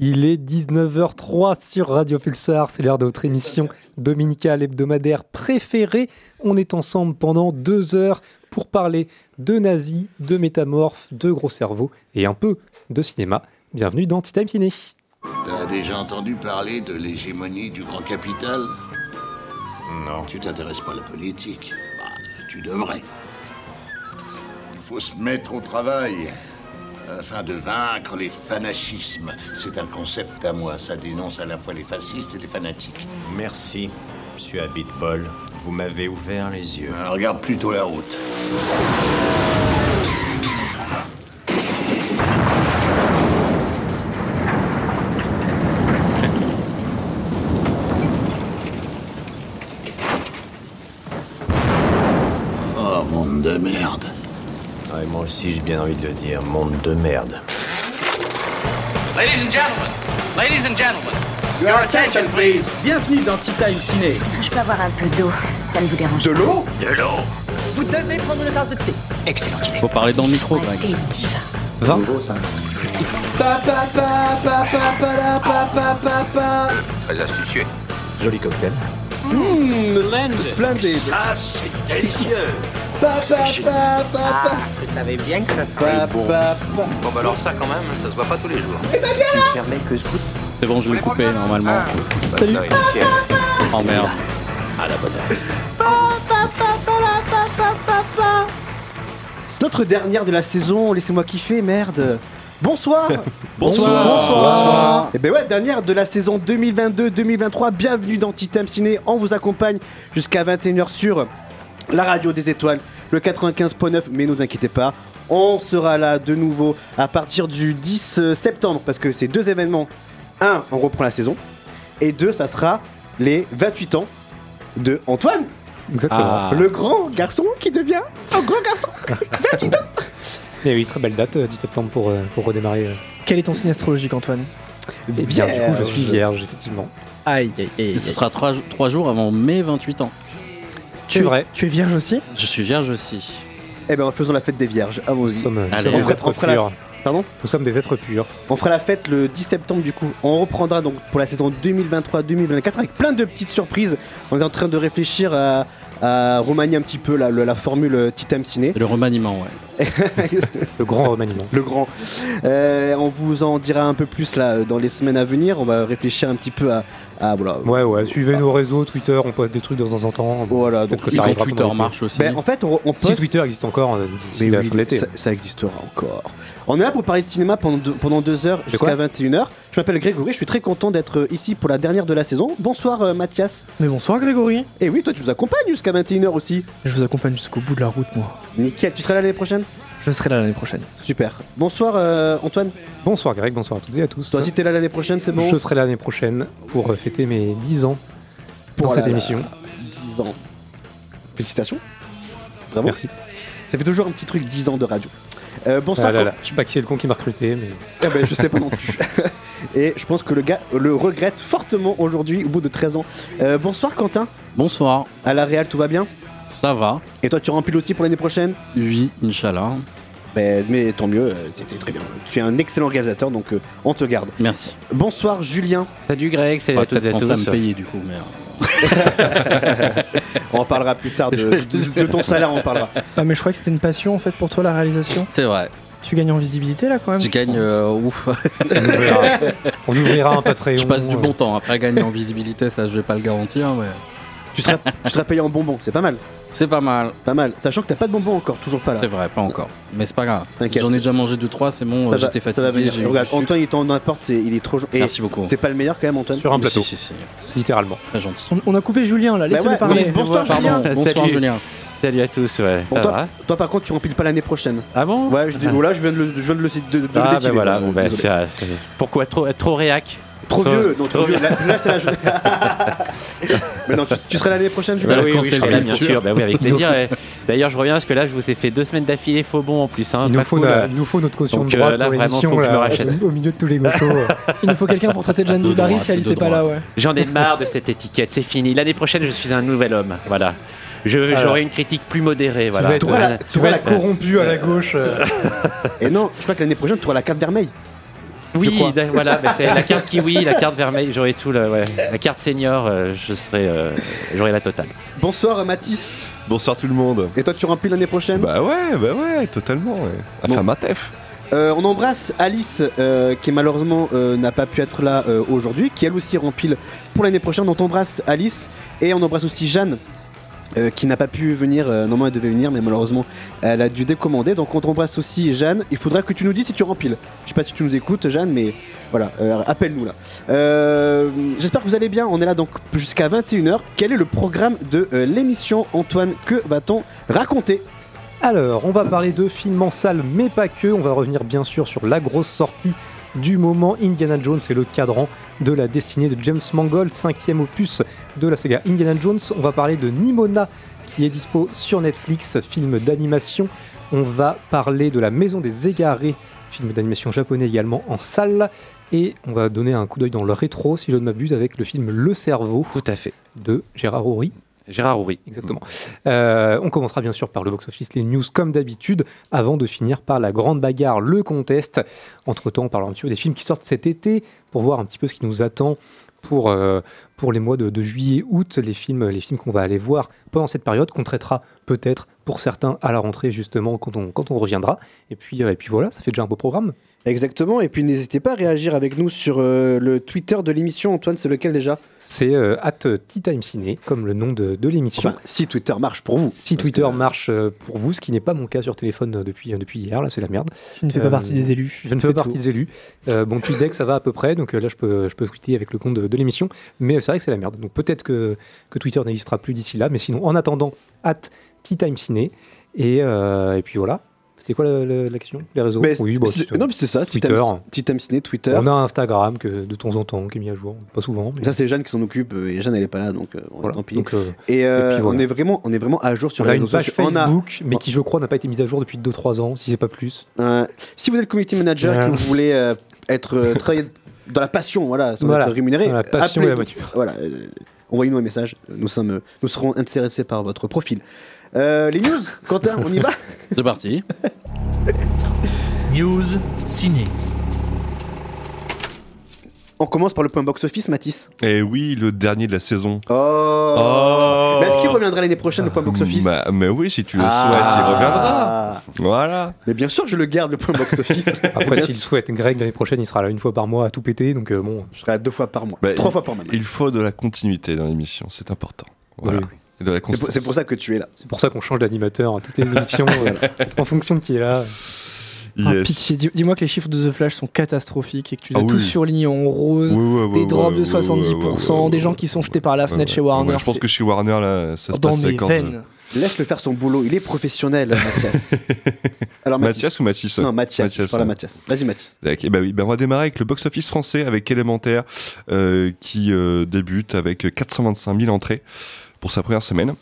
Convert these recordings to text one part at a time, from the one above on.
Il est 19h03 sur Radio Pulsar, c'est l'heure de votre émission dominicale hebdomadaire préférée. On est ensemble pendant deux heures pour parler de nazis, de métamorphes, de gros cerveaux et un peu de cinéma. Bienvenue dans Tea Time Ciné. T'as déjà entendu parler de l'hégémonie du grand capital? Non. Tu t'intéresses pas à la politique Bah, tu devrais. Il faut se mettre au travail afin de vaincre les fanachismes. C'est un concept à moi, ça dénonce à la fois les fascistes et les fanatiques. Merci, monsieur Abitbol. Vous m'avez ouvert les yeux. Euh, regarde plutôt la route. Oh, monde de merde. Aussi, j'ai bien envie de le dire. Monde de merde. Ladies and gentlemen, ladies and gentlemen, your attention please. Bienvenue dans Tea Time Ciné. Est-ce que je peux avoir un peu d'eau, si ça ne vous dérange pas l'eau Vous devez prendre une tasse de thé. Faut parler dans le micro, Un Greg. thé divin. 20 Pa, pa, pa, pa, pa, pa, la, pa, pa, pa, pa. Très astucieux. Joli cocktail. Mmh, splendide. Ah, c'est délicieux. Pa, pa, pa, pa, pa. Je savais bien que ça serait bon. pa, pa. Bon bah alors ça quand même, ça se voit pas tous les jours. Si tu me permets que je goûte. C'est bon, je l'ai coupé normalement. Salut. Oh merde. C'est notre dernière de la saison, laissez-moi kiffer, merde. Bonsoir. Bonsoir. Bonsoir. Et ben ouais, dernière de la saison 2022-2023. Bienvenue dans Titam Ciné. On vous accompagne jusqu'à 21h sur la radio des étoiles, le 95.9. Mais ne vous inquiétez pas, on sera là de nouveau à partir du 10 septembre parce que c'est deux événements. Un, on reprend la saison. Et deux, ça sera les 28 ans de Antoine, Exactement. Ah. le grand garçon qui devient un grand garçon. 28 ans. Et oui, très belle date, euh, 10 septembre pour, euh, pour redémarrer. euh. Quel est ton signe astrologique, Antoine? Eh bien, du coup, je suis Vierge. effectivement. Aïe, aïe, aïe. Et ce sera trois, trois jours avant mes 28 ans. C'est vrai. Tu es vierge aussi Je suis vierge aussi. Eh ben, faisons la fête des vierges. Allons-y. nous sommes On des fera- êtres on fera la- purs. Pardon Nous sommes des êtres purs. On fera la fête le 10 septembre du coup. On reprendra donc pour la saison 2023-2024 avec plein de petites surprises. On est en train de réfléchir à, à remanier un petit peu la, la, la formule Titam Ciné. Le remaniement, ouais. Le grand remaniement. Le grand. Euh, on vous en dira un peu plus là dans les semaines à venir. On va réfléchir un petit peu à, à voilà. Ouais, ouais, suivez nos réseaux, Twitter, on poste des trucs de temps en temps. Voilà, Peut-être donc que Si ça arrivera Twitter marche aussi. Ben, en fait, on, on Si. Twitter existe encore euh, Mais la oui, fin ça, ça existera encore. On est là pour parler de cinéma pendant deux, pendant deux heures jusqu'à 21h. Je m'appelle Grégory, je suis très content d'être ici pour la dernière de la saison. Bonsoir euh, Mathias. Mais bonsoir, Grégory. Et oui, toi tu nous accompagnes jusqu'à 21h aussi. Je vous accompagne jusqu'au bout de la route, moi. Nickel, tu seras là l'année prochaine? Je serai là l'année prochaine. Super. Bonsoir euh, Antoine. Bonsoir Greg, bonsoir à toutes et à tous. Toi aussi t'es là l'année prochaine, c'est bon Je serai l'année prochaine pour euh, fêter mes 10 ans pour Oh cette là là. émission. 10 ans. Félicitations. Bravo. Merci. Ça fait toujours un petit truc 10 ans de radio. Euh, bonsoir. Ah là Quentin. là, je sais pas qui c'est le con qui m'a recruté, mais Eh ben, je sais pas non plus. Et je pense que le gars le regrette fortement aujourd'hui au bout de 13 ans. Euh, bonsoir Quentin. Bonsoir. À la Real, tout va bien Ça va. Et toi tu remplis aussi pour l'année prochaine? Oui, Inch'Allah. Mais tant mieux, euh, c'était très bien. Tu es un excellent réalisateur, donc euh, on te garde. Merci. Bonsoir Julien. Salut Greg, salut On à toutes et à à me tous. payer du coup, mais. euh, On en parlera plus tard de, de- de ton salaire, on en parlera. Ah, mais je crois que c'était une passion en fait pour toi la réalisation. C'est vrai. Tu gagnes en visibilité là quand même. Tu gagnes euh, ouf. on ouvrira, on ouvrira un Patreon. je passe du euh, bon temps. Après, gagner en visibilité, ça, je vais pas le garantir, mais. Tu seras, tu seras payé en bonbons, c'est pas mal. C'est pas mal. Pas mal. Sachant que t'as pas de bonbons encore, toujours pas là. C'est vrai, pas encore. Mais c'est pas grave. T'inquiète. J'en ai déjà mangé 2-3, c'est bon, Ça euh, va, j'étais ça va fatigué. venir. j'ai eu Regarde, du sucre. Antoine il t'en apporte, c'est- il est trop gentil. Et Merci beaucoup. C'est pas le meilleur quand même, Antoine? Sur un plateau, Si, si, si. littéralement. Très gentil. On, on a coupé Julien là, Bah laissez-le ouais, parler. bonsoir Pardon, Julien. bonsoir Salut. Julien. Salut à tous, ouais, Bon, ça toi, va toi, par contre tu remplis pas l'année prochaine. Ah bon? Ouais, je dis, oh là je viens de le, je viens de le, de, de le Ah bah décider, voilà, moi, bon, bah, désolé. c'est- c'est- pourquoi trop, trop réac? Trop vieux, non, trop vieux. Là, là, c'est la journée. Mais non, tu, tu seras l'année prochaine, Bah Julien oui, oui, oui, je reviens, bien bien sûr, bah oui, avec plaisir. et D'ailleurs, je reviens parce que là, je vous ai fait deux semaines d'affilée faux bon en plus. Hein, il, nous pas faut cool, na- euh. il nous faut notre caution Donc, de droite euh, là, pour vraiment, l'émission, faut que je me là, rachète. au milieu de tous les gauchos. euh. Il nous faut quelqu'un pour traiter Jeanne De Dubarry droite, si Alice de est pas là, droite. ouais. J'en ai marre de cette étiquette, c'est fini. L'année prochaine, je suis un nouvel homme. Voilà. Je-. J'aurai une critique plus modérée. Tu Voilà. vas être, T'auras la- tu vas être corrompu à la gauche. euh. Et non, je crois que l'année prochaine tu auras la carte vermeille. Oui, voilà, bah, c'est la carte kiwi, la carte vermeille, j'aurais tout, le- ouais. la carte senior, euh, je serais, euh, j'aurais la totale. Bonsoir Mathis. Bonsoir tout le monde. Et toi, tu remplis l'année prochaine? Bah ouais, bah ouais, totalement. Ouais. Enfin, Bon. ma tef. Euh, on embrasse Alice euh, qui malheureusement euh, n'a pas pu être là euh, aujourd'hui, qui elle aussi rempile pour l'année prochaine. Donc on embrasse Alice et on embrasse aussi Jeanne euh, qui n'a pas pu venir. Euh, normalement elle devait venir mais malheureusement elle a dû décommander. Donc on t'embrasse aussi Jeanne. Il faudra que tu nous dises si tu rempiles. Je sais pas si tu nous écoutes Jeanne mais voilà, euh, appelle-nous là. J'espère que vous allez bien. On est là donc jusqu'à 21h. Quel est le programme de l'émission Antoine? Que va-t-on raconter? Alors, on va parler de films en salle, mais pas que. On va revenir bien sûr sur la grosse sortie du moment Indiana Jones et le cadran de la destinée de James Mangold, cinquième opus de la saga Indiana Jones. On va parler de Nimona qui est dispo sur Netflix, film d'animation. On va parler de La Maison des Égarés, film d'animation japonais également en salle. Et on va donner un coup d'œil dans le rétro, si je ne m'abuse, avec le film Le Cerveau Tout à fait. de Gérard Houry. Gérard Houry. Exactement. Euh, on commencera bien sûr par le box-office, les news comme d'habitude, avant de finir par la grande bagarre, le contest. Entre-temps, on parlera un petit peu des films qui sortent cet été pour voir un petit peu ce qui nous attend pour, euh, pour les mois de, de juillet, août, les films, les films qu'on va aller voir pendant cette période, qu'on traitera peut-être pour certains à la rentrée justement quand on, quand on reviendra. Et puis, euh, et puis voilà, ça fait déjà un beau programme. Exactement, et puis n'hésitez pas à réagir avec nous sur euh, le Twitter de l'émission. Antoine, c'est lequel déjà? C'est euh, at Tea Time Ciné, comme le nom de, de l'émission. Enfin, si Twitter marche pour vous. si Twitter que- marche euh, pour vous, ce qui n'est pas mon cas sur téléphone depuis, depuis hier, là c'est la merde. Tu ne fais pas Euh, partie des élus. Je ne fais pas partie des élus. Euh, bon, tweet deck, ça va à peu près, donc euh, là, je peux, je peux tweeter avec le compte de, de l'émission. Mais c'est vrai que c'est la merde. Donc peut-être que, que Twitter n'existera plus d'ici là. Mais sinon, en attendant, at Tea Time Ciné. Et, euh, et puis voilà. C'était quoi la- Les réseaux? Mais Oui, bah, non, mais c'était ça. Twitter. Titam Ciné, Twitter. On a un Instagram que de temps en temps qui est mis à jour, pas souvent. mais Ça, c'est Jeanne qui s'en occupe, euh, et Jeanne, elle est pas là, donc euh, bon, voilà. tant pis. Donc, euh, et euh, et puis voilà. on, est vraiment, on est vraiment à jour sur on les a réseaux une page sociaux. On a- Facebook, mais qui, je crois, n'a pas été mise à jour depuis 2-3 ans, si c'est pas plus. Euh, si vous êtes community manager, Ouais. que vous voulez euh, être euh, travailler dans la passion, voilà, sans Voilà. être rémunéré, Dans la passion et la voiture. Voilà, euh, envoyez-nous un message. Nous sommes, nous serons intéressés par votre profil. Euh, les news, Quentin, on y va C'est parti. News ciné. On commence par le point box-office, Mathis. Et oui, le dernier de la saison. Oh, Oh. Mais est-ce qu'il reviendra l'année prochaine, le point box-office Bah, mais oui, si tu le Ah. souhaites, il reviendra. Voilà. Mais bien sûr que je le garde, le point box-office. Après, s'il souhaite, Greg, l'année prochaine, il sera là une fois par mois à tout péter. Donc, euh, bon, Je serai là deux fois par mois. Bah, Trois il- fois par mois. Il faut de la continuité dans l'émission, c'est important. Voilà. Oui, oui. C'est pour, ça que tu es là. c'est pour ça qu'on change d'animateur à toutes les émissions euh, en fonction de qui est là. Ah, Yes. pitié, dis- dis-moi que les chiffres de The Flash sont catastrophiques et que tu les Ah as tous oui. surlignés en rose, Ouais, ouais, ouais, des drops ouais, de ouais, 70%, ouais, ouais, des gens qui sont jetés par la fenêtre chez Warner. Je pense que chez Warner, là, ça se dans passe mes veines. Laisse-le faire son boulot. Il est professionnel, Mathias. Alors, Mathias ou Mathis Non, Mathias. je Mathias, parle à ouais. Mathias. Vas-y, Mathias. Ok, bah oui, bah on va démarrer avec le box-office français avec Élémentaire euh, qui euh, débute avec 425 000 entrées pour sa première semaine.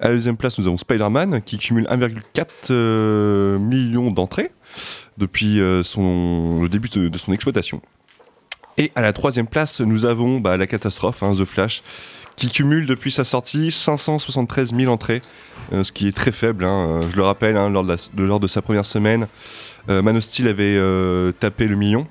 À la deuxième place, nous avons Spider-Man qui cumule 1,4 euh, million d'entrées depuis euh, son, le début de, de son exploitation. Et à la troisième place, nous avons bah, la catastrophe, hein, The Flash, qui cumule depuis sa sortie 573 000 entrées, euh, ce qui est très faible. hein. Je le rappelle, hein, lors, de la- de, lors de sa première semaine, euh, Man of Steel avait euh, tapé le million.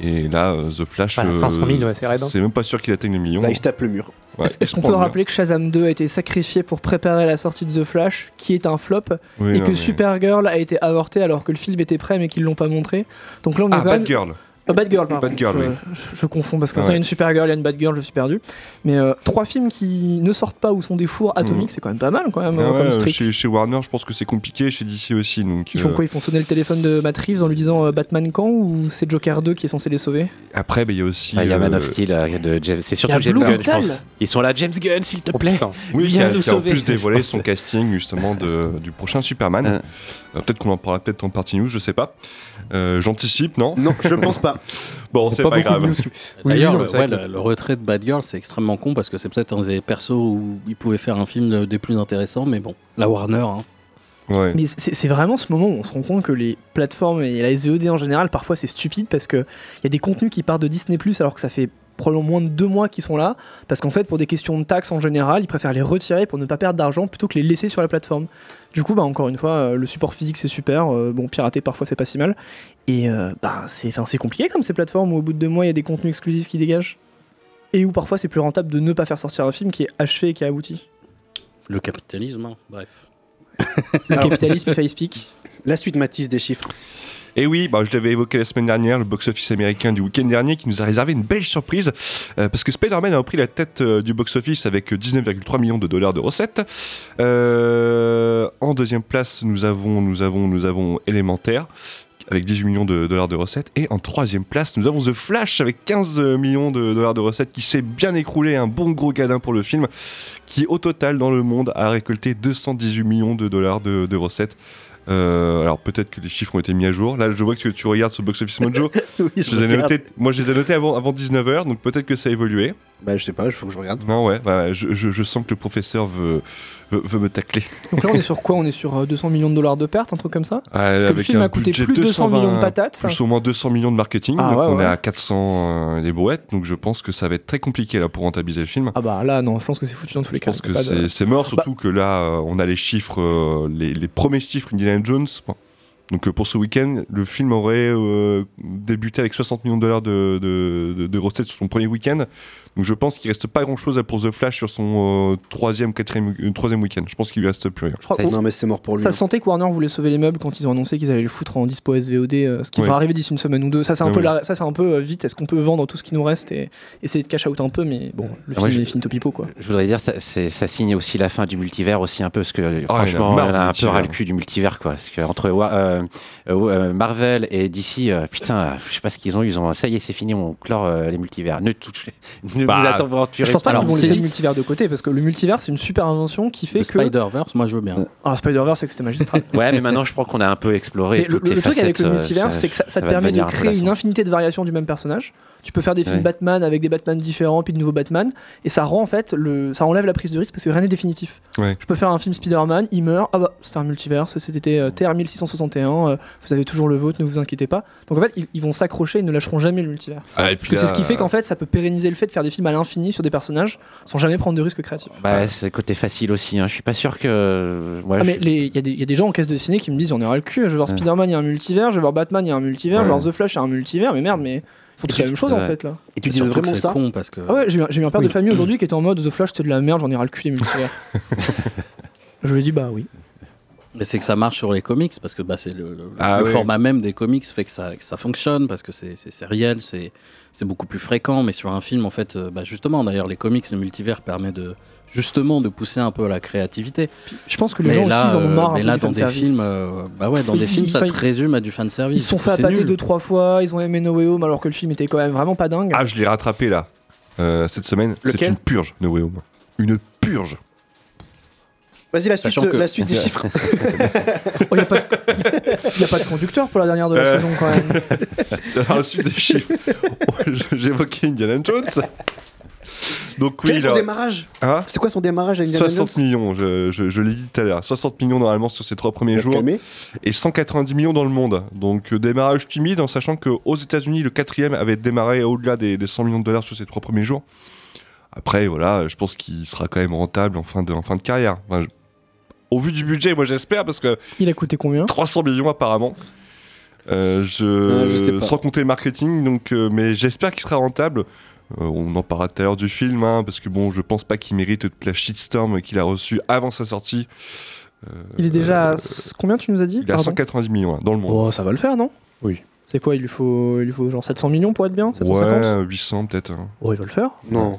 Et là, euh, The Flash. Voilà, 500 000, ouais, c'est raide. C'est même pas sûr qu'il atteigne le million. Là, il se tape le mur. Ouais, Est-ce qu'on peut rappeler que Shazam 2 a été sacrifié pour préparer la sortie de The Flash, qui est un flop, Oui, et non, que mais- Supergirl a été avorté alors que le film était prêt mais qu'ils l'ont pas montré? Donc là on est Ah, quand même... Batgirl. Ah, Bad Girl, pardon. Bad Girl, je, oui. je- je confonds parce que quand Ouais. il y a une Supergirl, il y a une Bad Girl, je suis perdu. Mais euh, trois films qui ne sortent pas ou sont des fours atomiques, c'est quand même pas mal quand même Ah euh, ouais, comme euh, streak. chez, chez Warner, je pense que c'est compliqué, chez DC aussi. Donc, Ils font euh, quoi Ils font sonner le téléphone de Matt Reeves en lui disant euh, Batman quand ou c'est Joker 2 qui est censé les sauver? Après, bah, il y a aussi. Ah, Il y a Man of euh, Steel, euh, de James- c'est surtout James Gunn, je pense. Ils sont là, James Gunn, s'il te Oh, plaît. putain. Oui, Viens a, nous a en sauver. plus dévoilé son casting justement de, du prochain Superman. Hein. Euh, peut-être qu'on en parlera peut-être en partie news, je sais pas. Euh, J'anticipe, non Non, je pense pas. Bon, c'est pas, grave. Oui, D'ailleurs, le, c'est ouais, vrai que- le- le retrait de Batgirl, c'est extrêmement con parce que c'est peut-être un des persos où il pouvait faire un film de- des plus intéressants, mais bon, la Warner, hein. Ouais. Mais c'est vraiment ce moment où on se rend compte que les plateformes et la SVOD en général, parfois c'est stupide parce que il y a des contenus qui partent de Disney Plus alors que ça fait probablement moins de deux mois qu'ils sont là, parce qu'en fait, pour des questions de taxes en général, ils préfèrent les retirer pour ne pas perdre d'argent plutôt que les laisser sur la plateforme. Du coup, bah, encore une fois, euh, le support physique c'est super, euh, bon, pirater parfois c'est pas si mal, et euh, bah, c'est enfin, c'est compliqué comme ces plateformes où au bout de deux mois il y a des contenus exclusifs qui dégagent, et où parfois c'est plus rentable de ne pas faire sortir un film qui est achevé et qui est abouti. Le capitalisme, hein, bref. Le capitalisme, il speak. La suite, Mathis, des chiffres. Et oui, bah, je l'avais évoqué la semaine dernière, le box-office américain du week-end dernier qui nous a réservé une belle surprise euh, parce que Spider-Man a repris la tête euh, du box-office avec 19,3 millions de dollars de recettes. Euh, en deuxième place, nous avons, nous avons, nous avons Élémentaire avec 18 millions de dollars de recettes. Et en troisième place, nous avons The Flash avec 15 millions de dollars de recettes qui s'est bien écroulé, un bon gros gadin pour le film qui au total dans le monde a récolté 218 millions de dollars de, de recettes. Euh, alors peut-être que les chiffres ont été mis à jour. Là, je vois que tu regardes sur Box Office Mojo. Oui, je je les ai regarde. notés, moi, je les ai notés avant, avant 19h, donc peut-être que ça a évolué. Bah, je sais pas, il faut que je regarde. Non, ouais, bah, je, je- je sens que le professeur veut, veut, veut me tacler. Donc là, on est sur quoi? On est sur euh, 200 millions de dollars de pertes, un truc comme ça? Ah, Parce que le film a coûté plus de 200 millions de 220, patates. Plus au moins 200 millions de marketing, Ah, donc ouais, on ouais. est à 400 euh, des brouettes, donc je pense que ça va être très compliqué là pour rentabiliser le film. Ah bah là, non, je pense que c'est foutu dans tous les Je cas. pense que de- c'est c'est mort, surtout que là, euh, on a les chiffres, euh, les, les premiers chiffres Indiana Jones. Enfin, donc euh, pour ce week-end, le film aurait euh, débuté avec 60 millions de dollars de, de- de- de recettes sur son premier week-end. Donc je pense qu'il reste pas grand-chose pour The Flash sur son euh, troisième, quatrième, euh, troisième week-end. Je pense qu'il lui reste plus rien. Je crois qu'on- Non, mais c'est mort pour lui. Ça se sentait que Warner voulait sauver les meubles quand ils ont annoncé qu'ils allaient le foutre en dispo SVOD, euh, ce qui Ouais. va arriver d'ici une semaine ou deux. Ça, c'est un Ah peu, oui. la- ça, c'est un peu euh, vite. Est-ce qu'on peut vendre tout ce qui nous reste et essayer de cash out un peu Mais bon, le Ah, film je- est finito pipo quoi. Je voudrais dire, ça, ça signe aussi la fin du multivers aussi un peu, parce que il y en a franchement, on a un peu ras le cul du multivers, quoi. Parce que entre euh, euh, euh, Marvel et DC, euh, putain, euh, je sais pas ce qu'ils ont eu. Ils ont, ça y est, c'est fini, on clore euh, les multivers. Ne touchez, ne Bah, vous Je pense pas qu'ils vont laisser le multivers de côté parce que le multivers c'est une super invention qui fait Le que. Spider-Verse, moi je veux bien. Ah, Spider-Verse, c'est que c'était magistral. Ouais, mais maintenant, je crois qu'on a un peu exploré le, toutes le les truc avec le euh, multivers, c'est que ça, ça te permet de créer une infinité de variations du même personnage. Tu peux faire des films Ouais. Batman avec des Batman différents, puis de nouveaux Batman, et ça rend en fait, le, ça enlève la prise de risque parce que rien n'est définitif. Ouais. Je peux faire un film Spider-Man, il meurt, ah bah c'était un multivers, c'était euh, TR 1661, euh, vous avez toujours le vôtre, ne vous inquiétez pas. Donc en fait, ils, ils vont s'accrocher, ils ne lâcheront jamais le multivers. Ah, Parce que c'est ce qui fait qu'en fait, ça peut pérenniser le fait de faire des films à l'infini sur des personnages sans jamais prendre de risques créatifs. Bah, c'est le côté facile aussi. Hein. Je suis pas sûr que. ouais, Ah, mais il y, a des- il y a des gens en caisse de ciné qui me disent j'en ai ras le cul, je vais voir Ouais. Spider-Man, il y a un multivers, je vais voir Batman, il y a un multivers, je vais voir The Flash, il y a un multivers, mais merde, mais font tous la même chose en fait là. Et tu dis vraiment c'est ça con parce que. Ah ouais, j'ai eu- un père de famille aujourd'hui qui était en mode The Flash, c'est de la merde, j'en ai ras le cul des multivers. je lui ai dit bah oui. Mais c'est que ça marche sur les comics parce que bah, c'est le, le- Ah le format même des comics fait que ça, que ça fonctionne parce que c'est c'est- c'est réel, c'est c'est beaucoup plus fréquent. Mais sur un film, en fait, euh, bah, justement, d'ailleurs, les comics, le multivers permet de justement de pousser un peu la créativité. Je pense que les mais gens là, aussi ils en ont euh, marre. un mais peu là, dans des films, euh, bah ouais, dans des films, ça se résume à du fan service. Ils se sont fait appâter deux trois fois, ils ont aimé No Way Home alors que le film était quand même vraiment pas dingue. Ah, je l'ai rattrapé là, euh, cette semaine. C'est une purge, No Way Home. Une purge. Vas-y, la suite, Sachant que- la suite des chiffres. Il n'y a, pas de- y a pas de conducteur pour la dernière de la Euh. saison quand même. Alors, la suite des chiffres. J'évoquais Indiana Jones. Donc oui, Quel est son là, démarrage hein C'est quoi son démarrage à Indiana 60 Jones millions, je, je- je l'ai dit tout à l'heure. 60 millions normalement sur ces trois premiers Il va se jours calmer. et 190 millions dans le monde. Donc euh, démarrage timide en sachant qu'aux États-Unis, le quatrième avait démarré au-delà des, des 100 millions de dollars sur ces trois premiers jours. Après, voilà, je pense qu'il sera quand même rentable en fin de, en fin de carrière. Enfin, je- Au vu du budget, moi j'espère parce que Il a coûté combien 300 millions apparemment. Euh, je, Ah, je sais pas. sans compter le marketing, donc, euh, mais j'espère qu'il sera rentable. Euh, on en parlera tout à l'heure du film, hein, parce que bon, je pense pas qu'il mérite toute la shitstorm qu'il a reçue avant sa sortie. Euh, Il est déjà à euh, combien tu nous as dit il est à Pardon 190 millions hein, dans le monde. Oh, ça va le faire, non Oui. C'est quoi Il lui faut, il lui faut genre 700 millions pour être bien 750 ouais, 800 peut-être. hein. Oh, il va le faire Non,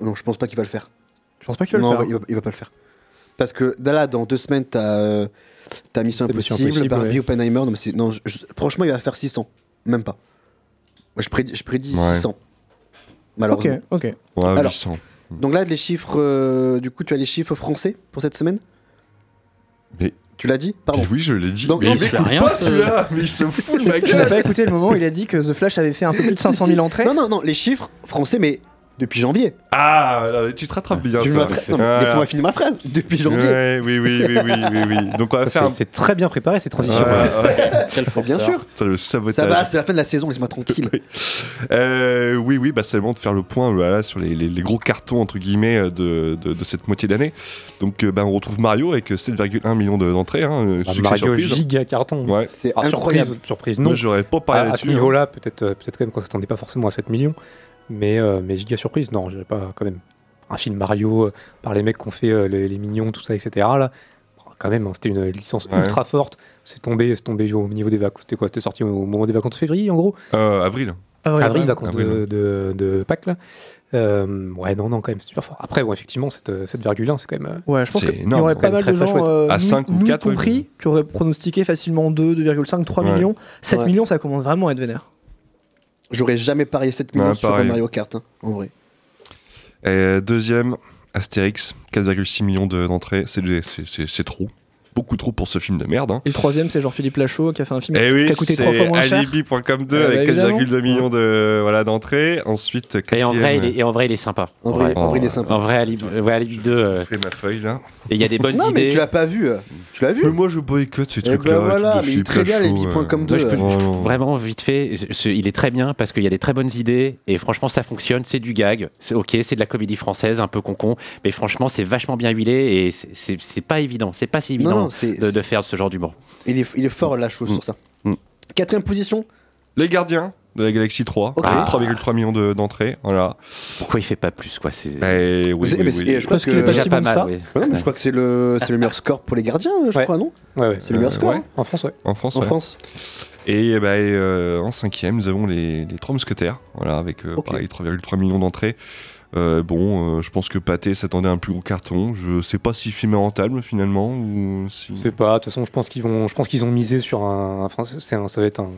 non, je pense pas qu'il va le faire. Je pense pas qu'il va non, le faire. il va, il va pas le faire. Parce que là, dans deux semaines, t'as euh, t'as Mission Impossible, Impossible, Barbie, ouais. Oppenheimer. Non, mais c'est- non, je- je- franchement, il va faire 600. Même pas. Moi, je prédis, je prédis Ouais. 600. Ok, Malheureusement. ok. Ouais, Alors, 800. Donc là, les chiffres. euh, du coup, tu as les chiffres français pour cette semaine? Mais- Tu l'as dit? Pardon. Oui, je l'ai dit. Donc- mais Non, il mais rien, pas ce- celui-là, mais il se fout de ma Tu n'as gueule. pas écouté le moment où il a dit que The Flash avait fait un peu plus de 500 000 entrées Non, non, non, les chiffres français, mais Depuis janvier. Ah, là, tu te rattrapes bien. Toi. Voilà. Laissez-moi finir ma phrase. Depuis janvier. Ouais, oui, oui, oui, oui, oui, oui. Donc on va C'est faire. un- c'est très bien préparé ces transitions. Ouais, ouais. Quel Bien sûr. Ça, le Ça sabotage. va, c'est la fin de la saison, laisse-moi tranquille. Euh, oui, oui, bah, c'est le moment de faire le point voilà, sur les, les- les gros cartons entre guillemets euh, de, de- de cette moitié d'année. Donc, euh, bah, on retrouve Mario avec euh, 7,1 millions de- d'entrées. hein, euh, Bah, succès Mario surprise. giga carton. Ouais. C'est Ah, incroyable. surprise, surprise non. Moi, j'aurais pas à, parlé à ce là-dessus. hein. niveau-là, peut-être euh, peut-être quand même qu'on s'attendait pas forcément à 7 millions, mais, euh, mais giga surprise, non, je pas quand même. Un film Mario euh, par les mecs qui ont fait euh, les, les mignons, tout ça, etc. Là, quand même, hein, c'était une licence Ouais. ultra forte. C'est tombé, c'est tombé au niveau des vacances. C'était quoi C'était sorti au moment des vacances de février, en gros? Euh, avril. Ah ouais, Avril, ouais. vacances Avril, de, ouais. de, de Pâques, là. Euh, ouais, non, non, quand même, c'est super fort. Après, bon, effectivement, cette, euh, 7,1, c'est quand même. Ouais, je pense qu'il y aurait c'est pas quand mal même de très, gens, très chouette. euh, À nous- 5 ou nous 4, ouais. compris, qui auraient pronostiqué facilement 2, 2,5, 3 Ouais. millions. 7 Ouais. millions, ça commence vraiment à être vénère. J'aurais jamais parié 7 millions Ouais, sur. Mario Kart, hein, en vrai. Et deuxième, Astérix, 4,6 millions de- d'entrées. C'est trop. Beaucoup trop pour ce film de merde. hein. Et le troisième, c'est Jean-Philippe Lachaud qui a fait un film Eh qui oui, a coûté 3 fois moins cher. Alibi.com 2 Euh, avec bah, évidemment. 4,2 millions de voilà d'entrées. Ensuite, Et en, vrai, il est, et en vrai, il est sympa. En vrai, Ouais. en vrai, il est sympa. En vrai, Alibi, ouais, Alibi 2, euh, je fais ma feuille là. et il y a des bonnes Non, mais idées. tu l'as pas vu. euh. Tu l'as vu Mais moi je boycotte ces Eh ben là. voilà, mais il est très bien, Alibi.com 2. Moi, je peux- euh. Vraiment, vite fait, il est très bien parce qu'il y a des très bonnes idées et franchement, ça fonctionne. C'est du gag, c'est ok, c'est de la comédie française, un peu concon, mais franchement, c'est vachement bien huilé et c'est- pas évident. C'est pas si évident non, c'est- de, de faire ce genre d'humour. Il est, il est fort, la chose, Mm. sur ça. Mm. Quatrième position. Les gardiens de la Galaxie 3, Ok. Ah. 3,3 millions de- d'entrées. Voilà. Pourquoi il fait pas plus quoi c'est... Oui, Mais- oui, mais- oui. et je crois Parce que. qu'il est pas Déjà si pas bon que mal, ça. Ouais, je crois que c'est le, c'est le meilleur score pour les gardiens, je Ouais. crois, non? Ouais, ouais. C'est le meilleur Euh, score hein, En France, ouais. En France, en. France. Et ben, euh, en cinquième, nous avons les, les trois mousquetaires, voilà, avec euh, pareil 3,3 millions d'entrées. Euh, bon, euh, je pense que Pathé s'attendait à un plus gros carton. Je sais pas si le film est rentable finalement ou si. Je sais pas, de toute façon, je pense qu'ils vont, je pense qu'ils ont misé sur un. Enfin, c'est un, ça va être un.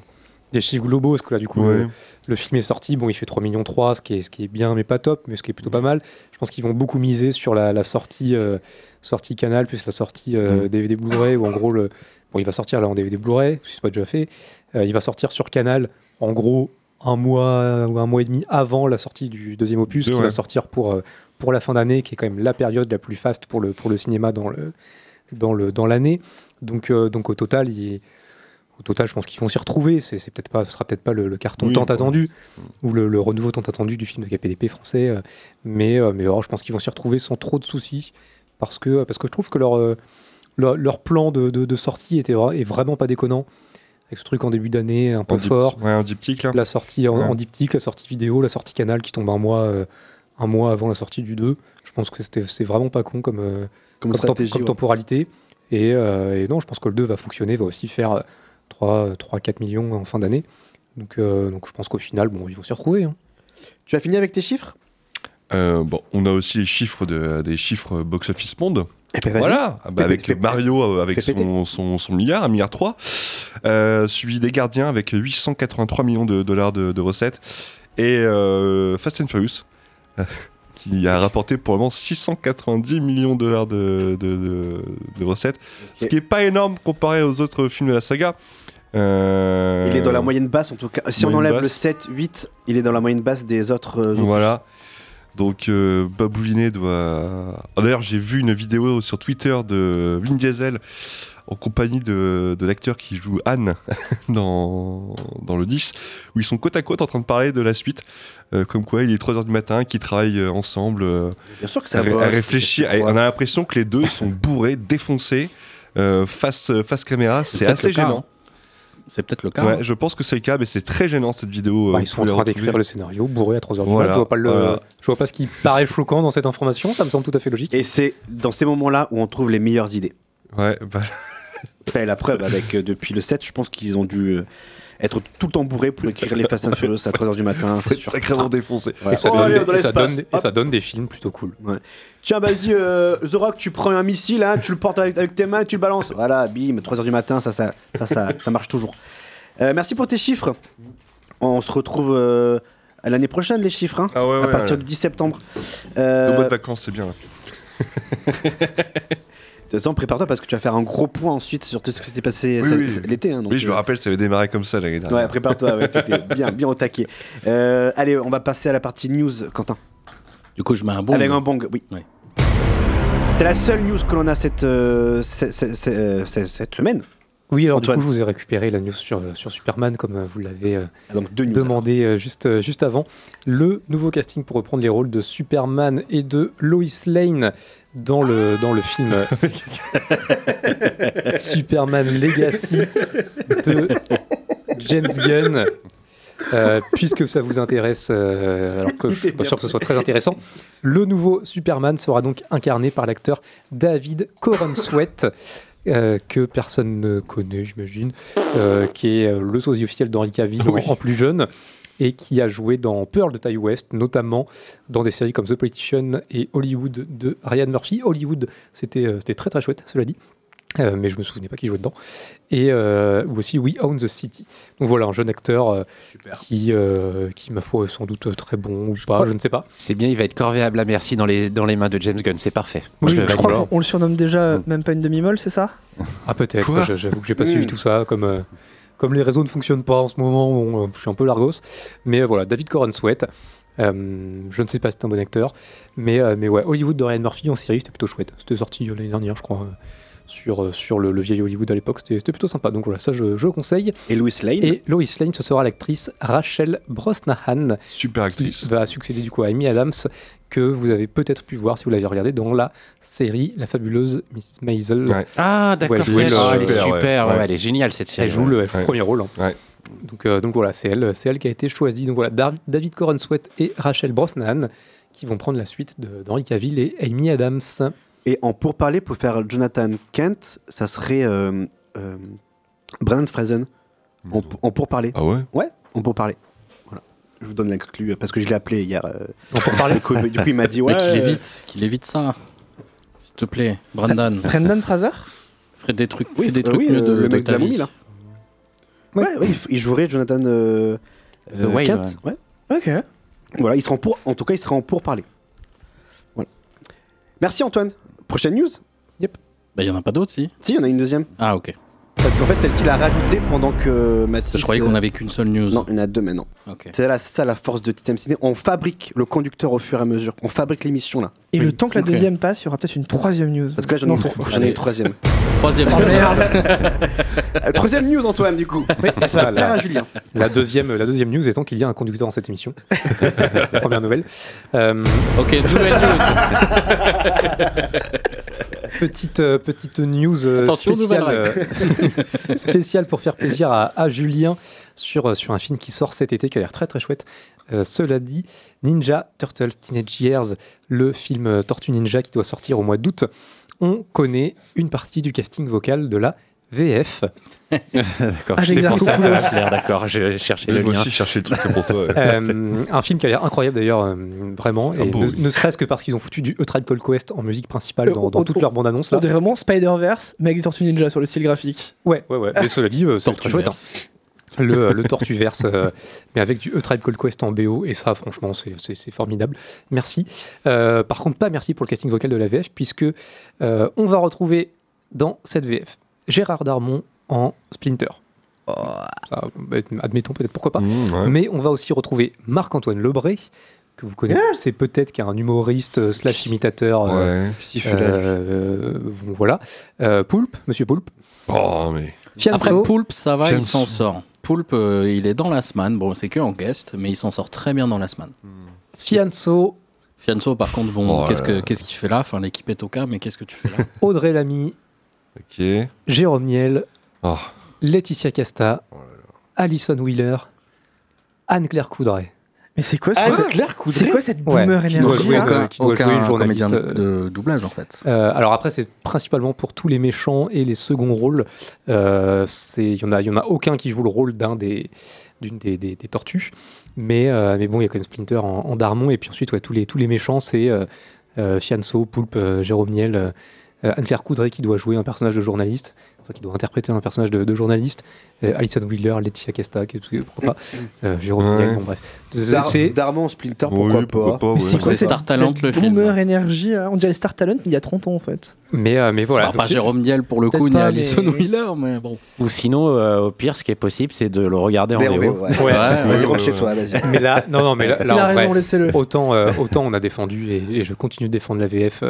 Des chiffres globaux, parce que là, du coup, Ouais. le, le film est sorti. Bon, il fait 3 millions 3, ce qui est, ce qui est bien, mais pas top, mais ce qui est plutôt pas mal. Je pense qu'ils vont beaucoup miser sur la, la sortie, euh, sortie Canal, plus la sortie euh, Mm. DVD Blu-ray, où en gros, le, bon, il va sortir là en DVD Blu-ray, si c'est pas déjà fait. Il va sortir sur Canal, en gros, un mois ou un mois et demi avant la sortie du deuxième opus, qui va sortir pour, euh, pour la fin d'année, qui est quand même la période la plus faste pour le, pour le cinéma dans le dans le dans l'année. Donc euh, donc au total, il, au total, je pense qu'ils vont s'y retrouver. C'est c'est peut-être pas, ce sera peut-être pas le, le carton Oui, tant ouais. attendu ou le, le renouveau tant attendu du film de KPDP français, euh, mais euh, mais alors, je pense qu'ils vont s'y retrouver sans trop de soucis parce que parce que je trouve que leur leur, leur plan de, de, de sortie était est vraiment pas déconnant avec ce truc en début d'année un peu En fort Ouais, un diptyque là. la sortie en, Ouais. en diptyque, la sortie vidéo, la sortie canal qui tombe un mois, euh, un mois avant la sortie du 2. Je pense que c'était- c'est vraiment pas con comme, euh, Comme comme, temp- comme temporalité. Et, euh, et non, je pense que le 2 va fonctionner, va aussi faire 3-4 millions en fin d'année. Donc, euh, donc je pense qu'au final, bon, ils vont s'y retrouver. hein. Tu as fini avec tes chiffres? Euh, bon, on a aussi les chiffres de, des chiffres box-office monde. Eh ben. Voilà, Ah bah, avec Mario euh, avec son, son, son milliard, un milliard 3, euh, suivi des Gardiens avec 883 millions de dollars de, de recettes, et euh, Fast and Furious, qui a rapporté pour le moment 690 millions de dollars de, de, de- de recettes, ce qui est pas énorme comparé aux autres films de la saga. Euh, Il est dans la moyenne basse, en tout cas. Si on enlève le basse. 7, 8, il est dans la moyenne basse des autres. euh, opus. Donc euh, Baboulinet doit. Ah, D'ailleurs, j'ai vu une vidéo sur Twitter de Vin Diesel en compagnie de, de l'acteur qui joue Anne dans, dans le 10, où ils sont côte à côte en train de parler de la suite. Euh, comme quoi, il est 3h du matin, qu'ils travaillent euh, ensemble euh, Bien sûr que à, ça ré- bosse, à réfléchir. on a l'impression que les deux sont bourrés, défoncés, face, face caméra. C'est assez cas, gênant. hein. C'est peut-être le cas. Ouais, hein. je pense que c'est le cas, mais c'est très gênant cette vidéo. Bah, euh, ils vous sont en train d'écrire le scénario, bourré à 3h du Voilà, mat. Je vois pas le, voilà. je vois pas ce qui paraît choquant dans cette information. Ça me semble tout à fait logique. Et c'est dans ces moments-là où on trouve les meilleures idées. Ouais, bah, Et la preuve, avec euh, depuis le 7, je pense qu'ils ont dû euh, être tout le temps bourrés pour écrire les Fast and Furious à 3h du matin. C'est sacrément défoncé. Ouais. Et ça, Oh, donne, allez, des- dans et ça l'espace. donne, et Hop. ça donne des films plutôt cool. Tiens, vas-y, euh, The Rock, tu prends un missile, hein, tu le portes avec, avec tes mains et tu le balances. Voilà, bim, 3h du matin, ça, ça, ça, ça, ça marche toujours. Euh, merci pour tes chiffres. On se retrouve euh, l'année prochaine, les chiffres, hein, Ah ouais, à ouais, partir ouais. du 10 septembre. Euh, de vacances, c'est bien. toute façon, prépare-toi parce que tu vas faire un gros point ensuite sur tout ce qui s'est passé Oui, oui. l'été. hein, oui, je me euh, rappelle, ça avait démarré comme ça l'année dernière. Ouais, prépare-toi, ouais, t'étais bien, bien au taquet. Euh, allez, on va passer à la partie news, Quentin. Du coup, je mets un bon. Avec un bong, oui. Ouais. C'est la seule news que l'on a cette, euh, cette, semaine. Oui, alors Antoine. du coup, je vous ai récupéré la news sur, sur Superman, comme vous l'avez euh, Ah, demandé euh, juste, euh, juste avant. Le nouveau casting pour reprendre les rôles de Superman et de Lois Lane dans le, dans le film Superman Legacy de James Gunn. Euh, puisque ça vous intéresse, euh, alors que je suis pas sûr que ce soit très intéressant, le nouveau Superman sera donc incarné par l'acteur David Corenswet, euh, que personne ne connaît, j'imagine, euh, qui est le sosie officiel d'Henri Cavill Oui. en, plus jeune et qui a joué dans Pearl de Ty West, notamment dans des séries comme The Politician et Hollywood de Ryan Murphy. Hollywood, c'était euh, c'était très très chouette, cela dit. Euh, mais je me souvenais pas qu'il jouait dedans. Et euh, ou aussi We Own the City. Donc voilà, un jeune acteur euh, qui, euh, qui, ma foi, est sans doute très bon ou pas, crois- je ne sais pas. C'est bien, il va être corvéable à merci dans les, dans les mains de James Gunn, c'est parfait. Moi, Oui, je je. Je crois qu'on le surnomme déjà Mm. même pas une demi-molle, c'est ça? Ah peut-être, je- j'avoue que j'ai pas suivi tout ça, comme, euh, comme les réseaux ne fonctionnent pas en ce moment, euh, je suis un peu largos. Mais euh, voilà, David Corenswet, euh, je ne sais pas si c'est un bon acteur, mais, euh, mais ouais, Hollywood de Ryan Murphy en série, c'était plutôt chouette. C'était sorti l'année dernière, je crois, sur, euh, sur le, le vieil Hollywood à l'époque, c'était plutôt sympa. Donc voilà, ça je, je conseille. Et Louis Lane. Et Lois Lane, ce sera l'actrice Rachel Brosnahan, Super qui actrice. va succéder du coup à Amy Adams, que vous avez peut-être pu voir si vous l'avez regardé dans la série La fabuleuse Miss Maisel. Ouais. Ah, d'accord, elle. le- Ah, elle est Super, super, ouais. ouais, Ouais. elle est géniale cette série. Elle joue le, elle premier rôle. hein. Ouais. Donc, euh, donc voilà, c'est elle, c'est elle qui a été choisie. Donc voilà, Dar- David Corenswet et Rachel Brosnahan qui vont prendre la suite de- d'Henri Cavill et Amy Adams. Et en pourparler pour faire Jonathan Kent, ça serait euh, euh, Brandon Fraser. En, en pourparler. Ah ouais? Ouais, on peut parler. Voilà. Je vous donne l'inclus parce que je l'ai appelé hier. euh, On peut parler du, coup, du coup, il m'a dit ouais. Mais qu'il euh, évite, qu'il évite ça. S'il te plaît, Brandon. Brendan Fraser? Ferait des trucs, Oui, fais des euh, trucs oui, mieux euh, de, le mec de ta la vie. momie là. Ouais, ouais, il f- il jouerait Jonathan euh, The euh, Whale, Kent. Ouais. Ok. Voilà, il sera en pour. En tout cas, il sera en pour parler. Voilà. Merci Antoine. Prochaine news? Bah, il y en a pas d'autres, si Si, il y en a une deuxième. Ah, ok. Parce qu'en fait, celle qu'il a rajoutée pendant que Mathis. Je croyais qu'on euh, avait qu'une seule news. Non, il y en a deux maintenant. C'est là, ça la force de Titem Ciné. On fabrique le conducteur au fur et à mesure. On fabrique l'émission là. Et Oui. le temps que la deuxième passe, il y aura peut-être une troisième news. Parce que là, j'en ai, ai une troisième. Troisième. Oh merde Euh, troisième news, Antoine, du coup. Oui, ça va plaire à Julien. la deuxième, la deuxième news étant qu'il y a un conducteur dans cette émission. Première nouvelle. Euh, ok, nouvelle news. Petite, euh, petite news euh, spéciale, euh, spéciale pour faire plaisir à, à Julien sur, sur un film qui sort cet été qui a l'air très très chouette. Euh, cela dit, Ninja Turtles Teenage Years, le film Tortue Ninja qui doit sortir au mois d'août, on connaît une partie du casting vocal de la VF. D'accord, Ah, je sais j'exagère pour ça, ça va beaucoup. plaire, d'accord, je cherchais le Moi lien. aussi, chercher le truc pour toi. Euh, un film qui a l'air incroyable d'ailleurs, euh, vraiment, et Ah ne, oui. ne serait-ce que parce qu'ils ont foutu du E-Tribe Called Quest en musique principale Euh, dans, dans toute leur bande-annonce. On là. dirait vraiment Spider-Verse, mais avec des tortues ninja sur le style graphique. Ouais, ouais, ouais. Mais cela dit, euh, c'est très chouette. hein. Tortuverse. le, le Tortuverse, euh, mais avec du E-Tribe Called Quest en BO, et ça, franchement, c'est- formidable. Merci. Euh, par contre, pas merci pour le casting vocal de la VF, puisque euh, on va retrouver dans cette VF Gérard Darmon en Splinter. Ça, bah, admettons peut-être pourquoi pas. Mmh, ouais. Mais on va aussi retrouver Marc-Antoine Lebré, que vous connaissez peut-être, qui est un humoriste euh, slash imitateur. euh, Ouais. euh, voilà. Euh, Poulpe, Monsieur Poulpe. Oh, mais. Après, Fianso. Poulpe, ça va, il Fianso. s'en sort. Poulpe, euh, il est dans la semaine. Bon, c'est que en guest, mais il s'en sort très bien dans la semaine. Fianso, Fianso, par contre, bon, Oh qu'est-ce qu'il fait là? Enfin, l'équipe est au cas, mais qu'est-ce que tu fais là? Audrey Lamy, Ok. Jérôme Niel, Oh. Laetitia Casta, Alison Wheeler, Anne-Claire Coudray. Mais c'est quoi, ce- Ah, c'est clair, coup de c'est quoi cette Ouais, boomer qui doit énergie jouer là de- aucun, qui doit jouer aucun une journaliste, comédien de, de doublage, en fait. Euh, alors après, c'est principalement pour tous les méchants et les seconds rôles. Euh, c'est- Il y en a, il y en a aucun qui joue le rôle d'un des, d'une des, des- des tortues. Mais, euh, mais bon, il y a quand même Splinter en, en Darmon. Et puis ensuite, ouais, tous, les, tous les méchants, c'est euh, euh, Fianso, Poulpe, euh, Jérôme Niel, euh, Anne-Claire Coudray qui doit jouer un personnage de journaliste, enfin qui doit interpréter un personnage de, de journaliste, euh, Alison Wheeler, Laetitia Casta, qui, pourquoi pas, euh, Jérôme Ouais. Niel, bon bref. Dar- C'est- Darman, Splinter, Oui, pourquoi, pourquoi pas, pas, ouais. C'est Star Talent, le film. Boomer Energy, là On dirait Star Talent, mais il y a 30 ans en fait. Mais, euh, mais voilà. Alors, pas Jérôme Niel pour le coup, ni Alison Wheeler, mais bon. Ou sinon, euh, au pire, ce qui est possible, c'est de le regarder en Mais en VO. Vas-y, rentre chez toi, vas-y. Mais là, non, non, mais là, raison, laissez-le. autant, autant on a défendu et, je continue de défendre la VF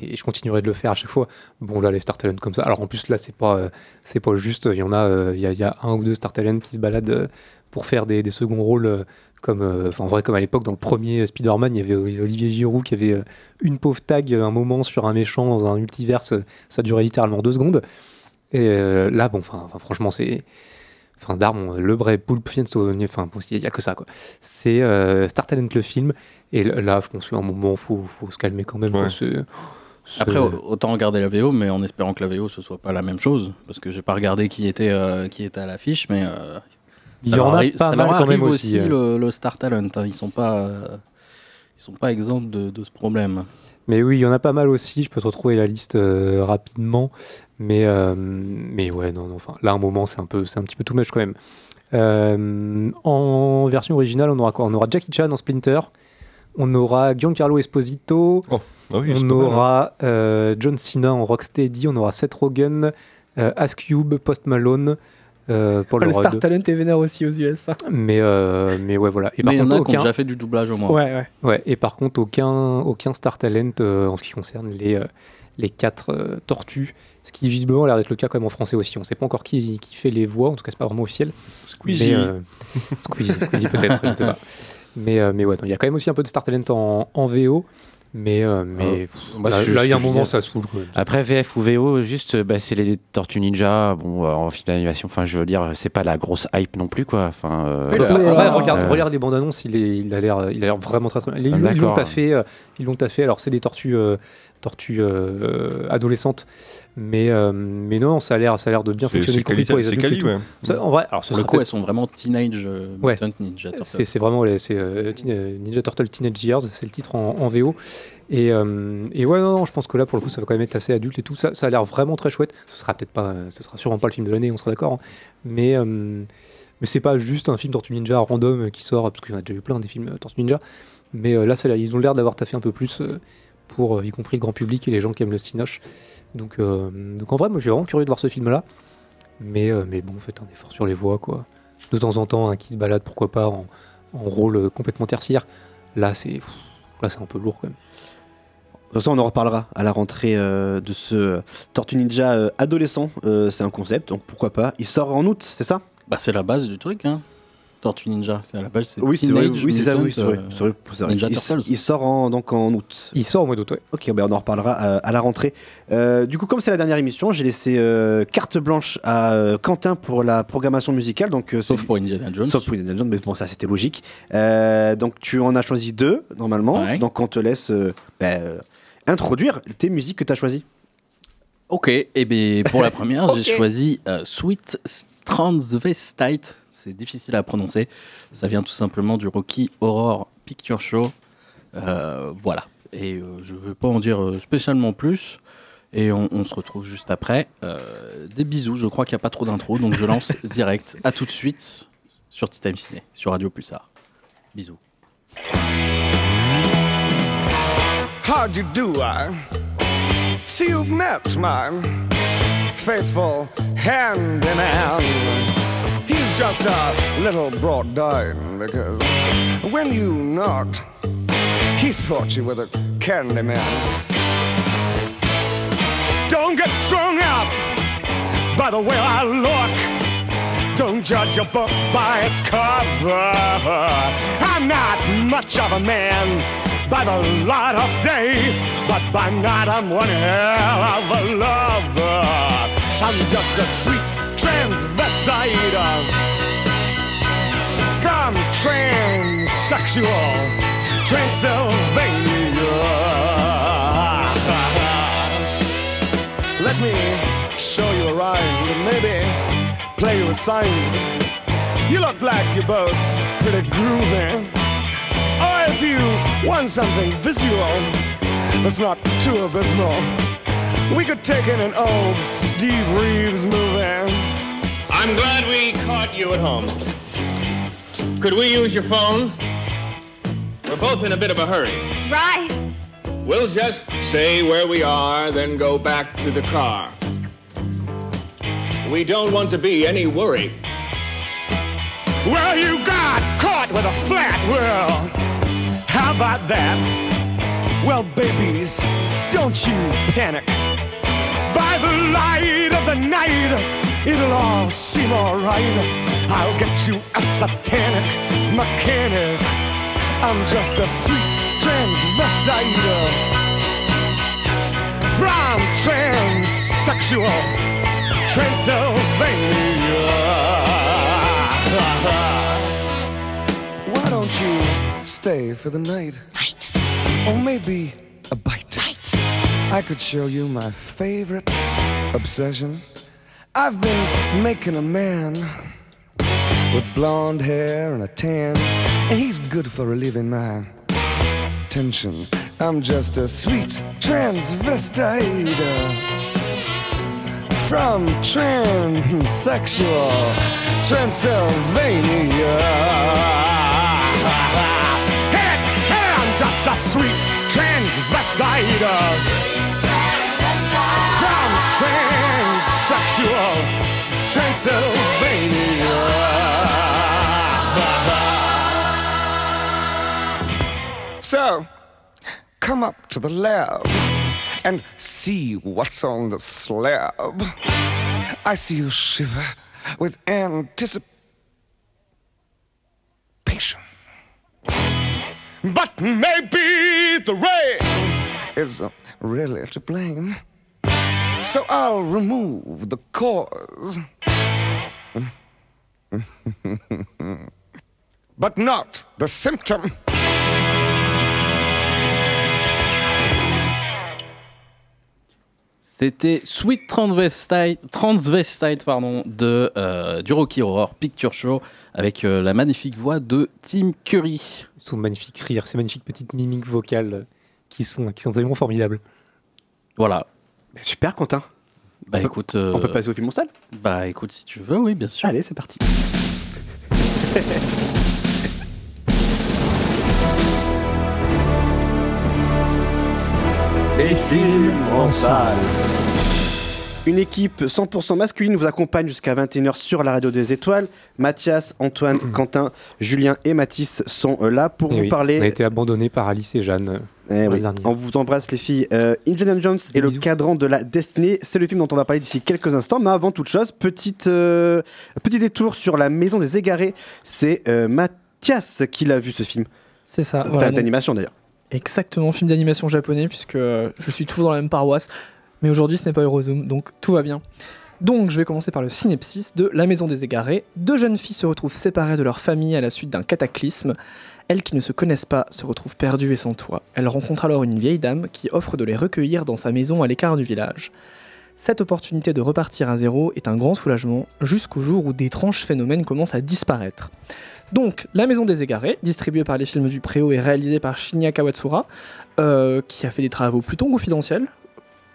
et je continuerai de le faire à chaque fois. Bon, là, les Star Talent comme ça. Alors en plus, là, c'est pas, euh, c'est pas juste. Il y en a, euh, il y, a, y un ou deux Star Talent qui se baladent euh, pour faire des, des seconds rôles. comme, euh, en vrai, comme à l'époque, dans le premier Spider-Man, il y avait Olivier Giroud qui avait une pauvre tag, un moment sur un méchant dans un multiverse. Ça durait littéralement deux secondes. Et euh, là, bon, enfin, franchement, c'est. Enfin, Darm, le vrai Fiction, enfin, il n'y a que ça, quoi. C'est euh, Star Talent le film. Et là, je pense qu'à un moment, faut, faut se calmer quand même. Ouais. Après, au- autant regarder la VO, mais en espérant que la VO ce soit pas la même chose, parce que j'ai pas regardé qui était euh, qui était à l'affiche, mais euh, Il y en a pas ça mal quand même arrive aussi, euh. le, le Star Talent. hein. Ils sont pas euh, ils sont pas exempts de, de ce problème. Mais oui, il y en a pas mal aussi. Je peux te retrouver la liste euh, rapidement. Mais, euh, mais ouais, non, non. Enfin, là, à un moment, c'est un, peu, c'est un petit peu too much quand même. Euh, en version originale, on aura quoi? On aura Jackie Chan en Splinter. On aura Giancarlo Esposito. Ah oui, c'est on hein. aura euh, John Cena en Rocksteady. On aura Seth Rogen, euh, Ask Cube, Post Malone. Euh, Paul le Rudd. Star Talent est vénère aussi aux US. hein. Mais, euh, mais ouais, voilà. Et mais il y en a qui ont déjà fait du doublage au moins. Ouais, ouais. Ouais, et par contre, aucun, aucun Star Talent euh, en ce qui concerne les, euh, les quatre euh, tortues. Ce qui visiblement a l'air d'être le cas quand même en français aussi. On ne sait pas encore qui, qui fait les voix, en tout cas, c'est pas vraiment officiel. Squeezie. Mais, euh, Squeezie, Squeezie peut-être, je ne sais pas. Mais, euh, mais ouais, il y a quand même aussi un peu de Star Talent en, en VO. Mais, euh, mais pff, Moi, là, il y a un moment, ça saoule. Quoi. Après VF ou VO, juste bah, c'est les Tortues Ninja, bon euh, en film d'animation, enfin je veux dire, c'est pas la grosse hype non plus quoi. Enfin, euh, Oui, là, Euh, après, euh, regarde, euh, regarde les bandes annonces, il, est, il a l'air, il a l'air vraiment très très bien. Ils, Ah, l'ont- ils l'ont d'accord. taffé, euh, ils l'ont taffé. Alors c'est des tortues, euh, tortues euh, adolescentes, mais euh, mais non, ça a l'air, ça a l'air de bien fonctionner, pour les c'est adultes et tout. ouais. Ça, en vrai, alors ce Pour le sera coup, elles sont vraiment Teenage euh, Ouais. Ninja Turtles. c'est, c'est vraiment les- c'est, euh, Teen- euh, Ninja Turtle Teenage Years, c'est le titre en, en VO. Et, euh, et ouais, non, non, je pense que là, pour le coup, ça va quand même être assez adulte et tout. Ça, ça a l'air vraiment très chouette. Ce sera peut-être pas, ce sera sûrement pas le film de l'année, on sera d'accord. hein. Mais, euh, mais c'est pas juste un film Tortue Ninja random euh, qui sort, parce qu'il y en a déjà eu plein des films euh, Tortue Ninja. Mais euh, là, ça a l'air- ils ont l'air d'avoir taffé un peu plus euh, pour, euh, y compris le grand public et les gens qui aiment le cinoche. Donc, euh, donc en vrai, moi, je suis vraiment curieux de voir ce film-là. Mais, euh, mais bon, faites un effort sur les voix, quoi. De temps en temps, un qui se balade, pourquoi pas, en, en rôle complètement tertiaire. Là, c'est là, c'est un peu lourd quand même. De toute façon, on en reparlera à la rentrée euh, de ce euh, Tortue Ninja euh, adolescent. Euh, c'est un concept, donc pourquoi pas. Il sort en août, c'est ça? Bah, c'est la base du truc, hein. Tortue Ninja, c'est à la base, c'est Oui, c'est vrai, oui, c'est ça, oui, Mutant, c'est vrai, euh, c'est vrai, c'est vrai. Ninja Il, Turtles. il sort en, donc en août. Il sort au mois d'août, ouais. Ok, ben on en reparlera euh, à la rentrée. Euh, du coup, comme c'est la dernière émission, j'ai laissé euh, carte blanche à euh, Quentin pour la programmation musicale. Donc, euh, Sauf pour Indiana Jones. Sauf pour Indiana Jones, mais bon, ça c'était logique. Euh, donc tu en as choisi deux, normalement. Ouais. Donc on te laisse euh, ben, euh, introduire tes musiques que tu as choisies. Ok, et bien pour la première, j'ai choisi euh, Sweet Transvestite. C'est difficile à prononcer. Ça vient tout simplement du Rocky Horror Picture Show. Euh, voilà. Et euh, je ne veux pas en dire euh, spécialement plus. Et on, on se retrouve juste après. Euh, des bisous. Je crois qu'il n'y a pas trop d'intro, donc je lance direct. À tout de suite sur Tea Time Ciné, sur Radio Pulsar. Bisous. How'd you do? I see you've met my faithful handyman. He's just a little brought down because when you knocked, he thought you were the candy man. Don't get strung up by the way I look. Don't judge a book by its cover. I'm not much of a man by the light of day, but by night I'm one hell of a lover. I'm just a sweet transvestite from transsexual Transylvania. Let me show you a rhyme and maybe play you a sign. You look like you're both pretty groovy. Or if you want something visual that's not too abysmal, we could take in an old Steve Reeves movie. I'm glad we caught you at home. Could we use your phone? We're both in a bit of a hurry. Right. We'll just say where we are, then go back to the car. We don't want to be any worry. Well, you got caught with a flat world. How about that? Well, babies, don't you panic. By the light of the night, it'll all seem alright. I'll get you a satanic mechanic. I'm just a sweet transvestite from transsexual Transylvania. Why don't you stay for the night? Night. Or maybe a bite. I could show you my favorite obsession. I've been making a man with blonde hair and a tan, and he's good for relieving my tension. I'm just a sweet transvestite uh, from transsexual Transylvania. Hey, hey, I'm just a sweet transvestite Transylvania. So, come up to the lab and see what's on the slab. I see you shiver with anticipation. But maybe the rain is really to blame. So I'll remove the cause. but not the symptom. C'était Sweet Transvestite, Transvestite pardon, de, euh, du Rocky Horror Picture Show avec euh, la magnifique voix de Tim Curry. Son magnifique rire, ces magnifiques petites mimiques vocales qui sont, qui sont absolument formidables. Voilà. Bah, super, Quentin. Bah on peut, écoute. euh, On peut passer au film en salle Bah écoute, si tu veux, oui, bien sûr. Allez, c'est parti. Et film en salle. Une équipe 100% masculine vous accompagne jusqu'à 21h sur la radio des étoiles. Mathias, Antoine, Quentin, Julien et Mathis sont euh, là pour Eh vous oui, parler. On a été abandonné par Alice et Jeanne. euh, Eh oui. On vous embrasse les filles. Euh, Indiana Jones et le cadran de la destinée, c'est le film dont on va parler d'ici quelques instants. Mais avant toute chose, petite, euh, petit détour sur la maison des égarés. C'est euh, Mathias qui l'a vu ce film. C'est ça. Voilà, d'animation d'ailleurs. Exactement, film d'animation japonais, puisque euh, je suis toujours dans la même paroisse. Mais aujourd'hui, ce n'est pas Eurozone, donc tout va bien. Donc, je vais commencer par le synopsis de La Maison des Égarés. Deux jeunes filles se retrouvent séparées de leur famille à la suite d'un cataclysme. Elles qui ne se connaissent pas se retrouvent perdues et sans toit. Elles rencontrent alors une vieille dame qui offre de les recueillir dans sa maison à l'écart du village. Cette opportunité de repartir à zéro est un grand soulagement jusqu'au jour où d'étranges phénomènes commencent à disparaître. Donc, La Maison des Égarés, distribuée par les films du Préau et réalisée par Shinya Kawatsura, euh, qui a fait des travaux plutôt confidentiels,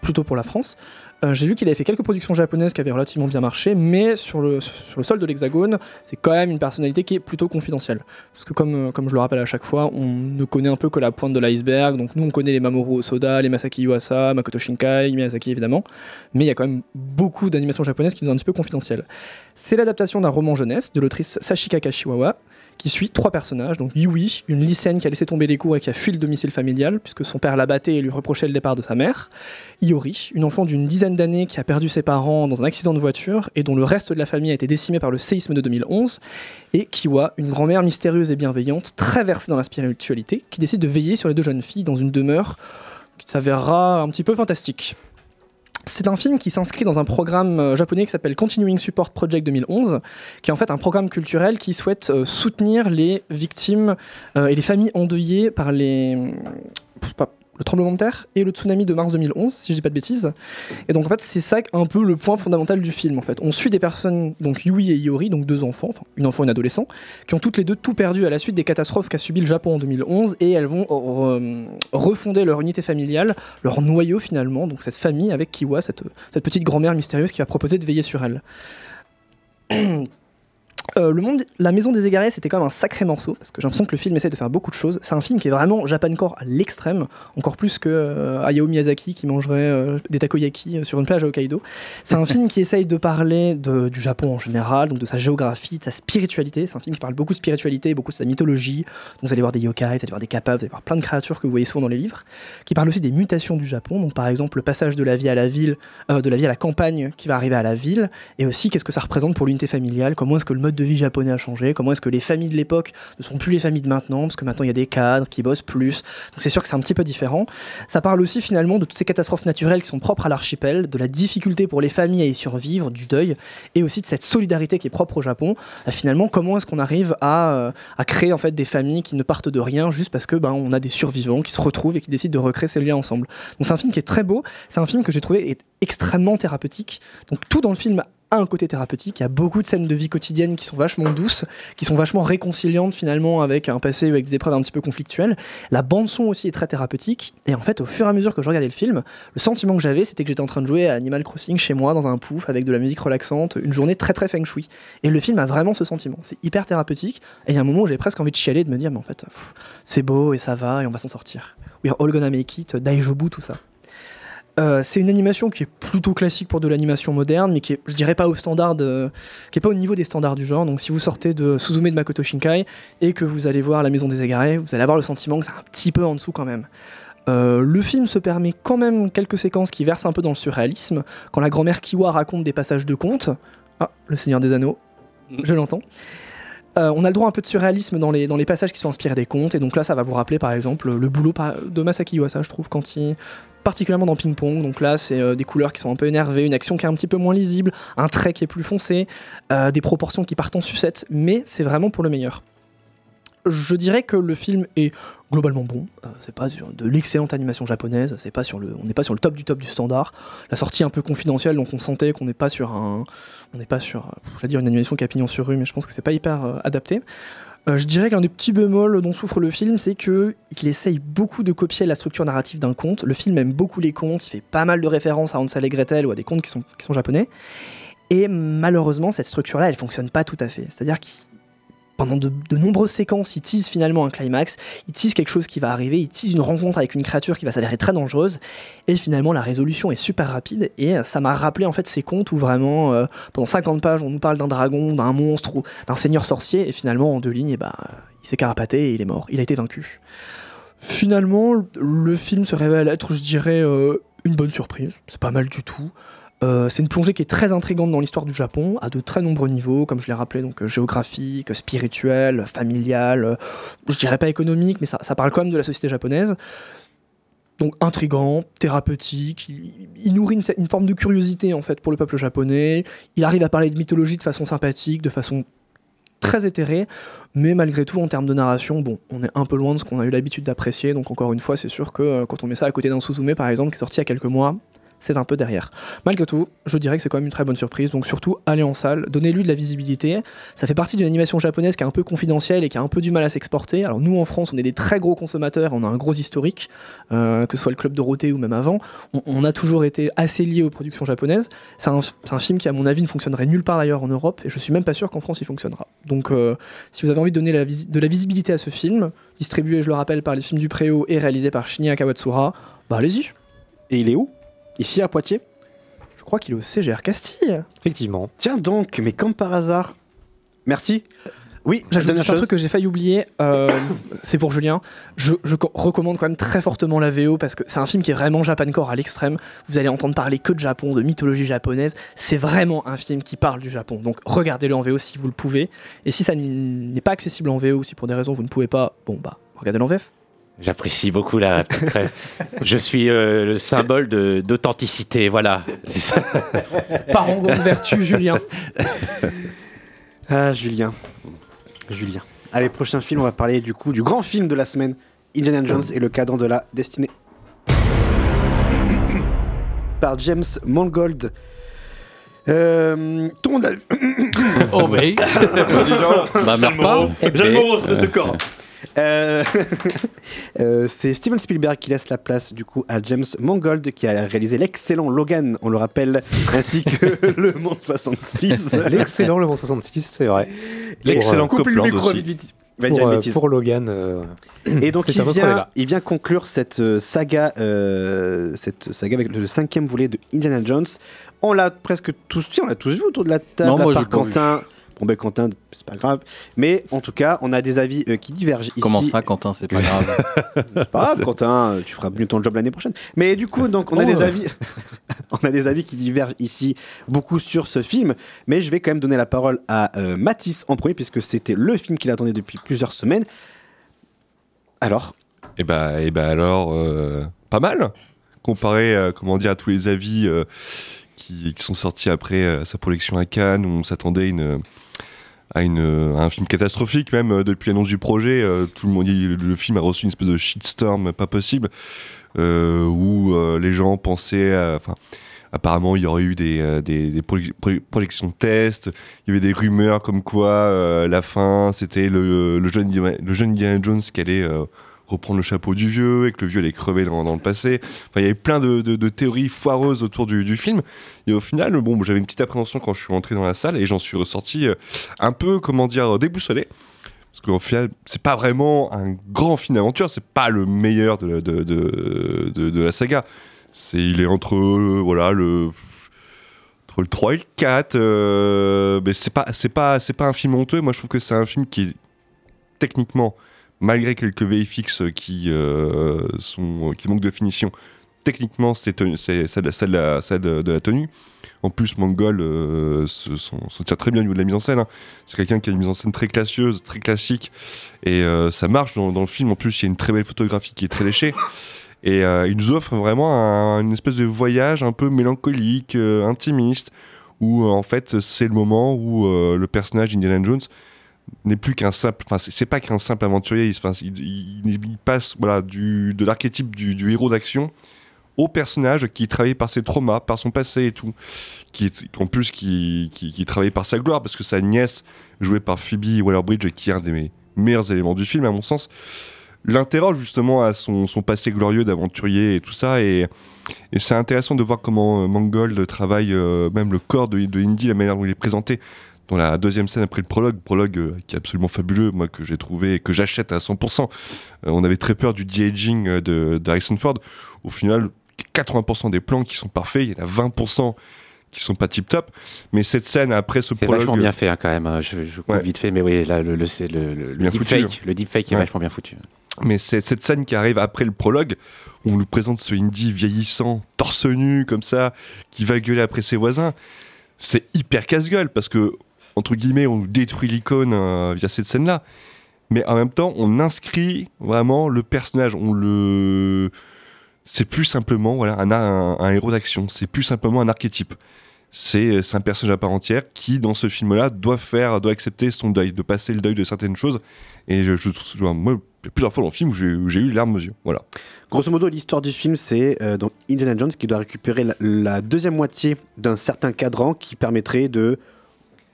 plutôt pour la France. Euh, J'ai vu qu'il avait fait quelques productions japonaises qui avaient relativement bien marché, mais sur le, sur le sol de l'Hexagone, c'est quand même une personnalité qui est plutôt confidentielle. Parce que comme, euh, comme je le rappelle à chaque fois, on ne connaît un peu que la pointe de l'iceberg. Donc nous, on connaît les Mamoru Osoda, les Masaki Yuasa, Makoto Shinkai, Miyazaki évidemment. Mais il y a quand même beaucoup d'animations japonaises qui sont un petit peu confidentielles. C'est l'adaptation d'un roman jeunesse de l'autrice Sashika Kashiwawa, qui suit trois personnages. Donc Yui, une lycéenne qui a laissé tomber les cours et qui a fui le domicile familial, puisque son père l'a batté et lui reprochait le départ de sa mère. Iori, une enfant d'une dizaine d'années qui a perdu ses parents dans un accident de voiture et dont le reste de la famille a été décimé par le séisme de 2011. Et Kiwa, une grand-mère mystérieuse et bienveillante, très versée dans la spiritualité, qui décide de veiller sur les deux jeunes filles dans une demeure qui s'avérera un petit peu fantastique. C'est un film qui s'inscrit dans un programme euh, japonais qui s'appelle Continuing Support Project 2011, qui est en fait un programme culturel qui souhaite euh, soutenir les victimes euh, et les familles endeuillées par les, le tremblement de terre et le tsunami de mars 2011, si je dis pas de bêtises. Et donc en fait, c'est ça un peu le point fondamental du film. En fait, on suit des personnes, donc Yui et Iori, donc deux enfants, enfin une enfant et une adolescent, qui ont toutes les deux tout perdu à la suite des catastrophes qu'a subi le Japon en 2011, et elles vont euh, refonder leur unité familiale, leur noyau finalement, donc cette famille avec Kiwa, cette, cette petite grand-mère mystérieuse qui va proposer de veiller sur elle. Euh, la Maison des Égarés, c'était quand même un sacré morceau parce que j'ai l'impression que le film essaie de faire beaucoup de choses. C'est un film qui est vraiment Japancore à l'extrême, encore plus que euh, Hayao Miyazaki qui mangerait euh, des takoyaki sur une plage à Hokkaido. C'est un film qui essaye de parler du Japon en général, donc de sa géographie, de sa spiritualité. C'est un film qui parle beaucoup de spiritualité, beaucoup de sa mythologie. Donc vous allez voir des yokai, vous allez voir des kappas, vous allez voir plein de créatures que vous voyez souvent dans les livres. Qui parle aussi des mutations du Japon, donc par exemple le passage de la vie à la ville, de la vie à la campagne qui va arriver à la ville, et aussi qu'est-ce que ça représente pour l'unité familiale, comment est-ce que le mode de vie japonais a changé, comment est-ce que les familles de l'époque ne sont plus les familles de maintenant, parce que maintenant il y a des cadres qui bossent plus. Donc c'est sûr que c'est un petit peu différent. Ça parle aussi finalement de toutes ces catastrophes naturelles qui sont propres à l'archipel, de la difficulté pour les familles à y survivre, du deuil, et aussi de cette solidarité qui est propre au Japon. Euh, finalement, comment est-ce qu'on arrive à, euh, à, créer en fait des familles qui ne partent de rien juste parce que ben, on a des survivants qui se retrouvent et qui décident de recréer ces liens ensemble? Donc c'est un film qui est très beau, c'est un film que j'ai trouvé extrêmement thérapeutique. Donc tout dans le film un côté thérapeutique. Il y a beaucoup de scènes de vie quotidienne qui sont vachement douces, qui sont vachement réconciliantes finalement avec un passé avec des épreuves un petit peu conflictuelles. La bande son aussi est très thérapeutique. Et en fait, au fur et à mesure que je regardais le film, le sentiment que j'avais, c'était que j'étais en train de jouer à Animal Crossing chez moi dans un pouf avec de la musique relaxante, une journée très très feng shui. Et le film a vraiment ce sentiment. C'est hyper thérapeutique. Et il y a un moment où j'avais presque envie de chialer, de me dire, mais en fait, c'est beau et ça va et on va s'en sortir. We're all gonna make it, Daijobu, tout ça. Euh, c'est une animation qui est plutôt classique pour de l'animation moderne, mais qui est, je dirais, pas au standard, de, qui est pas au niveau des standards du genre. Donc, si vous sortez de Suzume de Makoto Shinkai et que vous allez voir La Maison des Égarés, vous allez avoir le sentiment que c'est un petit peu en dessous quand même. Euh, le film se permet quand même quelques séquences qui versent un peu dans le surréalisme. Quand la grand-mère Kiwa raconte des passages de contes, ah, le Seigneur des Anneaux, je l'entends. Euh, on a le droit un peu de surréalisme dans les, dans les passages qui sont inspirés des contes, et donc là ça va vous rappeler par exemple le boulot de Masaki Yuasa, je trouve, quand il, particulièrement dans Ping Pong. Donc là, c'est euh, des couleurs qui sont un peu énervées, une action qui est un petit peu moins lisible, un trait qui est plus foncé, euh, des proportions qui partent en sucette, mais c'est vraiment pour le meilleur. Je dirais que le film est globalement bon. Euh, c'est pas de l'excellente animation japonaise. C'est pas sur le, on n'est pas sur le top du top du standard. La sortie est un peu confidentielle, donc on sentait qu'on n'est pas sur un, on n'est pas sur, dire une animation qui a pignon sur rue, mais je pense que c'est pas hyper adapté. Euh, je dirais qu'un des petits bémols dont souffre le film, c'est que il essaye beaucoup de copier la structure narrative d'un conte. Le film aime beaucoup les contes, il fait pas mal de références à Hansel et Gretel ou à des contes qui sont, qui sont japonais. Et malheureusement, cette structure-là, elle fonctionne pas tout à fait. C'est-à-dire qu'il pendant de, nombreuses séquences, il tease finalement un climax, il tease quelque chose qui va arriver, il tease une rencontre avec une créature qui va s'avérer très dangereuse, et finalement la résolution est super rapide, et ça m'a rappelé en fait ces contes où vraiment, euh, pendant 50 pages, on nous parle d'un dragon, d'un monstre ou d'un seigneur sorcier, et finalement en deux lignes, et eh ben, il s'est carapaté et il est mort, il a été vaincu. Finalement, le film se révèle être, je dirais, euh, une bonne surprise, c'est pas mal du tout. Euh, c'est une plongée qui est très intrigante dans l'histoire du Japon, à de très nombreux niveaux, comme je l'ai rappelé, donc euh, géographique, spirituel, familial, euh, je dirais pas économique, mais ça, parle quand même de la société japonaise. Donc intrigant, thérapeutique, il, nourrit une, forme de curiosité en fait pour le peuple japonais. Il arrive à parler de mythologie de façon sympathique, de façon très éthérée, mais malgré tout en termes de narration, bon, on est un peu loin de ce qu'on a eu l'habitude d'apprécier. Donc encore une fois, c'est sûr que quand on met ça à côté d'un Suzume par exemple qui est sorti il y a quelques mois, c'est un peu derrière. Malgré tout, je dirais que c'est quand même une très bonne surprise, donc surtout allez en salle, donnez-lui de la visibilité. Ça fait partie d'une animation japonaise qui est un peu confidentielle et qui a un peu du mal à s'exporter. Alors nous en France, on est des très gros consommateurs, on a un gros historique, euh, que ce soit le club Dorothée ou même avant. On, a toujours été assez liés aux productions japonaises. C'est un, film qui, à mon avis, ne fonctionnerait nulle part ailleurs en Europe, et je suis même pas sûr qu'en France il fonctionnera. Donc euh, si vous avez envie de donner de la visibilité à ce film, distribué, je le rappelle, par les films du Préau et réalisé par Shinya Kawatsura, bah allez-y. Et il est où? Ici à Poitiers Je crois qu'il est au CGR Castille. Effectivement. Tiens donc, mais comme par hasard. Merci. Oui, j'ajoute un truc que j'ai failli oublier, euh, c'est pour Julien. Je, recommande quand même très fortement la VO parce que c'est un film qui est vraiment Japancore à l'extrême. Vous allez entendre parler que de Japon, de mythologie japonaise. C'est vraiment un film qui parle du Japon. Donc regardez-le en VO si vous le pouvez. Et si ça n'est pas accessible en VO ou si pour des raisons vous ne pouvez pas, bon bah regardez-le en VF. J'apprécie beaucoup la. je suis euh, le symbole d'authenticité, voilà. Parangon de vertu, Julien. ah, Julien. Julien. Allez, prochain film, on va parler du coup du grand film de la semaine Indiana Jones et le cadran de la destinée. par James Mangold. Euh, vu. Oh, oui. Bah, meurs pas. J'aime de ce corps. Euh, euh, c'est Steven Spielberg qui laisse la place du coup à James Mangold qui a réalisé l'excellent Logan, on le rappelle, ainsi que Le Monde 66. L'excellent Le Mans 66, c'est vrai. L'excellent euh, Coupe le Copland micro, aussi. vite, pour, dire une euh, pour Logan. euh, Et donc il vient, débat. il vient conclure cette saga, euh, cette saga avec le cinquième volet de Indiana Jones. On l'a presque tous, on l'a tous vu autour de la table. Non, moi, à part j'ai pas vu. Quentin. Bon ben Quentin, c'est pas grave. Mais en tout cas, on a des avis euh, qui divergent ici. Comment ça, Quentin C'est pas grave. C'est pas grave, Quentin, tu feras mieux ton job l'année prochaine. Mais du coup, donc, on a Oh. des avis, on a des avis qui divergent ici beaucoup sur ce film. Mais je vais quand même donner la parole à euh, Mathis en premier, puisque c'était le film qu'il attendait depuis plusieurs semaines. Alors, Et bah, et bah alors, euh, pas mal, comparé euh, comment dire, à tous les avis euh, qui, sont sortis après euh, sa projection à Cannes, où on s'attendait une, à, une, un film catastrophique, même euh, depuis l'annonce du projet. euh, tout le, monde, il- le film a reçu une espèce de shitstorm pas possible, où les gens pensaient. Enfin, apparemment, il y aurait eu des, des, des proje- pro- projections de tests, il y avait des rumeurs comme quoi la fin, c'était le, le, jeune, le jeune Jones qui allait. Reprendre le chapeau du vieux et que le vieux allait crever dans, le passé. Enfin, il y avait plein de, théories foireuses autour du, film. Et au final, bon, j'avais une petite appréhension quand je suis rentré dans la salle et j'en suis ressorti euh, un peu, comment dire, déboussolé. Parce qu'au final, c'est pas vraiment un grand film d'aventure, c'est pas le meilleur de, de, de, de- la saga. C'est, il est entre, euh, voilà, le entre le 3 et le 4 euh, mais c'est pas pas pas un film honteux moi je trouve que c'est un film qui techniquement malgré quelques VFX qui euh, sont qui manquent de finition techniquement c'est ça de, de la tenue. En plus Mongol euh, se, se très bien au niveau de la mise en scène hein. c'est quelqu'un qui a une mise en scène très classieuse très classique et euh, ça marche dans, le film. En plus il y a une très belle photographie qui est très léchée. Et euh, il nous offre vraiment un- une espèce de voyage un peu mélancolique, euh, intimiste, où euh, en fait c'est le moment où euh, le personnage d'Indiana Jones n'est plus qu'un simple, enfin c'est pas qu'un simple aventurier, il, il- passe voilà du de l'archétype du, héros d'action au personnage qui travaille par ses traumas, par son passé et tout, qui est en plus qui, qui, travaille par sa gloire parce que sa nièce jouée par Phoebe Waller-Bridge qui est un des me- meilleurs éléments du film à mon sens l'interroge justement à son, son passé glorieux d'aventurier et tout ça. Et, et c'est intéressant de voir comment euh, Mangold travaille euh, même le corps de, de Indy, la manière dont il est présenté dans la deuxième scène après le prologue. Prologue euh, qui est absolument fabuleux, moi que j'ai trouvé et que j'achète à 100%. Euh, on avait très peur du de-aging euh, de, Ford. Au final, 80% des plans qui sont parfaits, il y en a 20% qui sont pas tip top mais cette scène après ce C'est prologue vachement bien fait hein, quand même. hein. Je, je Ouais. vite fait, mais oui, là, le, le, c'est le, le, le deepfake est Ouais. vachement bien foutu. Mais c'est cette scène qui arrive après le prologue, où on nous présente ce Indy vieillissant, torse nu, comme ça, qui va gueuler après ses voisins. C'est hyper casse-gueule, parce que, entre guillemets, on détruit l'icône euh, via cette scène-là. Mais en même temps, on inscrit vraiment le personnage. On le. C'est plus simplement voilà, un, un- héros d'action. C'est plus simplement un archétype. C'est un personnage à part entière qui, dans ce film-là, doit faire, doit accepter son deuil, de passer le deuil de certaines choses. Et je, je, je- moi, plusieurs fois dans le film où j'ai eu larmes aux yeux. Voilà. grosso modo, l'histoire du film, c'est euh, Indiana Jones qui doit récupérer la deuxième moitié d'un certain cadran qui permettrait de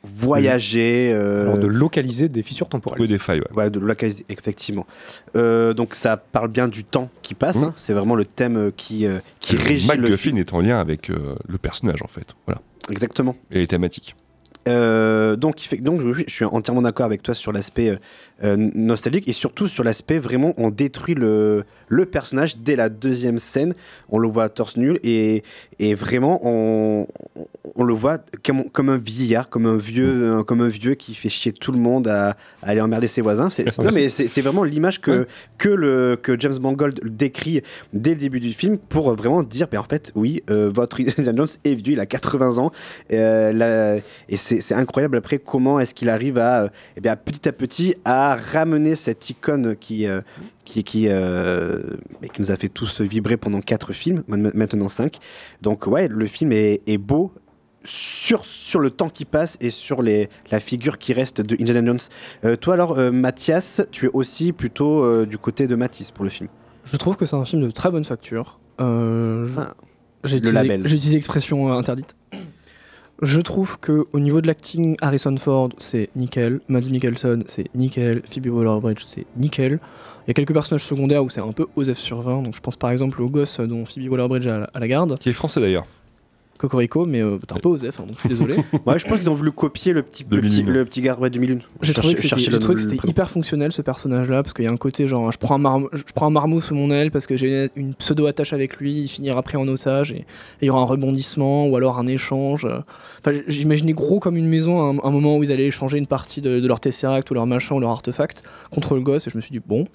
voyager. euh, Alors, de localiser des fissures temporelles. Trouver des failles, ouais. Ouais, de localiser, effectivement. Euh, donc ça parle bien du temps qui passe. Mmh. hein. C'est vraiment le thème euh, qui, euh, qui Le régit le MacGuffin film. est en lien avec euh, le personnage, en fait. Voilà. Exactement. Et les thématiques. Euh, donc, je, suis entièrement d'accord avec toi sur l'aspect euh, euh, nostalgique et surtout sur l'aspect vraiment on détruit le, le personnage dès la deuxième scène. On le voit torse nul et, et vraiment on, le voit comme, comme un vieillard, comme un vieux, comme un vieux qui fait chier tout le monde à, à aller emmerder ses voisins. C'est, non, mais c'est, vraiment l'image que, que, le, que James Mangold décrit dès le début du film pour vraiment dire ben, en fait, oui, euh, votre Indiana Jones est vieux, il a 80 ans. La- et c'est, c'est incroyable après comment est-ce qu'il arrive à, euh, eh bien, petit à petit à ramener cette icône qui, euh, qui, qui, euh, qui nous a fait tous vibrer pendant quatre films, ma- maintenant cinq. Donc ouais, le film est, est beau sur, sur le temps qui passe et sur les, la figure qui reste de Indiana Jones. Euh, toi alors, euh, Mathias, tu es aussi plutôt du côté de Matisse pour le film. Je trouve que c'est un film de très bonne facture. Je- J'ai le utilisé, label. j'ai utilisé l'expression interdite. Je trouve que au niveau de l'acting, Harrison Ford, c'est nickel. Mads Mikkelsen, c'est nickel. Phoebe Waller-Bridge, c'est nickel. Il y a quelques personnages secondaires où c'est un peu Osef sur 20. Donc je pense par exemple au gosse dont Phoebe Waller-Bridge a la garde. Qui est français d'ailleurs. Cocorico, mais euh, t'es un peu Osef, hein, donc je suis désolé. Ouais, je pense qu'ils ont voulu copier le petit, le petit, le petit gars ouais, de Milune. J'ai trouvé que c'était hyper fonctionnel ce personnage-là parce qu'il y a un côté genre je prends un, marmot, je prends un marmot sous mon aile parce que j'ai une pseudo attache avec lui, il finira pris en otage et il y aura un rebondissement ou alors un échange. Enfin, j'imaginais gros comme une maison à un, un moment où ils allaient échanger une partie de, de leur tesseract ou leur machin ou leur artefact contre le gosse et je me suis dit bon.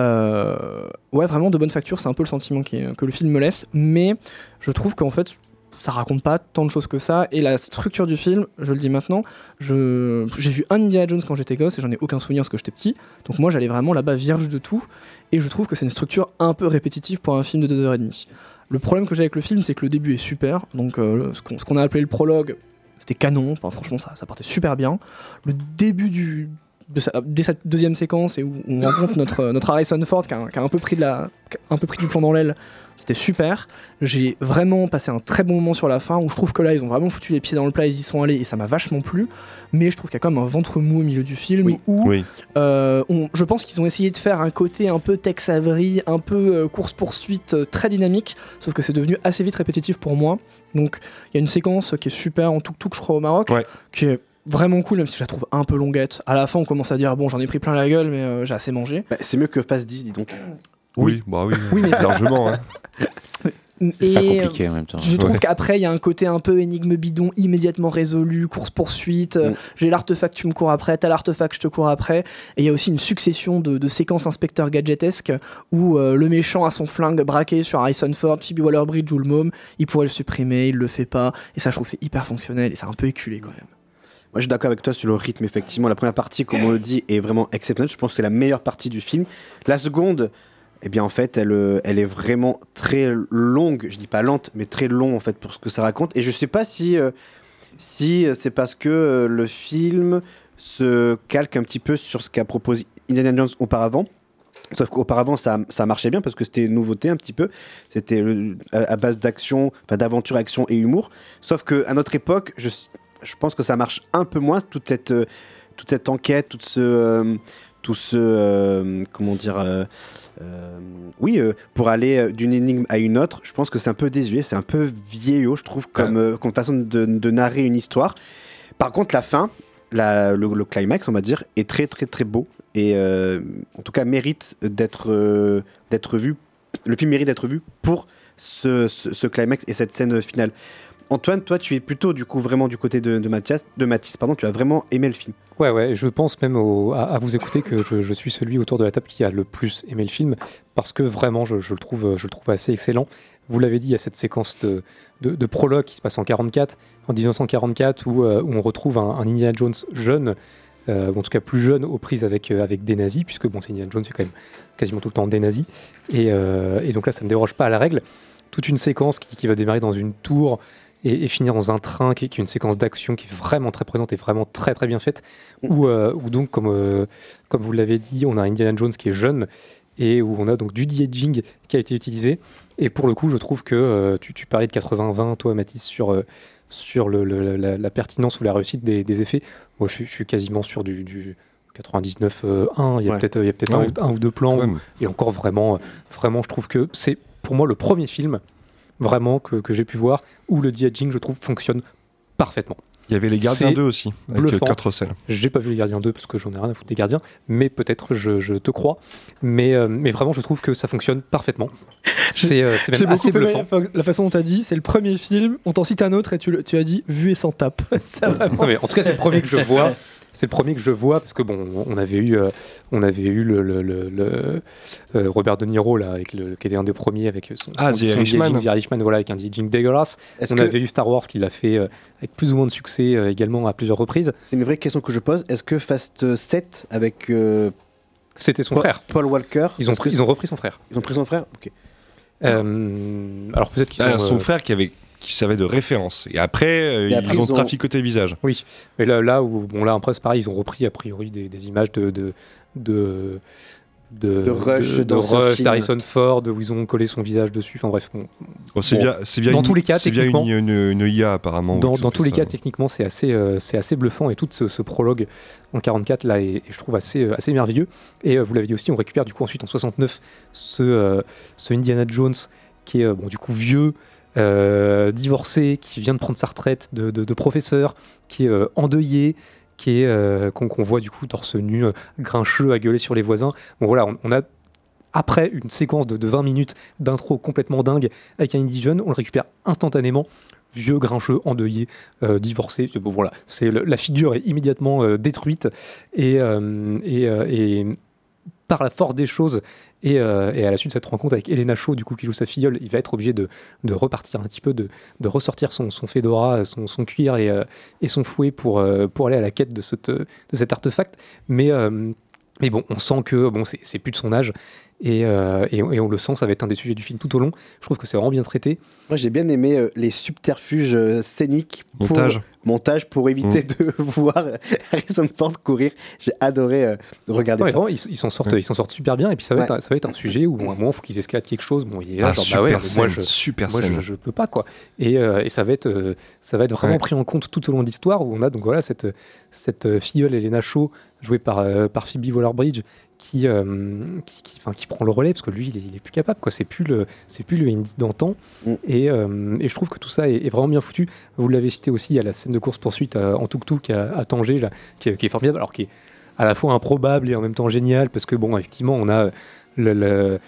euh, ouais, vraiment de bonne facture, c'est un peu le sentiment qui est- que le film me laisse, mais je trouve qu'en fait ça raconte pas tant de choses que ça. Et la structure du film je le dis maintenant j'ai vu un Indiana Jones quand j'étais gosse et j'en ai aucun souvenir parce que j'étais petit. Donc moi j'allais vraiment là-bas vierge de tout. Et je trouve que c'est une structure un peu répétitive pour un film de 2h30 le problème que j'ai avec le film c'est que le début est super. Donc euh, ce qu'on a appelé le prologue c'était canon. Franchement ça, partait super bien. Le début du de sa- dès cette deuxième séquence et où on rencontre notre, notre Harrison Ford qui a, un peu pris un peu pris du plomb dans l'aile c'était super. J'ai vraiment passé un très bon moment sur la fin où je trouve que là, ils ont vraiment foutu les pieds dans le plat, ils y sont allés et ça m'a vachement plu. Mais je trouve qu'il y a quand même un ventre mou au milieu du film où Oui. euh, on- je pense qu'ils ont essayé de faire un côté un peu Tex Avery, un peu euh, course-poursuite euh, très dynamique, sauf que c'est devenu assez vite répétitif pour moi. Donc il y a une séquence qui est super en tuk-tuk, je crois, au Maroc, qui est vraiment cool, même si je la trouve un peu longuette. À la fin, on commence à dire bon, j'en ai pris plein la gueule, mais euh, j'ai assez mangé. Bah, c'est mieux que Phase 10, dis donc. Oui, bah oui, Oui, mais- largement. hein. Et pas compliqué euh, en même temps. Je trouve Ouais. qu'après, il y a un côté un peu énigme bidon, immédiatement résolu, course-poursuite. euh, Mm. J'ai l'artefact, tu me cours après, t'as l'artefact, je te cours après. Et il y a aussi une succession de, de séquences inspecteur gadgetesques où euh, le méchant a son flingue braqué sur Harrison Ford, Phoebe Waller-Bridge ou le môme. Il pourrait le supprimer, il le fait pas. Et ça, je trouve que c'est hyper fonctionnel et c'est un peu éculé quand même. Moi, je suis d'accord avec toi sur le rythme, effectivement. La première partie, comme on le dit, est vraiment exceptionnelle. Je pense que c'est la meilleure partie du film. La seconde, eh bien, en fait, elle, euh, elle est vraiment très longue. Je dis pas lente, mais très long, en fait, pour ce que ça raconte. Et je sais pas si, euh, euh, c'est parce que le film se calque un petit peu sur ce qu'a proposé Indiana Jones auparavant. Sauf qu'auparavant, ça, ça marchait bien parce que c'était une nouveauté un petit peu. C'était à, base d'action, enfin d'aventure, action et humour. Sauf qu'à notre époque, je, pense que ça marche un peu moins, toute cette, toute cette enquête, toute ce, tout ce. comment dire. Euh, oui, euh, pour aller euh, d'une énigme à une autre, je pense que c'est un peu désuet, c'est un peu vieillot, je trouve, comme, euh, comme façon de, de narrer une histoire. Par contre, la fin, la- le, le climax, on va dire, est très très très beau et en tout cas mérite d'être d'être vu. Le film mérite d'être vu pour ce, ce- ce climax et cette scène finale. Antoine, toi, tu es plutôt du coup vraiment du côté de, Mathias, de Mathis, pardon, tu as vraiment aimé le film. Ouais, ouais, je pense même à, vous écouter que je, suis celui autour de la table qui a le plus aimé le film parce que vraiment je, le, trouve, assez excellent. Vous l'avez dit, il y a cette séquence de, prologue qui se passe en 44, en 1944, où, euh, où on retrouve un, un Jones jeune, euh, en tout cas plus jeune, aux prises avec, euh, avec des nazis, puisque bon, c'est Indiana Jones, c'est quand même quasiment tout le temps des nazis. Et, donc là, ça ne déroge pas à la règle. Toute une séquence qui va démarrer dans une tour et, et finir dans un train, qui, qui est une séquence d'action qui est vraiment très prenante et vraiment très très bien faite, où, euh, où donc, comme, euh, comme vous l'avez dit, on a Indiana Jones qui est jeune et où on a donc du de-aging qui a été utilisé. Et pour le coup, je trouve que euh, tu, tu parlais de 80-20, toi, Mathis, sur, sur le, le- la, la pertinence ou la réussite des, des effets. Moi, je suis, je suis quasiment sur du, du 99-1. Il y a Ouais. peut-être un, Ouais. ou- un ou deux plans. Ouais, où- et encore vraiment, vraiment, je trouve que c'est pour moi le premier film vraiment que, que j'ai pu voir où le de-aging, je trouve, fonctionne parfaitement. Il y avait les Gardiens C'est 2 aussi, avec bluffant. quatre scènes. J'ai pas vu les Gardiens 2 parce que j'en ai rien à foutre des Gardiens, mais peut-être je, je te crois. Mais, euh, mais vraiment, je trouve que ça fonctionne parfaitement. C'est euh, même beaucoup assez bluffant. la, la façon dont tu as dit, c'est le premier film, on t'en cite un autre et tu, le- tu as dit vu et sans tape. Ça, vraiment. Non, mais en tout cas, c'est le premier que je vois. C'est le premier que je vois parce que bon, on avait eu, euh, on avait eu le, le- le- le, euh, Robert De Niro là, avec le, qui était un des premiers avec son, Ah, son- The son Irishman. de-aging, The Irishman, voilà, avec un de-aging dégueulasse. On que- avait eu Star Wars qui l'a fait euh, avec plus ou moins de succès euh, également à plusieurs reprises. C'est une vraie question que je pose. Est-ce que Fast 7 avec euh, C'était son Paul- frère. Paul Walker, Ils ont, pris- ils ont repris son frère. ils ont pris son frère Ok. Euh, alors peut-être qu'ils Ah, ont, son euh, frère qui avait qui servait de référence. Et après, euh, Et après, ils ont ils ont- traficoté le visage. Oui, mais là, là où bon là après c'est pareil, ils ont repris a priori des, des images de de, de de, De Rush de, Rush, d'Harrison Ford, où ils ont collé son visage dessus. Enfin bref, on- Oh, c'est bon. via, c'est via dans une- tous les cas, c'est via techniquement, une, une, une IA apparemment. dans, tous les cas, techniquement, c'est assez, euh, c'est assez bluffant et tout ce, ce prologue en 44 là est, est, je trouve assez, euh, assez merveilleux. Et euh, vous l'avez dit aussi, on récupère du coup ensuite en 69 ce, euh, ce Indiana Jones qui est euh, bon, du coup vieux, euh, divorcé, qui vient de prendre sa retraite de, professeur, qui est euh, endeuillé, qui est euh, qu'on voit du coup torse nu, grincheux, à gueuler sur les voisins. Bon voilà, on, a après une séquence de, de 20 minutes d'intro complètement dingue avec un indie jeune, on le récupère instantanément. Vieux, grincheux, endeuillé, divorcé. Bon, voilà, c'est la figure est immédiatement détruite et, et, et par la force des choses et, euh, et à la suite de cette rencontre avec Elena Shaw, du coup, qui joue sa filleule, il va être obligé de, repartir un petit peu, de, ressortir son, son fedora, son, cuir et, euh, et son fouet pour, euh, pour aller à la quête de, cet artefact. Mais, bon, on sent que c'est plus de son âge. Et, euh, et, et on le sent, ça va être un des sujets du film tout au long. Je trouve que c'est vraiment bien traité. Moi, j'ai bien aimé euh, les subterfuges euh, scéniques. pour- Montage. montage pour éviter de voir Harrison Ford courir. J'ai adoré euh, regarder Ouais, ça. vraiment, ils ils s'en sortent, ils s'en sortent super bien. Et puis ça va, être, Ouais. un- ça va être un sujet où bon, à un moment, il faut qu'ils escaladent quelque chose. Bon, il est là, Ah, genre, super bah ouais, mais moi, scène, je, super moi, scène. je, je peux pas quoi. Et, euh, et ça va être, euh, ça va être vraiment Ouais. pris en compte tout au long de l'histoire où on a donc voilà cette cette filleule Elena Shaw jouée par euh, par Phoebe Waller-Bridge qui euh, qui, qui, enfin, qui prend le relais parce que lui, il est, il est plus capable quoi. C'est plus le c'est plus le Indy d'antan. Mm. Et, euh, et je trouve que tout ça est, est vraiment bien foutu. Vous l'avez cité aussi, il y a la scène de course poursuite en tuk-tuk à, à Tanger là, qui, est, qui est formidable, alors qui est à la fois improbable et en même temps génial parce que bon, effectivement, on a le, le-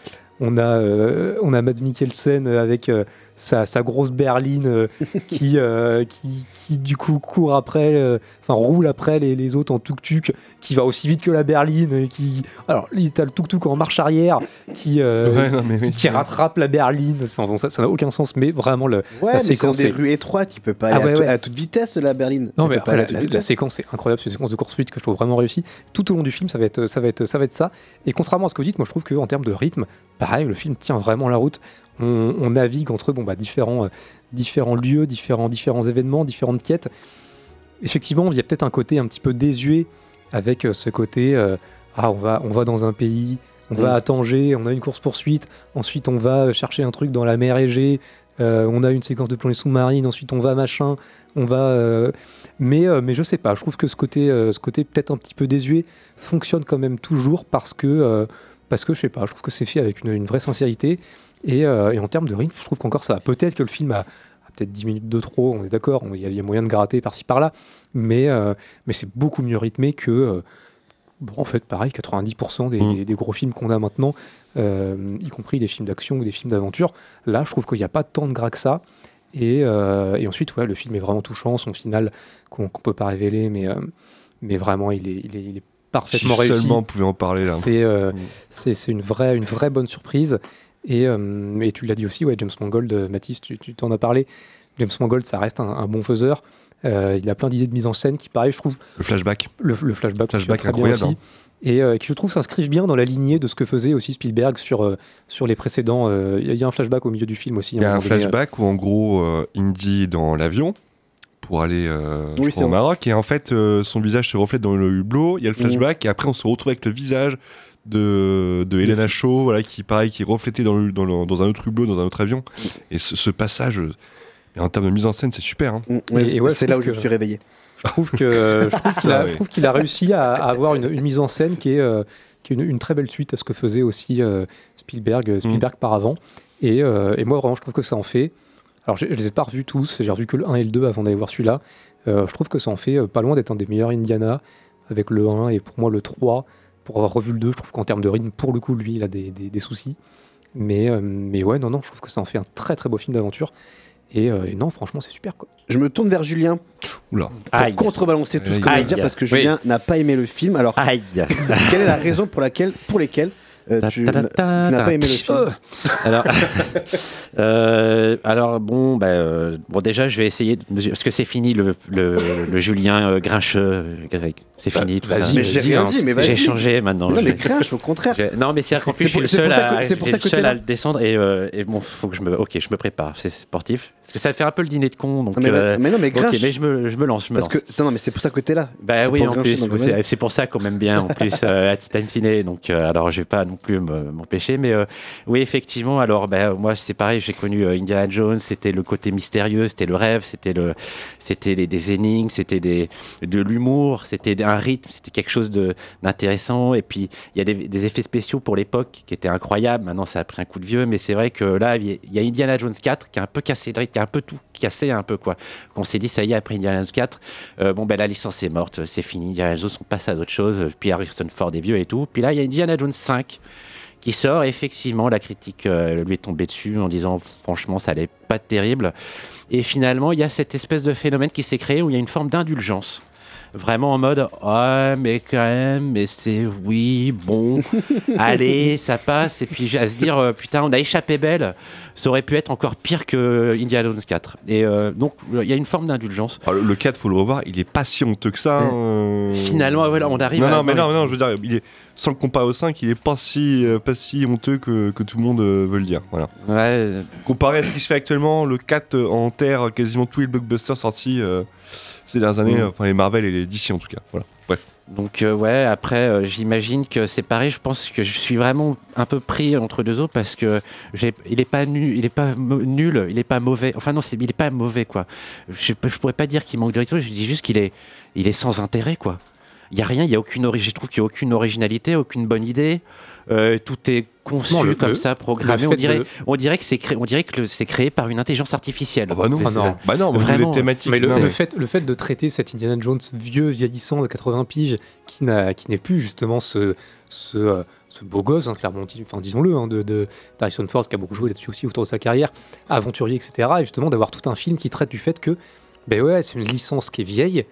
on a euh, on a Mads Mikkelsen avec euh, sa, sa grosse berline euh, qui, euh, qui qui du coup court après, euh, enfin roule après les, les autres en tuk-tuk, qui va aussi vite que la berline, et qui alors il t'as le tuk-tuk en marche arrière qui euh, Ouais, non, mais oui. qui, qui rattrape la berline. Enfin, bon, ça ça n'a aucun sens, mais vraiment le, Ouais, la mais c'est dans séquence des est- rues étroites, il peut pas Ah aller à, ouais, tout- ouais. à toute vitesse, la berline. non, Il mais après, la, la- séquence est incroyable, c'est une séquence de course-poursuite que je trouve vraiment réussie. Tout au long du film, ça va être ça. Va être, ça, va être ça. Et contrairement à ce que vous dites, moi je trouve qu'en termes de rythme, pareil, le film tient vraiment la route. On, on navigue entre bon, bah, différents, euh, différents lieux, différents, différents événements, différentes quêtes. Effectivement, il y a peut-être un côté un petit peu désuet avec euh, ce côté euh, ah, on va, on va dans un pays, on va Mm. à Tanger, on a une course-poursuite, ensuite on va chercher un truc dans la mer Égée, euh, on a une séquence de plongée sous-marine, ensuite on va machin, on va. euh, mais, euh, mais je sais pas, je trouve que ce côté, ce côté peut-être un petit peu désuet fonctionne quand même toujours parce que, parce que je sais pas, je trouve que c'est fait avec une, une vraie sincérité. Et, euh, et en termes de rythme, je trouve qu'encore ça. Peut-être que le film a, a peut-être 10 minutes de trop, on est d'accord, il y, y a moyen de gratter par-ci par-là, mais, euh, mais c'est beaucoup mieux rythmé que. euh, Bon, en fait, pareil, 90% des, Mm. des- des gros films qu'on a maintenant, y compris des films d'action ou des films d'aventure, là, je trouve qu'il n'y a pas tant de gras que ça. Et, et ensuite, ouais, le film est vraiment touchant, son final qu'on ne peut pas révéler, mais, mais vraiment, il est, il est, il est parfaitement si réussi. seulement on pouvait en parler là. C'est euh, Mm. c'est c'est une vraie, une vraie bonne surprise. Et, euh, et tu l'as dit aussi, ouais, James Mangold, euh, Mathis, tu tu t'en as parlé. James Mangold, ça reste un, un bon faiseur. Euh, il a plein d'idées de mise en scène qui, pareil, je trouve, Le flashback. le, le flashback, bien incroyable, aussi. Et euh, qui, je trouve, s'inscrivent bien dans la lignée de ce que faisait aussi Spielberg sur, euh, sur les précédents. Il y, a- un flashback au milieu du film aussi. Il y a un flashback où en gros Indy est dans l'avion pour aller euh, Oui, crois, au. Maroc et en fait euh, son visage se reflète dans le hublot. Il y a le Mhm. flashback et après on se retrouve avec le visage de, de Helena Shaw voilà, qui pareil qui est reflété dans, le, dans, le- dans un autre hublot dans un autre avion et ce, ce passage euh, et en termes de mise en scène c'est super hein. Mm, ouais, Et- et ouais, c'est là où je me suis réveillé. Je trouve que je trouve qu'il a, Ah qu'il a réussi à, à avoir une, une mise en scène qui est, euh, qui est une, une très belle suite à ce que faisait aussi euh, Spielberg, Spielberg par avant. Et, euh, et moi, vraiment, je trouve que ça en fait. Alors, je, je les ai pas revus tous, j'ai revu que le 1 et le 2 avant d'aller voir celui-là. Euh, je trouve que ça en fait euh, pas loin d'être un des meilleurs Indiana avec le 1 et pour moi le 3. Pour avoir revu le 2, je trouve qu'en termes de rythme, pour le coup, lui, il a des, des- des soucis. Mais, euh, mais ouais, non, non, je trouve que ça en fait un très très beau film d'aventure. Et, euh, et non, franchement, c'est super quoi. Je me tourne vers Julien Oula. pour contrebalancer tout ce que je vais dire parce que Oui. Julien n'a pas aimé le film. Alors, Aïe. quelle est la raison pour laquelle, pour lesquelles euh, tu, n'as pas aimé le film? Alors, Euh, alors bon, bah, euh, bon déjà je vais essayer de- parce que c'est fini le, le, le Julien euh, grincheux, c'est fini tout vas-y, ça. mais j'ai rien dit, mais J'ai vas-y. changé maintenant. Non, mais grinche, au contraire. je- Non mais c'est qu'en plus je suis le seul, pour ça à, que- pour le seul à le descendre et, et bon faut que je me, ok je me prépare, c'est sportif parce que ça fait un peu le dîner de con donc. Mais- mais non, mais ok grinche. mais je me, je me lance, je me Parce lance. que non, mais c'est pour ça que t'es là. Bah oui, en plus, c'est pour ça qu'on m'aime bien en plus à Ciné, donc alors je vais pas non plus me- m'empêcher, mais oui effectivement, alors bah, moi c'est pareil, j'ai connu euh, Indiana Jones, c'était le côté mystérieux, c'était le rêve, c'était le, c'était des énigmes, c'était des, de l'humour, c'était un rythme, c'était quelque chose d'intéressant, et puis il y a des, effets spéciaux pour l'époque qui étaient incroyables, maintenant ça a pris un coup de vieux, mais c'est vrai que là il y a- il y a Indiana Jones 4 qui a un peu cassé le rythme, qui a un peu tout cassé un peu quoi. On s'est dit ça y est après Indiana Jones 4, euh, bon ben la licence est morte, c'est fini, Indiana Jones on passe à d'autres choses, puis Harrison Ford est vieux et tout, puis là il y a Indiana Jones 5 qui sort, effectivement la critique euh, lui est tombée dessus en disant franchement ça allait pas terrible, et finalement il y a cette espèce de phénomène qui s'est créé où il y a une forme d'indulgence. Vraiment en mode, ah, mais quand même, mais c'est oui, bon, allez, ça passe. Et puis à se dire, euh, putain, on a échappé belle, ça aurait pu être encore pire que Indiana Jones 4. Et euh, donc, il y a une forme d'indulgence. Alors, le 4, faut le revoir, il est pas si honteux que ça. hein, euh. Finalement, voilà, on arrive non, à- Non, mais non, non, je veux dire, il est, sans le comparer au 5, il est pas si, euh, pas si honteux que, que tout le monde euh, veut le dire. Voilà. Ouais. Comparé à ce qui se fait actuellement, le 4 euh, enterre quasiment tous les blockbusters sortis euh, ces dernières années, Mm. enfin les Marvel et les DC en tout cas. Voilà. Bref. Donc euh, ouais, après euh, j'imagine que c'est pareil. Je pense que je suis vraiment un peu pris entre deux eaux parce que il est pas nul, il est pas nul, il est pas mauvais. Enfin non, il est pas mauvais quoi. Je, je pourrais pas dire qu'il manque de rythme. Je dis juste qu'il est, il est sans intérêt quoi. Il y a rien, il y a aucune origine. Je trouve qu'il y a aucune originalité, aucune bonne idée. Euh, tout est conçu Non, le- comme le- ça, programmé. On dirait, de- on dirait que c'est créé, on dirait que c'est créé par une intelligence artificielle. bah non, ah c'est- non. Bah non, des vraiment. thématiques. Mais le, Non, fait, le fait de traiter cet Indiana Jones vieux, vieillissant de 80 piges, qui n'a- qui n'est plus justement ce, ce, euh, ce beau gosse, hein, clairement, dis- enfin, disons-le, hein, de, de Harrison Ford, qui a beaucoup joué là-dessus aussi autour de sa carrière, aventurier, etc. Et justement d'avoir tout un film qui traite du fait que, ben ouais, c'est une licence qui est vieille,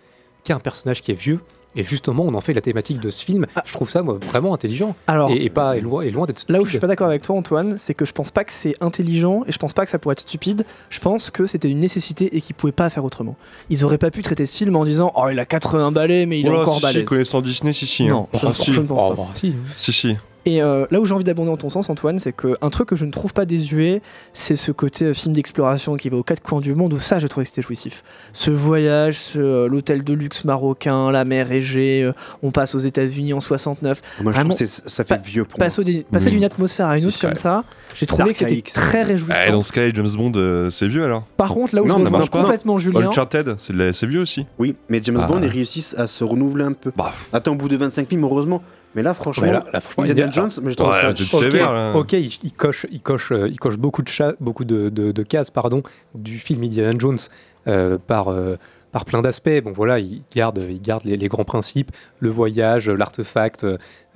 qui a un personnage qui est vieux. Et justement, on en fait la thématique de ce film. Je trouve ça moi, vraiment intelligent. Alors- et, et pas et loin, et loin d'être Là où je suis pas d'accord avec toi, Antoine, c'est que je pense pas que c'est intelligent et je pense pas que ça pourrait être stupide. Je pense que c'était une nécessité et qu'ils pouvaient pas faire autrement. Ils auraient pas pu traiter ce film en disant Oh, il a 80 balais, mais il est encore si, si, balèze. connaissant Disney, si, si. Non, hein. je ne- Ah, si. je ne pense pas. si. Si, si. Et euh, là où j'ai envie d'abonder en ton sens, Antoine, c'est qu'un truc que je ne trouve pas désuet, c'est ce côté euh, film d'exploration qui va aux quatre coins du monde, où ça, j'ai trouvé que c'était jouissif. Ce voyage, ce, euh, l'hôtel de luxe marocain, la mer Égée, euh, on passe aux États-Unis en 69. Moi, je Vraiment, trouve que ça fait pa- vieux pour passer passer Oui. d'une atmosphère à une autre comme ça, j'ai trouvé que c'était très réjouissant. Eh, dans ce cas-là, James Bond, euh, c'est vieux alors Par contre, là où Non, je rejoins complètement Julien, Uncharted, c'est la- c'est vieux aussi. Oui, mais James Ah. Bond, ils réussissent à se renouveler un peu. Bah. Attends, au bout de 25 films, heureusement. Mais là, franchement, Ouais, là- là, franchement, Indiana Jones, mais je trouve Ouais, ça c'est Ok, sévère, là. ok, il, il coche, il coche, euh, il coche beaucoup de cha- beaucoup de, de- de cases, pardon, du film Indiana Jones euh, par euh, par plein d'aspects. Bon, voilà, il garde, il garde les, les grands principes, le voyage, l'artefact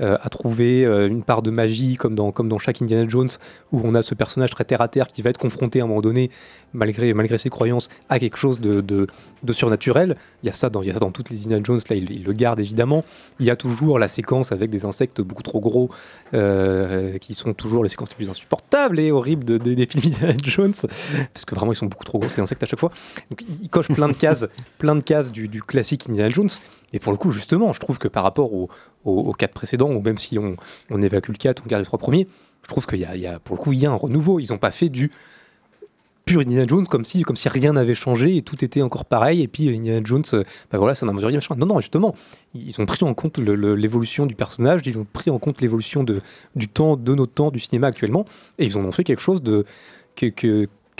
euh, à trouver, euh, une part de magie comme dans comme dans chaque Indiana Jones où on a ce personnage très terre à terre qui va être confronté à un moment donné, malgré malgré ses croyances, à quelque chose de, de, surnaturel. Il y a ça dans il y a ça dans toutes les Indiana Jones. Là, il, le garde évidemment. Il y a toujours la séquence avec des insectes beaucoup trop gros euh, qui sont toujours les séquences les plus insupportables et horribles de, de- des films Indiana Jones, parce que vraiment ils sont beaucoup trop gros ces insectes à chaque fois. Donc il coche plein de cases, plein de cases du classique Indiana Jones. Et pour le coup, justement, je trouve que par rapport au- au- aux quatre précédents, ou même si on, évacue le 4, on garde les trois premiers, je trouve qu'il y, a- il y a, un renouveau. Ils n'ont pas fait du pur Indiana Jones comme si, rien n'avait changé et tout était encore pareil. Et puis euh, Indiana Jones, bah voilà, c'est un machin. Non, non, justement, ils ont pris en compte l'évolution du personnage, ils ont pris en compte l'évolution du temps, de notre temps, du cinéma actuellement, et ils en ont fait quelque chose qui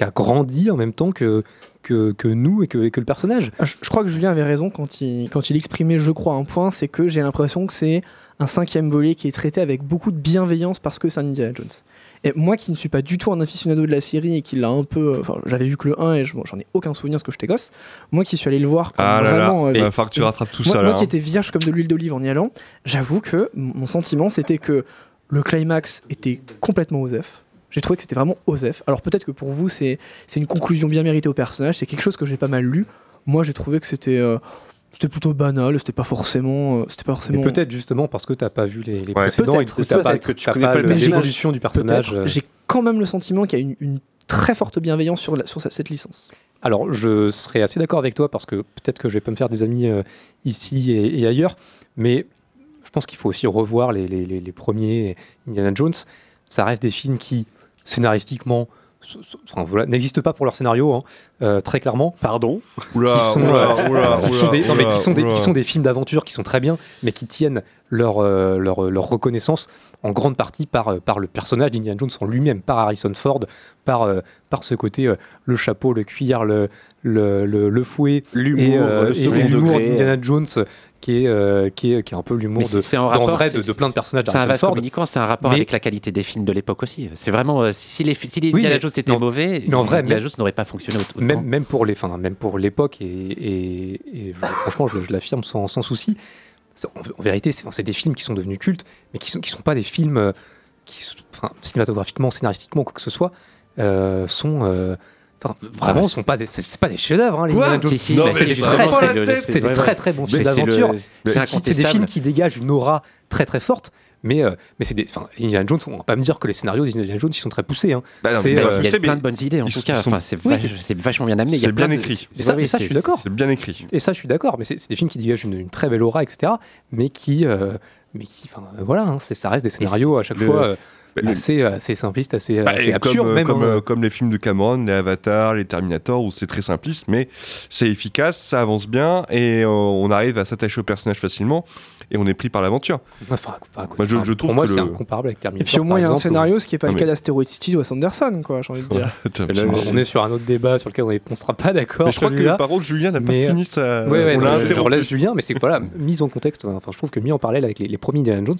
a grandi en même temps que, que, que nous et que, et que le personnage. Ah, Je, je crois que Julien avait raison quand il, quand il exprimait, je crois, un point, c'est que j'ai l'impression que c'est un cinquième volet qui est traité avec beaucoup de bienveillance parce que c'est un Indiana Jones. Et moi qui ne suis pas du tout un aficionado de la série et qui l'a un peu... Enfin, j'avais vu que le 1 et je- bon, j'en ai aucun souvenir parce que j'étais gosse. Moi qui suis allé le voir comme Ah là là, vraiment... il euh, va falloir que tu rattrapes tout moi, ça moi là. qui hein. étais vierge comme de l'huile d'olive en y allant, j'avoue que mon sentiment c'était que le climax était complètement osef. J'ai trouvé que c'était vraiment osef. Alors peut-être que pour vous c'est c'est une conclusion bien méritée au personnage, c'est quelque chose que j'ai pas mal lu. Moi j'ai trouvé que c'était euh, c'était plutôt banal, c'était pas forcément euh, c'était pas Mais forcément peut-être justement parce que t'as pas vu les, les Ouais. précédents et t'as pas, que tu t'as connais pas l'évolution du personnage. Euh. J'ai quand même le sentiment qu'il y a une, une très forte bienveillance sur, la- sur sa- cette licence. Alors, je serais assez d'accord avec toi parce que peut-être que je vais pas me faire des amis euh, ici et, et ailleurs, mais je pense qu'il faut aussi revoir les, les- les- les premiers Indiana Jones. Ça reste des films qui, scénaristiquement, enfin, voilà, n'existent pas pour leur scénario, hein, euh, très clairement. Pardon Oula, qui sont, euh, des, films d'aventure qui sont très bien, mais qui tiennent leur, euh, leur, leur reconnaissance en grande partie par, euh, par le personnage d'Indiana Jones en lui-même, par Harrison Ford, par, euh, par ce côté, euh, le chapeau, le cuir, le, le, le, le fouet, L'humour, et, euh, et- l'humour d'Indiana Jones, qui est, euh, qui, est, qui est un peu l'humour de, c'est en rapport, vrai de, de plein de personnages C'est un Ford. communicant, c'est un rapport Mais- avec la qualité des films de l'époque aussi. C'est vraiment euh, si, si les si les Oui, Indiana Jones étaient mauvais, mais en vrai, Indiana Jones n'aurait pas fonctionné autant. même, même pour les, enfin, même pour l'époque et, et- et je- franchement je, je l'affirme sans, sans souci. En, en vérité, c'est des films qui sont devenus cultes, mais qui sont qui sont pas des films euh, qui, cinématographiquement, scénaristiquement, quoi que ce soit, euh, sont Enfin, vraiment, Ah, ce sont pas des, c'est pas des chefs-d'œuvre. Hein, les Quoi Indiana Jones. Si, si, bah, c'est justement, c'est c'est le- c'est des très très bons films d'aventure. c'est C'est c'est des films qui dégagent une aura très très forte. Mais, euh, mais c'est des. Enfin, Indiana Jones, on va pas me dire que les scénarios d'Indiana Jones ils sont très poussés. Hein. Bah non, C'est, euh, il y a plein de bonnes idées en ils tout cas. sont- Enfin, c'est Oui. vach- c'est vachement bien amené. Il y a C'est bien de- écrit. Et ça, et ça, je suis d'accord. C'est bien écrit. Et ça, je suis d'accord. Mais c'est des films qui dégagent une, une très belle aura, etc. Mais qui, euh, mais qui, enfin, euh, voilà, hein, c'est- ça reste des scénarios à chaque le- fois le- assez, assez simplistes, assez, Bah, assez et absurdes comme, euh, même. comme, hein. euh, comme les films de Cameron, les Avatar, les Terminator, où c'est très simpliste, mais c'est efficace, ça avance bien, et euh, on arrive à s'attacher au personnage facilement, et on est pris par l'aventure. Enfin, enfin, Moi, je, je pour trouve moi, que c'est le- incomparable avec Et Terminator. puis au moins, il y a un scénario, ce qui n'est pas Non, le mais- cas d'Asteroid City de Wes Anderson, quoi, j'ai envie de dire. Et là, on est sur un autre débat sur lequel on ne sera pas d'accord. Mais je crois que par contre, Julien n'a pas euh, fini sa. Ouais, on non, l'a Julien, mais c'est que voilà, mise en contexte, enfin, je trouve que mis en parallèle avec les, les premiers Indiana Jones,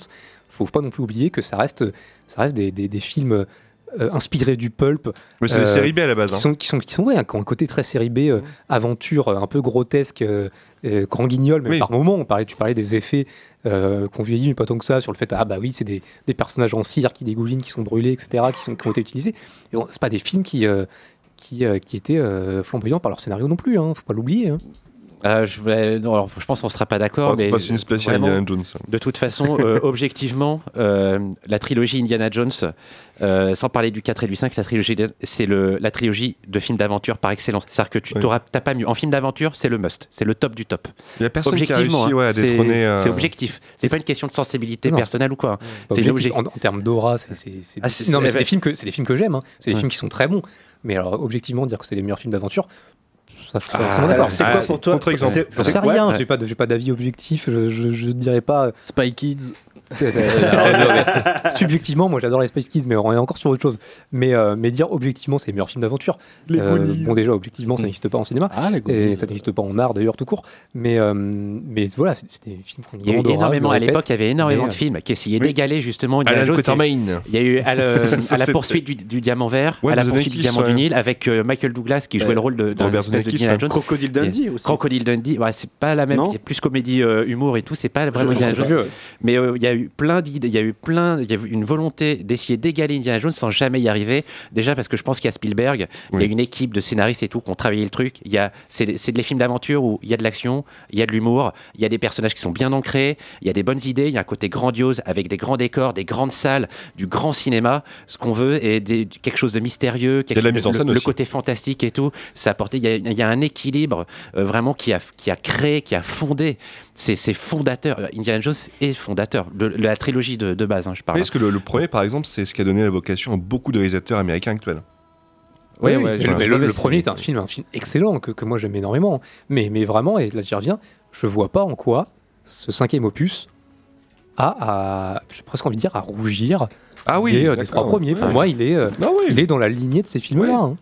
faut pas non plus oublier que ça reste, ça reste des, des- des films euh, inspirés du pulp. Mais c'est des séries B à la base, Qui hein. sont, qui sont, qui sont, ouais, qui ont un côté très série B, euh, aventure, euh, un peu grotesque, euh, euh, grand guignol, Oui. par moments. On parlait, tu parlais des effets euh, qu'on vieillit, mais pas tant que ça, sur le fait, ah bah oui, c'est des, des personnages en cire qui dégoulinent, qui sont brûlés, etc., qui, sont, qui ont été utilisés. Bon, c'est pas des films qui. euh, qui, euh, qui étaient euh, flamboyants par leur scénario non plus, hein, faut pas l'oublier. hein. Euh, je, ouais, non, alors, je pense qu'on sera pas d'accord. Mais fasse une spéciale vraiment, Indiana Jones. De toute façon, euh, objectivement, euh, la trilogie Indiana Jones, euh, sans parler du 4 et du 5, la trilogie, de- c'est le- la trilogie de films d'aventure par excellence. C'est-à-dire que tu Oui. t'as pas mieux. En film d'aventure, c'est le must, c'est le top du top. Il y a personne qui a réussi hein, ouais, à c'est- détrôner. euh, C'est objectif. C'est pas une question de sensibilité Non, personnelle ou quoi. hein. C'est objectif. en, en termes d'aura, c'est Ah, c'est- non mais c'est- c'est des films que c'est des films que j'aime. hein. C'est des Ouais. films qui sont très bons. Mais alors objectivement dire que c'est les meilleurs films d'aventure, ça pas Ah, forcément Alors, d'accord. c'est Ah, quoi c'est pour toi contre-exemple. J'en sais c'est- rien. J'ai pas de- j'ai pas d'avis objectif. Je, je, je dirais pas. Spy Kids. Subjectivement, moi j'adore les Space Kids, mais on est encore sur autre chose. Mais, euh, mais dire objectivement, c'est les meilleurs films d'aventure. Euh, bon, déjà, objectivement, ça n'existe pas en cinéma. Ah, les Et Goonies. ça n'existe pas en art d'ailleurs tout court. Mais, euh, mais voilà, c'est des films une Il y a eu énormément, à l'époque, il y avait énormément Mais, de euh, films qui essayaient oui. d'égaler justement Indiana Jones. Il y a eu à, le- à la poursuite du, du diamant vert, Ouais, à la poursuite du diamant ouais. du Nil, avec euh, Michael Douglas qui jouait le rôle de-. Jones. Crocodile Dundee aussi. Crocodile Dundee, c'est pas la même, Non il y a plus comédie euh, humour et tout, c'est pas vraiment Indiana Jones. Mais euh, il y a eu plein d'idées, il y a eu plein, il y a eu une volonté d'essayer d'égaler Indiana Jones sans jamais y arriver. Déjà parce que je pense qu'il y a Spielberg, il y a une équipe de scénaristes et tout qui ont travaillé le truc. Il y a, c'est, c'est des films d'aventure où il y a de l'action, il y a de l'humour, il y a des personnages qui sont bien ancrés, il y a des bonnes idées, il y a un côté grandiose avec des grands décors, des grandes salles, du grand cinéma, ce qu'on veut, et des- quelque chose de mystérieux, quelque, de la en le- côté fantastique et tout. Ça apporté, il y a, il y a un équilibre euh, vraiment qui a, qui a créé, qui a fondé. C'est, fondateur. Indiana Jones est fondateur de, de la trilogie de, de base, hein, je parle. Est-ce que le, le premier, par exemple, c'est ce qui a donné la vocation à beaucoup de réalisateurs américains actuels? Oui, oui, ouais, mais je- le, mais premier est un film, un film excellent que, que moi j'aime énormément. Mais, mais vraiment, et là j'y reviens, je vois pas en quoi ce cinquième opus a, à, j'ai presque envie de dire, à rougir Ah oui, des, euh, des trois premiers. Pour moi, il est, euh, Ah oui. il est dans la lignée de ces films-là. Ouais. hein.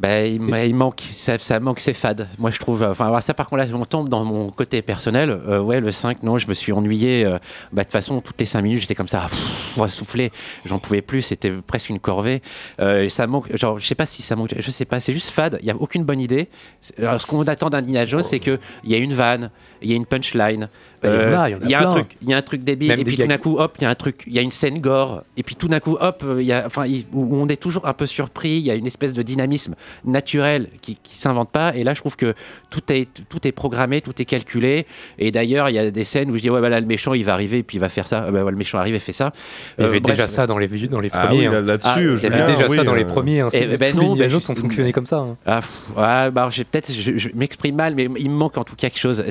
Ben, il, il manque, ça, ça manque, c'est fade. Moi, je trouve. Enfin, ça, par contre, là, on tombe dans mon côté personnel. Euh, ouais, le 5, non, je me suis ennuyé. euh, bah, de toute façon, toutes les 5 minutes, j'étais comme ça, pff, on va souffler. J'en pouvais plus. C'était presque une corvée. Euh, ça manque. Genre, je sais pas si ça manque. Je sais pas. C'est juste fade. Il y a aucune bonne idée. Alors, ce qu'on attend d'un Indiana Jones, c'est que il y a une vanne, il y a une punchline. Bah, il y en a, il y en a il y a un truc, il y a un truc débile, Même et puis tout d'un coup, hop, il y a un truc, il y a une scène gore, et puis tout d'un coup, hop, il y a, enfin, où on est toujours un peu surpris. Il y a une espèce de dynamisme naturel qui, qui s'invente pas. Et là, je trouve que tout est, tout est programmé, tout est calculé. Et d'ailleurs, il y a des scènes où je dis, ouais, voilà, le méchant, il va arriver, et puis il va faire ça. Euh, bah, ouais, le méchant arrive et fait ça. Il y avait Euh, bref. déjà ça dans les, dans les Ah premiers. oui, hein. là- là-dessus, Ah, il y avait déjà oui, ça dans les euh, premiers. Hein. Eh C'est- ben tous non, les mais Indiana Jones je- ont fonctionné comme ça. hein. Ah, pff, ouais, bah, j'ai peut-être, je, je m'exprime mal, mais il me manque en tout cas quelque chose.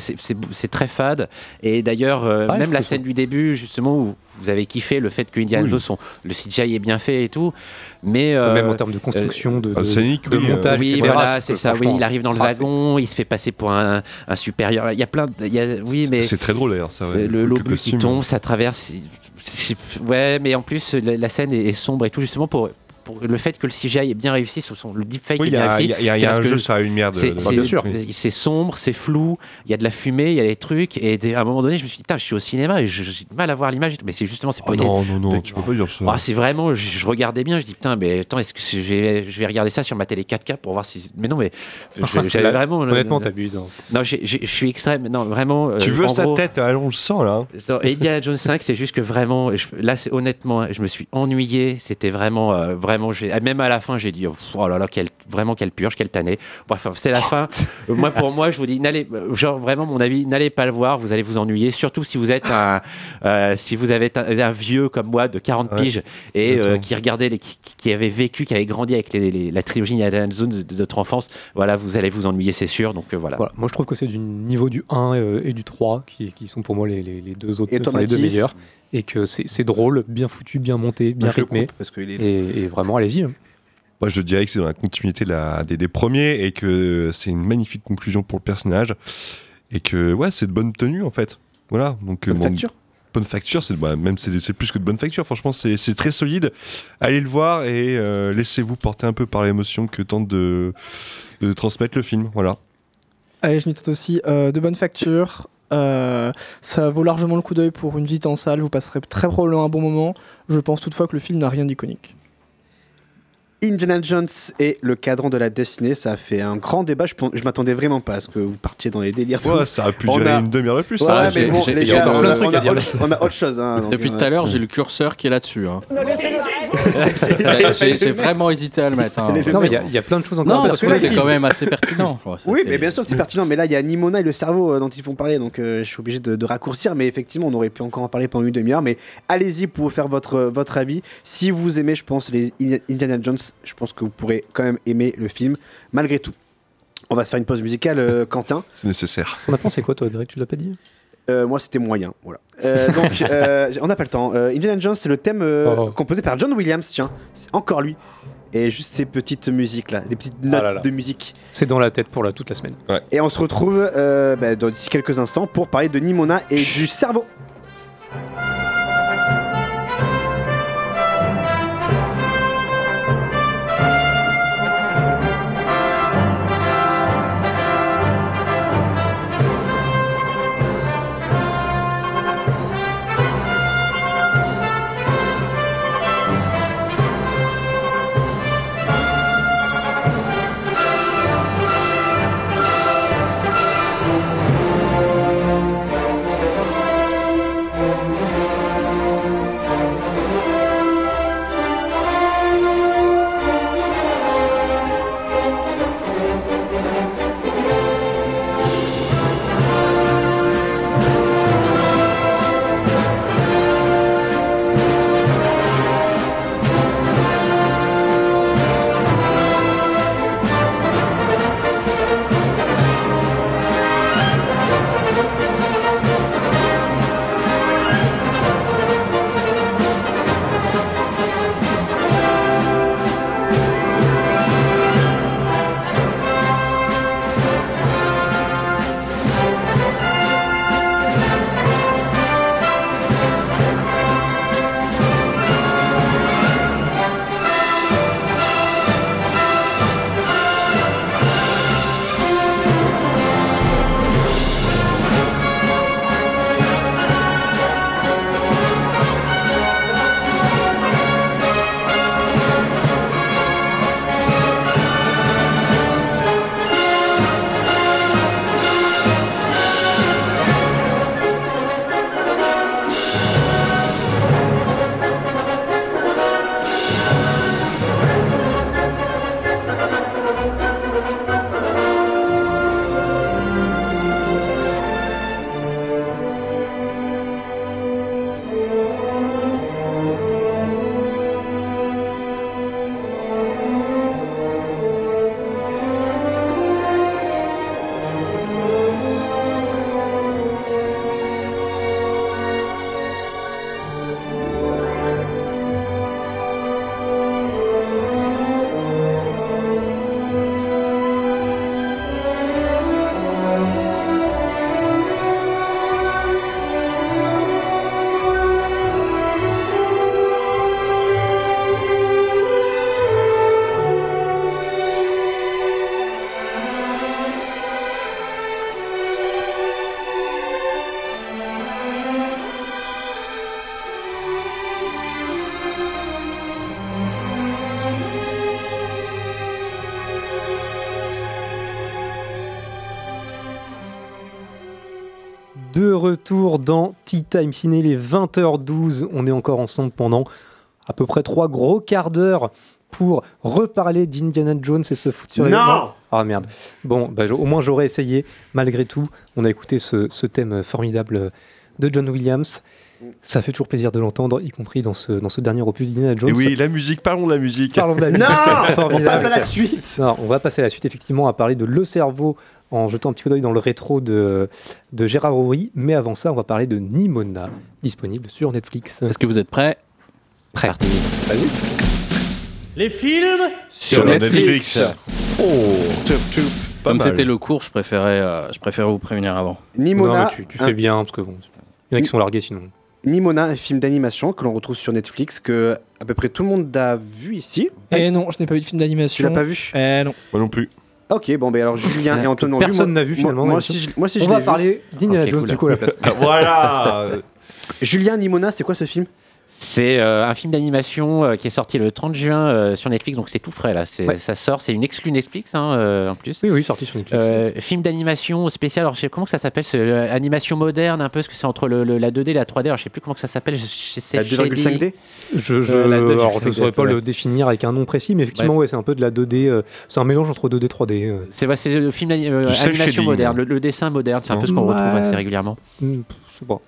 C'est très fade. Et d'ailleurs, euh, Ouais, même la scène du début, justement, où vous avez kiffé le fait que Indiana Oui. Jones, le CGI est bien fait et tout. Mais euh, Même en termes de construction, de, Ah, de, scénique, de oui, euh, montage, oui, voilà, je c'est ça. Oui, il arrive dans le ah, wagon, il se fait passer pour un, un supérieur. Il y a plein. de- il y a, oui, mais C'est très drôle d'ailleurs, ça. c'est ouais. le l'obus qui costume. tombe, ça traverse. Ouais, mais en plus, la, la scène est, est sombre et tout, justement pour. Pour le fait que le CGI est bien réussi, ce sont- le deepfake Oui, est il y bien a- réussi. il y a- y a un jeu le- sur la lumière de- c'est- de- c'est- Bah, bien sûr. C'est sombre, c'est flou, il y a de la fumée, il y a des trucs, et des- à un moment donné, je me suis dit, putain, je suis au cinéma et j'ai du mal à voir l'image. Mais c'est justement, c'est Oh non, non, non, tu peux pas dire ça. Ah, c'est vraiment, je, je regardais bien, je dis putain, mais attends, est-ce que je vais, je vais regarder ça sur ma télé 4K pour voir si. Mais non, mais j'avais vraiment. honnêtement, t'abuses, hein. Non, je suis extrême. Non, vraiment. Tu euh, veux en sa gros, tête, allons, on le sent là. Indiana Jones 5, c'est juste que vraiment, là, c'est- honnêtement, je me suis ennuyé. C'était vraiment, euh, vraiment, j'ai- même à la fin, j'ai dit, oh là là, quelle, vraiment quelle purge, quelle tannée. Bref, c'est la fin. Euh, moi, pour moi, je vous dis, n'allez, genre vraiment, mon avis, n'allez pas le voir. Vous allez vous ennuyer, surtout si vous êtes un, euh, si vous avez un, un vieux comme moi de 40 Ouais. piges et euh, qui regardait, les, qui, qui avait vécu, qui avait grandi avec les- les- la trilogie Indiana Jones de, de notre enfance. Voilà, vous allez vous ennuyer, c'est sûr. Donc euh, voilà. Voilà. Moi, je trouve que c'est du niveau du 1 euh, et du 3 qui, qui sont pour moi les, les- les deux autres, Et enfin, les deux meilleurs. Et que c'est drôle, bien foutu, bien monté, bien je rythmé. coupe parce qu'il est- et, et vraiment, allez-y. hein. Moi, je dirais que c'est dans la continuité de la- des, des premiers et que c'est une magnifique conclusion pour le personnage. Et que, ouais, c'est de bonne tenue en fait. Voilà. Donc, euh, Bonne bon, facture. Bonne facture, c'est bah, même c'est c'est plus que de bonne facture. Franchement, c'est c'est très solide. Allez le voir et euh, laissez-vous porter un peu par l'émotion que tente de, de transmettre le film. Voilà. Allez, je note aussi euh, de bonne facture. Euh, ça vaut largement le coup d'œil pour une visite en salle. Vous passerez très probablement un bon moment. Je pense toutefois que le film n'a rien d'iconique. Indiana Jones et le cadran de la destinée, ça a fait un grand débat. Je, je m'attendais vraiment pas à ce que vous partiez dans les délires. Ouais, ça a pu On durer a- une demi-heure de plus. Ouais, hein. mais j'ai- bon, les gars, encore on, a- on à a dire. autre, on a autre chose. hein, donc, Depuis euh, tout à l'heure, j'ai le curseur qui est là-dessus. hein. J'ai vraiment hésité à le mettre. hein. Non, mais il y a- il y, a plein de choses encore. Non, à parce dire que c'était quand même assez pertinent. Ouais, Oui, mais bien sûr, c'est pertinent. Mais là, il y a Nimona et le cerveau euh, dont ils font parler, donc euh, je suis obligé de, de raccourcir. Mais effectivement, on aurait pu encore en parler pendant une demi-heure. Mais allez-y pour faire votre, euh, votre avis. Si vous aimez, je pense, les Indi- Indiana Jones, je pense que vous pourrez quand même aimer le film, malgré tout. On va se faire une pause musicale, euh, Quentin. C'est nécessaire. On a pensé quoi, toi, Greg? Tu l'as pas dit? Euh, moi, c'était moyen. Voilà. Euh, donc, euh, on n'a pas le temps. Euh, Indiana Jones, c'est le thème euh, Oh. composé par John Williams. Tiens, c'est encore lui. Et juste ces petites musiques là, des petites notes Ah là là. de musique. C'est dans la tête pour la, toute la semaine. Et on se retrouve euh, bah, dans- d'ici quelques instants pour parler de Nimona et du cerveau. Retour dans Tea Time Ciné, les 20h12. On est encore ensemble pendant à peu près trois gros quarts d'heure pour reparler d'Indiana Jones et se foutre sur les Non Ah merde. Bon, bah, au moins j'aurais essayé. Malgré tout, on a écouté ce, ce thème formidable de John Williams. Ça fait toujours plaisir de l'entendre, y compris dans ce, dans ce dernier opus d'Indiana Jones. Et oui, la musique, parlons de la musique. Parlons de la musique. Non Formidable. On passe à la suite Non, on va passer à la suite, effectivement, à parler de Le Cerveau en jetant un petit coup d'œil dans le rétro de, de Gérard Horry. Mais avant ça, on va parler de Nimona, disponible sur Netflix. Est-ce que vous êtes prêts? Prêt. Vas-y. Les films Sur Netflix. Oh Comme mal. c'était le cours, je préférais, euh, je préférais vous prévenir avant. Nimona, Non, mais tu, tu un- fais bien, parce que bon, il y en a qui sont largués sinon. Nimona, un film d'animation que l'on retrouve sur Netflix, que à peu près tout le monde a vu ici. Eh non, je n'ai pas vu de film Tu d'animation. l'as pas vu? Eh non. Moi non plus. Ok, bon, ben alors Julien et Antoine Personne n'a vu, finalement, Moi, je- moi je On va parler d'Indiana Ok, Jones cool. du coup à la place. voilà Julien, Nimona, c'est quoi ce film? C'est euh, un film d'animation euh, qui est sorti le 30 juin euh, sur Netflix, donc c'est tout frais là. Ouais. Ça sort, c'est une exclue Netflix hein, euh, en plus. Oui, oui, sorti sur Netflix. Euh, film d'animation spécial, alors je sais comment que ça s'appelle, euh, animation moderne un peu, parce que c'est entre le, le- la 2D et la 3D, alors je sais plus comment que ça s'appelle. je- je sais La Shady. 2,5D Je, Euh, ne sais saurais pas, ouais. le définir avec un nom précis, mais effectivement, ouais, c'est un peu de la 2D. euh, c'est un mélange entre 2D et 3D. euh. C'est ouais, c'est le film d'ani- euh, Du cel animation shading. moderne, le, le dessin moderne, c'est un peu ce qu'on retrouve assez régulièrement. Hmm, je sais pas.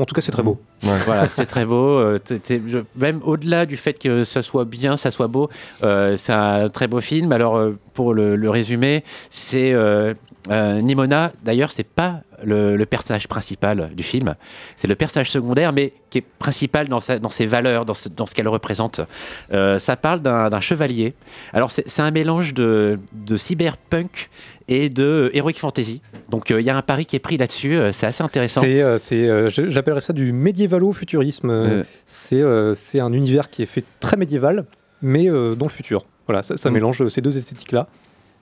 En tout cas, c'est très beau. Voilà, c'est très beau. euh, je- même au-delà du fait que ça soit bien, ça soit beau, euh, c'est un très beau film. Alors, euh, pour le, le résumer, c'est euh, euh, Nimona. D'ailleurs, c'est pas le, le personnage principal du film. C'est le personnage secondaire, mais qui est principal dans, sa- dans ses valeurs, dans ce, dans ce qu'elle représente. Euh, ça parle d'un chevalier. Alors, c'est un mélange de, de cyberpunk et de heroic fantasy. Donc, euh, il y a un pari qui est pris là-dessus. euh, c'est assez intéressant. C'est, j'appellerais ça du médiévalo-futurisme. C'est, un univers qui est fait très médiéval, mais dans le futur. Voilà, ça, ça Mm. mélange ces deux esthétiques-là.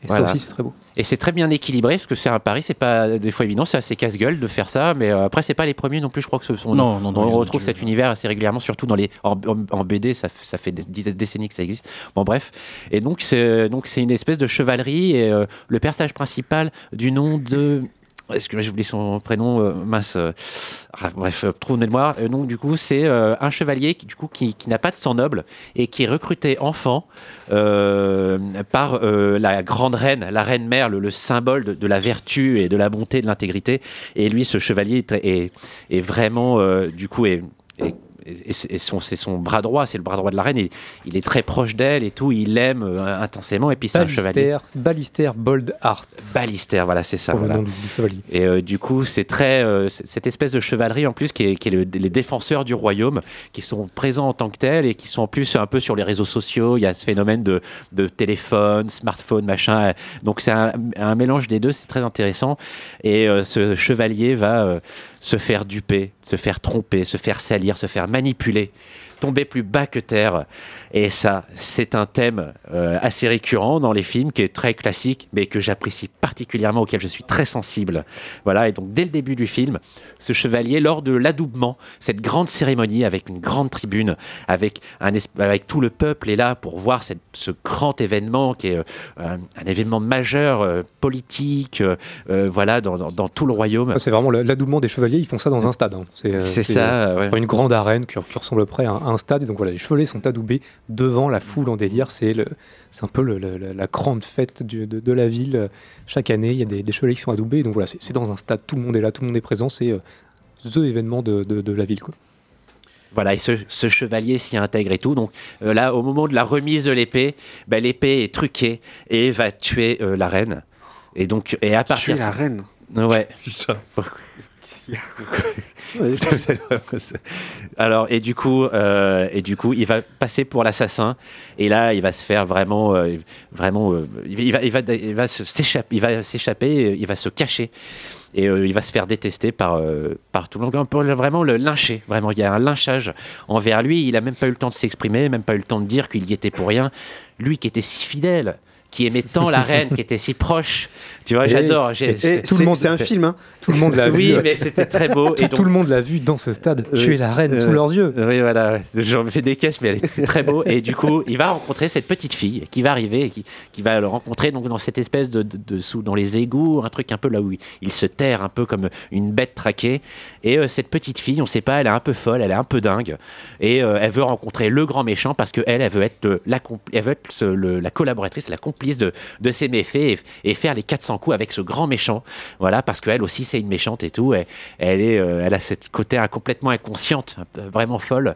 Et Voilà. ça aussi, c'est très beau. Et c'est très bien équilibré parce que c'est un pari, c'est pas des fois évident, c'est assez casse-gueule de faire ça, mais euh, après c'est pas les premiers non plus. Je crois que ce sont. Non, non, on retrouve cet univers assez régulièrement, surtout dans les en, en- en BD, ça, fait des, décennies que ça existe. Bon bref, et donc c'est donc c'est une espèce de chevalerie et euh, le personnage principal du nom de est-ce que j'ai oublié son prénom euh, mince euh, ah, bref euh, trou de donc du coup c'est un chevalier qui, du coup qui, n'a pas de sang noble et qui est recruté enfant par la grande reine la reine mère le, le symbole de, la vertu et de la bonté de l'intégrité. Et lui ce chevalier est, est, vraiment du coup et son, c'est son bras droit, c'est le bras droit de la reine. Il, il est très proche d'elle et tout. Il l'aime euh, intensément. Et puis c'est un chevalier. Ballister, Ballister Bold Art. Ballister, voilà, c'est ça. Pour le voilà. nom du, du chevalier. Et euh, du coup, c'est très euh, cette espèce de chevalerie en plus qui est, qui est le- les défenseurs du royaume, qui sont présents en tant que tels et qui sont en plus un peu sur les réseaux sociaux. Il y a ce phénomène de, de téléphone, smartphone, machin. Donc c'est un, un mélange des deux, c'est très intéressant. Et ce chevalier va se faire duper, se faire tromper, se faire salir, se faire manipuler tomber plus bas que terre. Et ça, c'est un thème euh, assez récurrent dans les films, qui est très classique, mais que j'apprécie particulièrement, auquel je suis très sensible. Voilà, et donc dès le début du film, ce chevalier, lors de l'adoubement, cette grande cérémonie avec une grande tribune, avec, un, avec tout le peuple est là pour voir cette- ce grand événement qui est euh, un, un événement majeur, euh, politique, voilà, dans, dans- dans tout le royaume. C'est vraiment l'adoubement des chevaliers, ils font ça dans un stade. hein. C'est ça, ouais. Une grande arène qui, qui ressemble près à un, un stade. Et donc voilà, les chevaliers sont adoubés devant la foule en délire. C'est le- c'est un peu le- le- le- la grande fête du- de, de la ville. Chaque année, il y a des, des chevaliers qui sont adoubés. Donc voilà, c'est dans un stade, tout le monde est là, tout le monde est présent. C'est euh, the événement de, de- de la ville. Quoi. Voilà, et ce, ce chevalier s'y intègre et tout. Donc euh, là, au moment de la remise de l'épée, bah, l'épée est truquée et va tuer euh, la reine. Et donc, et à partir Tuer la reine Ouais. Alors et du coup euh, et du coup il va passer pour l'assassin. Et là il va se faire vraiment euh, vraiment euh, il va il va il va s'échapper il va s'échapper il va se cacher. Et il va se faire détester par par tout le monde. Pour le- vraiment le lyncher. Vraiment il y a un lynchage envers lui. Il a même pas eu le temps de s'exprimer même pas eu le temps de dire qu'il y était pour rien. Lui qui était si fidèle qui aimait tant la reine, qui était si proche. Tu vois, j'adore. j'ai- Et tout le c'est- monde- c'est un film, hein. Tout le monde l'a Oui, vu. mais c'était très beau. Tout, et tout le monde l'a vu dans ce stade. Tu Oui. es la reine sous Euh, leurs yeux. Oui, voilà. J'en fais des caisses, mais elle est- c'est très beau. Et du coup, il va rencontrer cette petite fille qui va arriver, et qui, qui va le rencontrer donc dans cette espèce de, de, de sous dans les égouts, un truc un peu là où il, il se terre un peu comme une bête traquée. Et euh, cette petite fille, on sait pas, elle est un peu folle, elle est un peu dingue, et euh, elle veut rencontrer le grand méchant parce que elle, elle veut être la, elle veut être le- la collaboratrice, la complice de, ses méfaits et, et faire les 400 coups avec ce grand méchant. Voilà, parce qu'elle aussi c'est une méchante et tout. Elle, elle est, euh, elle a ce côté complètement inconsciente, vraiment folle.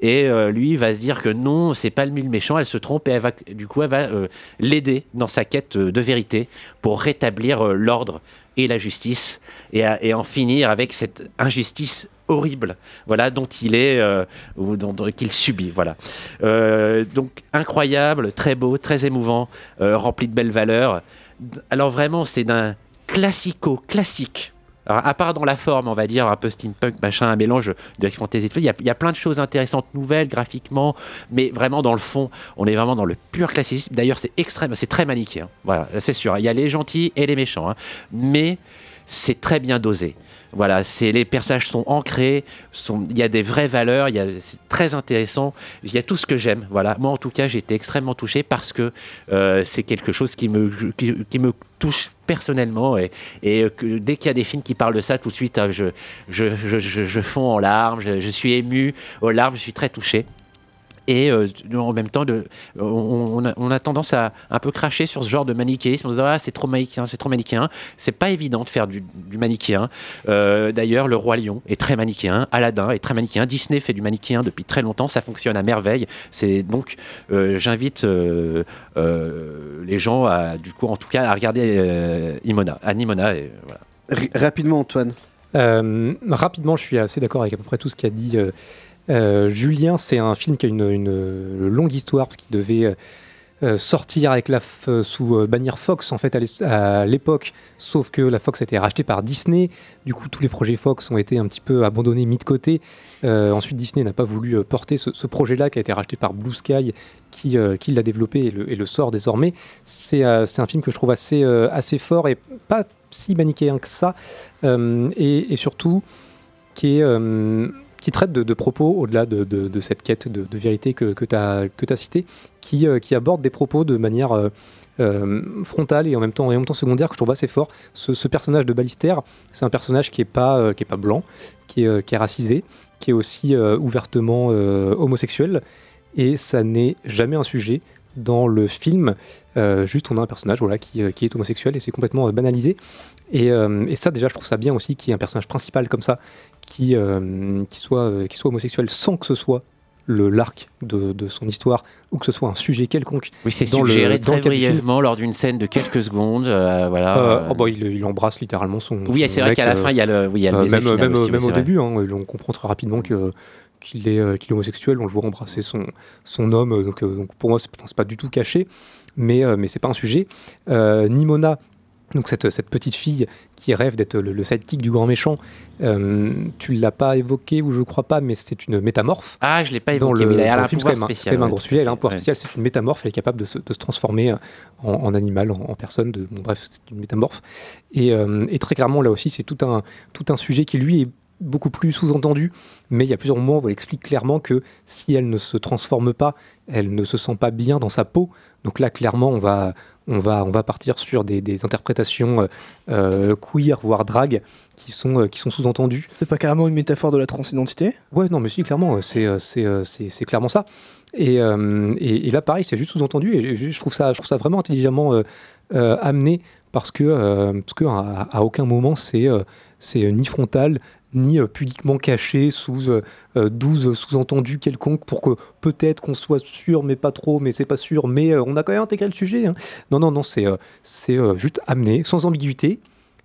Et euh, lui va se dire que non, c'est pas le mille méchant, elle se trompe et elle va, du coup, elle va euh, l'aider dans sa quête de vérité pour rétablir l'ordre et la justice et, et en finir avec cette injustice horrible, voilà, dont il est, euh, ou qu'il subit, voilà. Euh, donc incroyable, très beau, très émouvant, euh, rempli de belles valeurs. Alors vraiment, c'est d'un classico classique. Alors, à part dans la forme, on va dire, un peu steampunk, machin, un mélange de fantasy. Il y, a, il y a plein de choses intéressantes, nouvelles, graphiquement, mais vraiment dans le fond, on est vraiment dans le pur classicisme. D'ailleurs, c'est extrême, c'est très manichéen. Voilà, c'est sûr. Il y a les gentils et les méchants, hein. mais c'est très bien dosé. Voilà, c'est les personnages sont ancrés, il y a des vraies valeurs, c'est très intéressant. Il y a tout ce que j'aime. Voilà, moi en tout cas, j'ai été extrêmement touché parce que euh, c'est quelque chose qui me touche personnellement et, dès qu'il y a des films qui parlent de ça, tout de suite, je je, fonds en larmes, je suis ému aux larmes, je suis très touché. Et euh, en même temps, de, on, on a, on a tendance à un peu cracher sur ce genre de manichéisme. On se dit, ah, c'est trop manichéen, c'est trop manichéen. C'est pas évident de faire du, du manichéen. Euh, D'ailleurs, Le Roi Lion est très manichéen. Aladdin est très manichéen. Disney fait du manichéen depuis très longtemps. Ça fonctionne à merveille. C'est donc, euh, j'invite euh, euh, les gens à, du coup, en tout cas, à regarder euh, Imona, à Nimona. Et, voilà. R- rapidement, Antoine. Euh, rapidement, je suis assez d'accord avec à peu près tout ce qu'a dit euh, Julien. C'est un film qui a une, longue histoire parce qu'il devait euh, euh, sortir avec la sous bannière Fox en fait à l'époque, sauf que la Fox a été rachetée par Disney. Du coup, tous les projets Fox ont été un petit peu abandonnés, mis de côté. Ensuite, Disney n'a pas voulu porter ce, projet-là qui a été racheté par Blue Sky, qui, l'a développé et le, sort désormais. C'est un film que je trouve assez, fort et pas si manichéen que ça, et, et surtout qui, est, qui traite de, propos au-delà de, cette quête de, vérité que, tu as, que cité, qui, euh, qui aborde des propos de manière euh, euh, frontale et en même temps, en même temps secondaire que je trouve assez fort. Ce, personnage de Ballister, c'est un personnage qui n'est pas, blanc, qui est, racisé, qui est aussi ouvertement homosexuel, et ça n'est jamais un sujet dans le film. Juste, on a un personnage voilà, qui, est homosexuel et c'est complètement banalisé. Et ça, déjà, je trouve ça bien aussi qu'il y ait un personnage principal comme ça qui, euh, qui, soit, euh, qui soit homosexuel sans que ce soit le l'arc de, de son histoire ou que ce soit un sujet quelconque. Oui, c'est suggéré le très brièvement lors d'une scène de quelques secondes. euh, voilà. Euh, oh bah, il, il embrasse littéralement son. Oui, c'est vrai qu'à la fin, il y a le, oui, il y a le même même, aussi, au vrai. début, hein, on comprend très rapidement que qu'il est, euh, homosexuel. On le voit embrasser son, son homme. Donc, donc pour moi, c'est pas du tout caché, mais, mais c'est pas un sujet. Nimona, donc cette, cette petite fille qui rêve d'être le, le sidekick du grand méchant, euh, tu l'as pas évoqué ou je crois pas, mais c'est une métamorphe. Ah, je l'ai pas évoqué, le, mais elle a un pouvoir spécial, c'est quand même un gros sujet. Elle a un pouvoir spécial. C'est une métamorphe. Elle est capable de se, de se transformer euh, en, en animal, en, en personne. De, bon, bref, c'est une métamorphe. Et, euh, et très clairement, là aussi, c'est tout un, tout un sujet qui, lui, est beaucoup plus sous-entendu. Mais il y a plusieurs moments où elle explique clairement que si elle ne se transforme pas, elle ne se sent pas bien dans sa peau. Donc là, clairement, on va, on va, on va partir sur des, des interprétations euh, euh, queer, voire drag, qui sont, euh, qui sont sous-entendues. C'est pas carrément une métaphore de la transidentité? Ouais, non, mais si, clairement, c'est clairement ça. Et, euh, et, et là, pareil, c'est juste sous-entendu, et je trouve ça, je trouve ça vraiment intelligemment amené, parce que, parce que à, à aucun moment c'est c'est ni frontal, ni euh, pudiquement caché sous euh, euh, 12 sous-entendus quelconques, pour que peut-être qu'on soit sûr, mais pas trop, mais c'est pas sûr, mais euh, on a quand même intégré le sujet. hein. Non, non, non, c'est euh, c'est euh, juste amené, sans ambiguïté,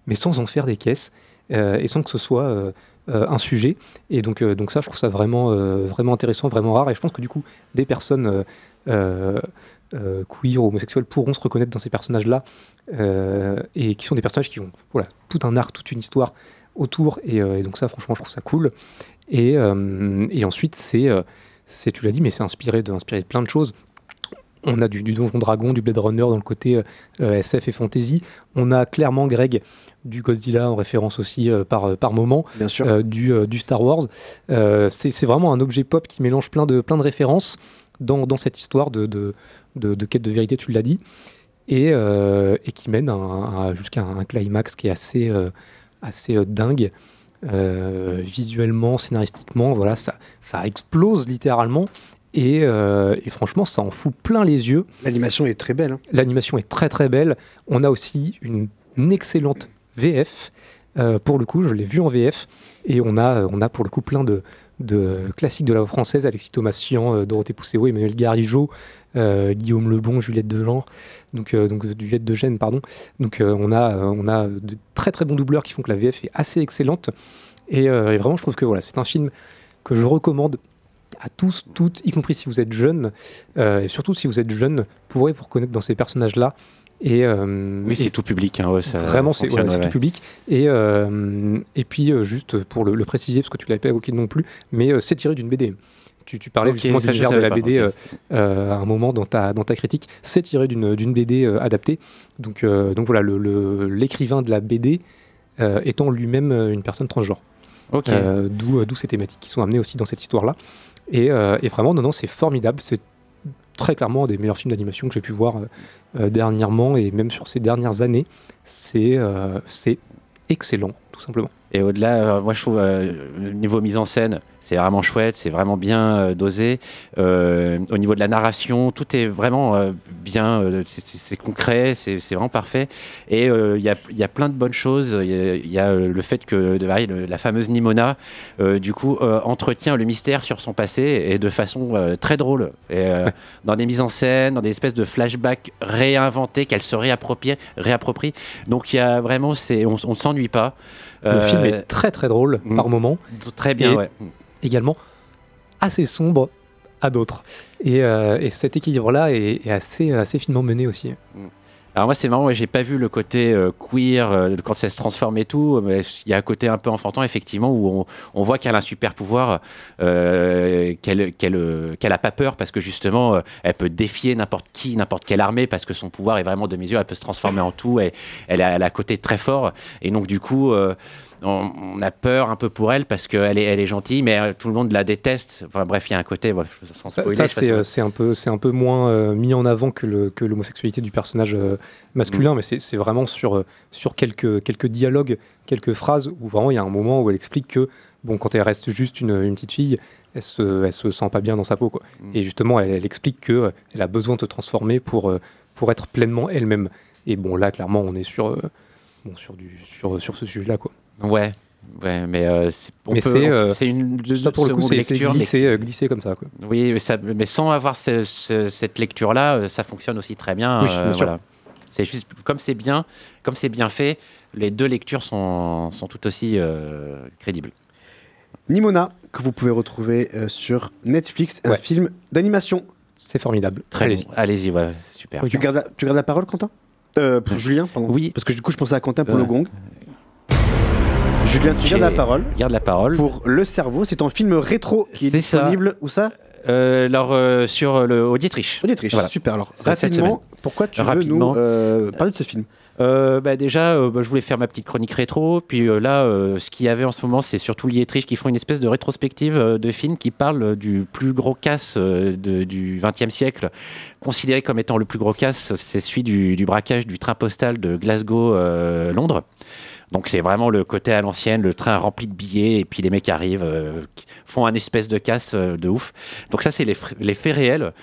mais sans en faire des caisses, euh, et sans que ce soit euh, euh, un sujet. Et donc, euh, donc ça, je trouve ça vraiment, euh, vraiment intéressant, vraiment rare. Et je pense que du coup, des personnes euh, euh, euh, queer ou homosexuelles pourront se reconnaître dans ces personnages-là, euh, et qui sont des personnages qui ont voilà, tout un arc, toute une histoire autour. Et, euh, et donc ça, franchement, je trouve ça cool. Et, euh, et ensuite, c'est, euh, c'est tu l'as dit, mais c'est inspiré de, inspiré de plein de choses. On a du, du Donjon Dragon, du Blade Runner dans le côté euh, SF et fantasy. On a clairement Greg du Godzilla en référence aussi euh, par, par moment, Bien sûr. euh, du, du Star Wars. C'est c'est vraiment un objet pop qui mélange plein de, plein de références dans, dans cette histoire de, de, de- de quête de vérité, tu l'as dit, et, et qui mène à un- à- jusqu'à un climax qui est assez, assez euh, dingue. Euh, visuellement, scénaristiquement, voilà, ça, ça explose littéralement. Et, euh, et franchement, ça en fout plein les yeux. L'animation est très belle. hein. L'animation est très très belle. On a aussi une, une excellente VF. Euh, pour le coup, je l'ai vu en VF. Et on a, on a pour le coup plein de, de classiques de la française Alexis Thomasian, euh, Dorothée Pousseau, Emmanuel Garigeau, euh, Guillaume Lebon, Juliette Delan, donc, euh, donc Juliette pardon. Donc on, a, de très très bons doubleurs qui font que la VF est assez excellente. Et, vraiment, je trouve que voilà, c'est un film que je recommande à tous, toutes, y compris si vous êtes jeune, et surtout si vous êtes jeune, pourrez vous reconnaître dans ces personnages-là. Et, euh, Oui, c'est tout public. hein, ouais, ça vraiment, c'est ouais, ouais, tout public. Et, euh, et puis, euh, juste pour le, le préciser, parce que tu l'avais pas évoqué non plus, mais c'est tiré d'une BD. Tu, tu parlais Ok, justement de de la pas, BD à un moment dans ta, dans ta critique. C'est tiré d'une BD adaptée. Donc, donc voilà, le- le- l'écrivain de la BD étant lui-même une personne transgenre. Ok. Euh, D'où d'où ces thématiques qui sont amenées aussi dans cette histoire-là. Et, euh, et vraiment, non, non, c'est formidable. C'est très clairement un des meilleurs films d'animation que j'ai pu voir euh, euh, dernièrement et même sur ces dernières années. C'est euh, c'est excellent, tout simplement. Et au-delà, euh, moi je trouve euh, le niveau mise en scène, c'est vraiment chouette, c'est vraiment bien euh, dosé. Euh, au niveau de la narration, tout est vraiment euh, bien, euh, c'est- concret, c'est vraiment parfait. Et euh, il y, a, il y a plein de bonnes choses. Il y y a, le fait que de, la fameuse Nimona, euh, du coup, euh, entretient le mystère sur son passé et de façon euh, très drôle. Et, euh, dans des mises en scène, dans des espèces de flashbacks réinventés qu'elle se réapproprie. réapproprie. Donc il y a vraiment, on ne s'ennuie pas. Le film Euh, est très très drôle mm. par moment. Très bien, Et ouais. Également assez sombre à d'autres. Et, euh, et cet équilibre-là est, est assez, assez finement mené aussi. Alors moi c'est marrant, j'ai pas vu le côté euh, queer euh, quand ça se transforme et tout, mais il y a un côté un peu enfantin effectivement où on, voit qu'elle a un super pouvoir, euh, qu'elle a pas peur parce que justement elle peut défier n'importe qui, n'importe quelle armée parce que son pouvoir est vraiment de mesure, elle peut se transformer en tout, elle a, elle a un côté très fort. Et donc du coup on, on a peur un peu pour elle parce qu'elle est, elle est gentille, mais euh, tout le monde la déteste. Enfin bref, il y a un côté, sans Ça, spoiler, c'est euh, c'est un, peu- c'est un peu moins euh, mis en avant que l'homosexualité du personnage euh, masculin, mais c'est vraiment sur, euh, sur quelques, quelques dialogues, quelques phrases où vraiment il y a un moment où elle explique que bon, quand elle reste juste une, une petite fille, elle se, elle se sent pas bien dans sa peau. Quoi. Et justement, elle, elle explique qu'elle a besoin de se transformer pour, euh, pour être pleinement elle-même. Et bon, là, clairement, on est sur, euh, bon, sur, du, sur, sur ce sujet-là. Quoi. Ouais, ouais, mais euh, c'est euh, c'est une ça pour le coup, c'est glissé, euh, glissé comme ça. Quoi. Oui, mais, ça- mais sans avoir ce- ce- cette lecture-là, euh, ça fonctionne aussi très bien. Oui, bien sûr. voilà. C'est juste comme c'est bien, comme c'est bien fait, les deux lectures sont, sont tout aussi euh, crédibles. Nimona, que vous pouvez retrouver euh, sur Netflix, un Ouais. film d'animation. C'est formidable. Très Allez-y. bon. Allez-y, voilà, super. Tu gardes, la, tu gardes la parole, Quentin? Euh, pour Julien, pardon. Oui. Parce que du coup, je pensais à Quentin pour Euh. le gong. Julien, tu gardes la parole. Garde la parole. Pour Le Cerveau, c'est un film rétro qui est, C'est ça. disponible. Où ça? Euh, alors, euh, sur le Auditriche. Auditriche, Voilà. super. Alors, rapidement, pourquoi tu Rapidement. veux nous euh, parler de ce film? Euh, bah déjà, euh, bah, je voulais faire ma petite chronique rétro. Puis euh, là, ce qu'il y avait en ce moment, c'est surtout l'Ietrich qui font une espèce de rétrospective de films qui parlent du plus gros casse de- du XXe siècle. Considéré comme étant le plus gros casse, c'est celui du, du braquage du train postal de Glasgow-Londres. Donc c'est vraiment le côté à l'ancienne, le train rempli de billets et puis les mecs arrivent, euh, qui font un espèce de casse euh, de ouf. Donc ça c'est les, les faits réels.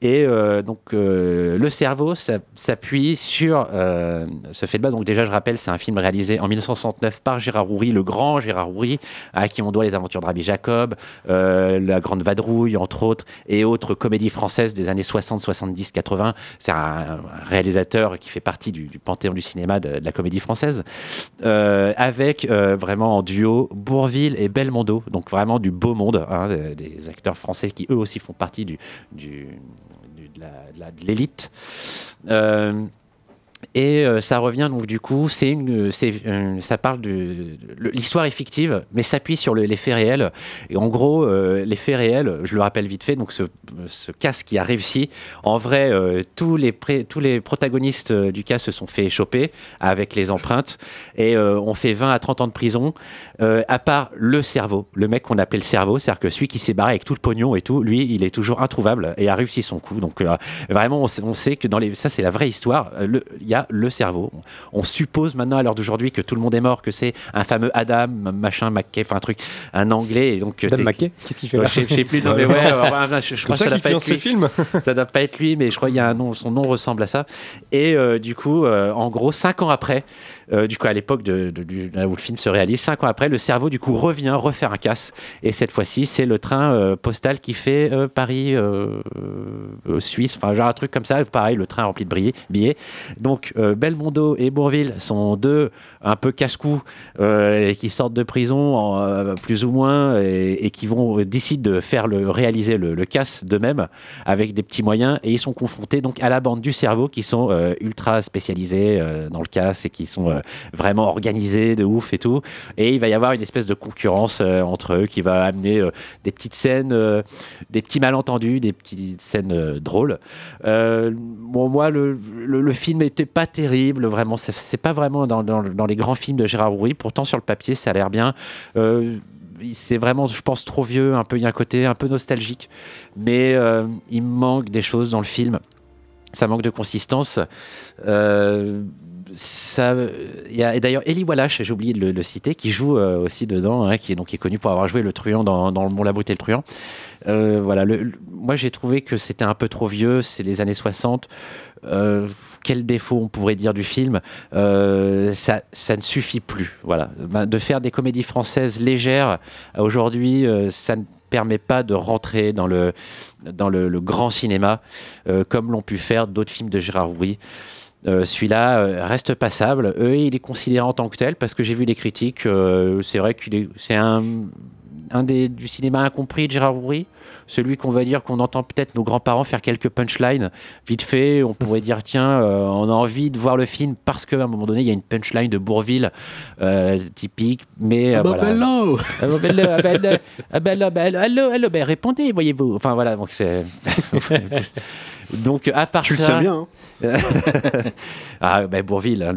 Et euh, donc le cerveau s'appuie sur ce fait de base. Donc déjà je rappelle c'est un film réalisé en 1969 par Gérard Roury, le grand Gérard Roury, à qui on doit les aventures de Rabbi Jacob, la Grande Vadrouille entre autres, et autres comédies françaises des années 60, 70, 80. C'est un, réalisateur qui fait partie du, panthéon du cinéma de la comédie française euh, avec euh, vraiment en duo Bourville et Belmondo, donc vraiment du beau monde, hein, des, acteurs français qui eux aussi font partie du, de l'élite. Euh, Et euh, ça revient donc du coup, c'est euh, ça parle de l'histoire est fictive, mais s'appuie sur le- les faits réels. Et en gros, euh, les faits réels, je le rappelle vite fait, donc ce, ce casse qui a réussi. En vrai, euh, tous les tous les protagonistes du cas se sont fait choper avec les empreintes et on fait 20 à 30 ans de prison. à part le cerveau, le mec qu'on appelait le cerveau, c'est-à-dire que celui qui s'est barré avec tout le pognon et tout, lui, il est toujours introuvable et a réussi son coup. Donc vraiment, on sait, que dans les, ça c'est la vraie histoire. Y a le cerveau. On suppose maintenant à l'heure d'aujourd'hui que tout le monde est mort, que c'est un fameux Adam, machin, McKay, enfin un truc, un anglais. Et donc, euh, Adam t'es- McKay Qu'est-ce qu'il fait là je, sais- plus, non mais ouais, euh, je, crois ça que ça doit qu'il pas être lui. films. ça doit pas être lui, mais je crois qu'il y a un nom, son nom ressemble à ça. Et euh, du coup, euh, en gros, cinq ans après, euh, du coup à l'époque où le film se réalise, cinq ans après, le cerveau du coup revient refaire un casse. Et cette fois-ci, c'est le train euh, postal qui fait euh, Paris Suisse, enfin genre un truc comme ça. Pareil, le train rempli de billets. Donc Belmondo et Bourville sont deux un peu casse-cou et qui sortent de prison plus ou moins et, qui vont décident de faire le réaliser le, le casse d'eux-mêmes avec des petits moyens et ils sont confrontés donc à la bande du cerveau qui sont ultra spécialisés dans le casse et qui sont vraiment organisés de ouf et tout et il va y avoir une espèce de concurrence euh, entre eux qui va amener euh, des petites scènes euh, des petits malentendus des petites scènes euh, drôles euh, bon moi le, le, film était pas terrible vraiment c'est pas vraiment dans, dans, les grands films de Gérard Houry pourtant sur le papier ça a l'air bien euh, c'est vraiment, je pense, trop vieux. Un peu, il y a un côté un peu nostalgique, mais euh, il manque des choses dans le film. Ça manque de consistance. Euh, ça, y a, et d'ailleurs, Eli Wallach, j'ai oublié de le, citer, qui joue euh, aussi dedans, hein, qui, est, donc, qui connu pour avoir joué le truand dans, Le Mont la Brute et le truand. Euh, voilà, moi j'ai trouvé que c'était un peu trop vieux, c'est les années 60. Euh, quel défaut on pourrait dire du film ça, ne suffit plus. Voilà, Ben, de faire des comédies françaises légères aujourd'hui, ça ne permet pas de rentrer dans le dans le, grand cinéma comme l'ont pu faire d'autres films de Gérard Houry. Euh, Celui-là euh, reste passable. Eux, il est considéré en tant que tel parce que j'ai vu les critiques. euh, c'est vrai qu'il est, c'est un, un des du cinéma incompris de Gérard Houry. Celui qu'on va dire qu'on entend peut-être nos grands-parents faire quelques punchlines vite fait. On pourrait dire tiens, euh, on a envie de voir le film parce qu'à un moment donné il y a une punchline de Bourville euh, typique. Mais euh, Ah bah, voilà. bello Ah bah, ah bah, le- ah bah, bah, bah, répondez, voyez-vous. Enfin voilà, donc c'est. donc à part Tu le ça. sais bien, hein. ah bah, Bourville, hein,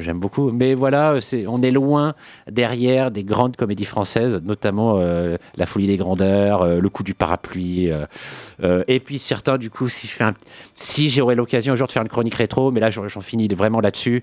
j'aime, beaucoup. Mais voilà, on est loin derrière des grandes comédies françaises, notamment euh, La Folie des Grandeurs, euh, Le Coup du Parapluie. euh, et puis certains, du coup, si un, si j'aurais l'occasion un jour de faire une chronique rétro, mais là j'en, finis vraiment là-dessus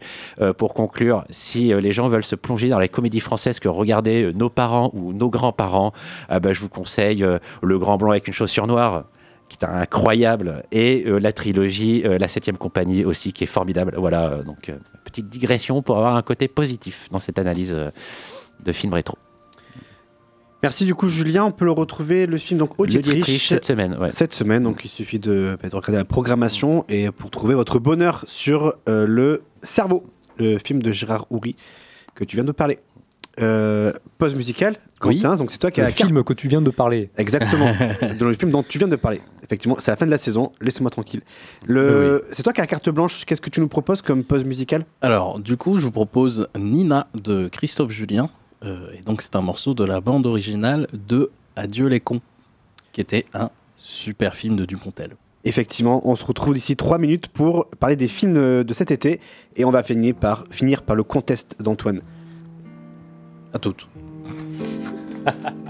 pour conclure. Si les gens veulent se plonger dans les comédies françaises que regardaient nos parents ou nos grands-parents, ah bah, je vous conseille Le Grand Blanc avec une chaussure noire qui est incroyable, et euh, la trilogie euh, La Septième Compagnie aussi, qui est formidable. Voilà, euh, donc petite digression pour avoir un côté positif dans cette analyse de film rétro. Merci du coup Julien, on peut le retrouver le film donc Auditrice cette semaine, ouais. Cette semaine, donc il suffit de, bah, de regarder la programmation et pour trouver votre bonheur sur le cerveau, le film de Gérard Houry que tu viens de parler. Euh, pause musicale, Oui. Quentin, donc c'est toi qui as Le film que tu viens de parler. Exactement, dans le film dont tu viens de parler. Effectivement, c'est la fin de la saison, laissez-moi tranquille. Le... C'est toi qui as la carte blanche, qu'est-ce que tu nous proposes comme pause musicale Alors, du coup, je vous propose Nina de Christophe Julien. Euh, et donc, c'est un morceau de la bande originale de Adieu les cons, qui était un super film de Dupontel. Effectivement, on se retrouve d'ici 3 minutes pour parler des films de cet été et on va finir par, finir par le contest d'Antoine. À.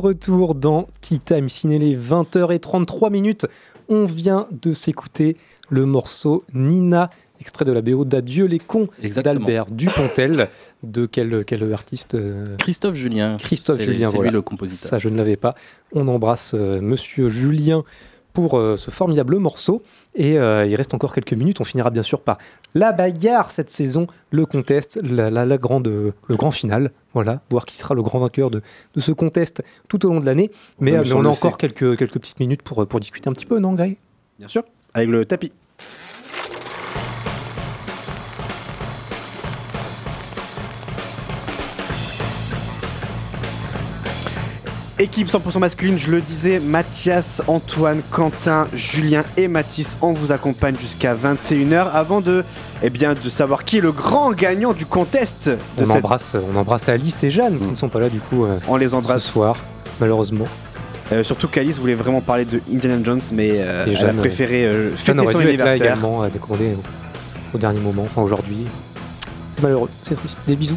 retour dans Tea Time Ciné, les 20h33 minutes. On vient de s'écouter le morceau Nina, extrait de la BO d'Adieu les cons d'Albert Dupontel. De quel, quel artiste euh, Christophe Julien. Christophe Julien, c'est lui le compositeur. Ça, je ne l'avais pas. On embrasse euh, Monsieur Julien pour euh, ce formidable morceau. Et euh, il reste encore quelques minutes. On finira bien sûr par la bagarre cette saison, le contest, la, la- la grande, euh, le grand final. Voilà, voir qui sera le grand vainqueur de, de ce contest tout au long de l'année. Mais, on a encore quelques, quelques petites minutes pour, pour discuter un petit peu, non, Greg? Bien sûr. Avec le tapis. Équipe 100% masculine, je le disais, Mathias, Antoine, Quentin, Julien et Mathis, on vous accompagne jusqu'à 21h avant de, eh bien, de savoir qui est le grand gagnant du contest de on, cette- embrasse, on embrasse Alice et Jeanne qui ne sont pas là du coup euh, On les embrasse. ce soir, malheureusement. Euh, surtout qu'Alice voulait vraiment parler de Indiana Jones, mais euh, elle a préféré euh, fêter son dû être là anniversaire. également, à décorer au, au dernier moment, enfin aujourd'hui. C'est malheureux, c'est triste. Des bisous.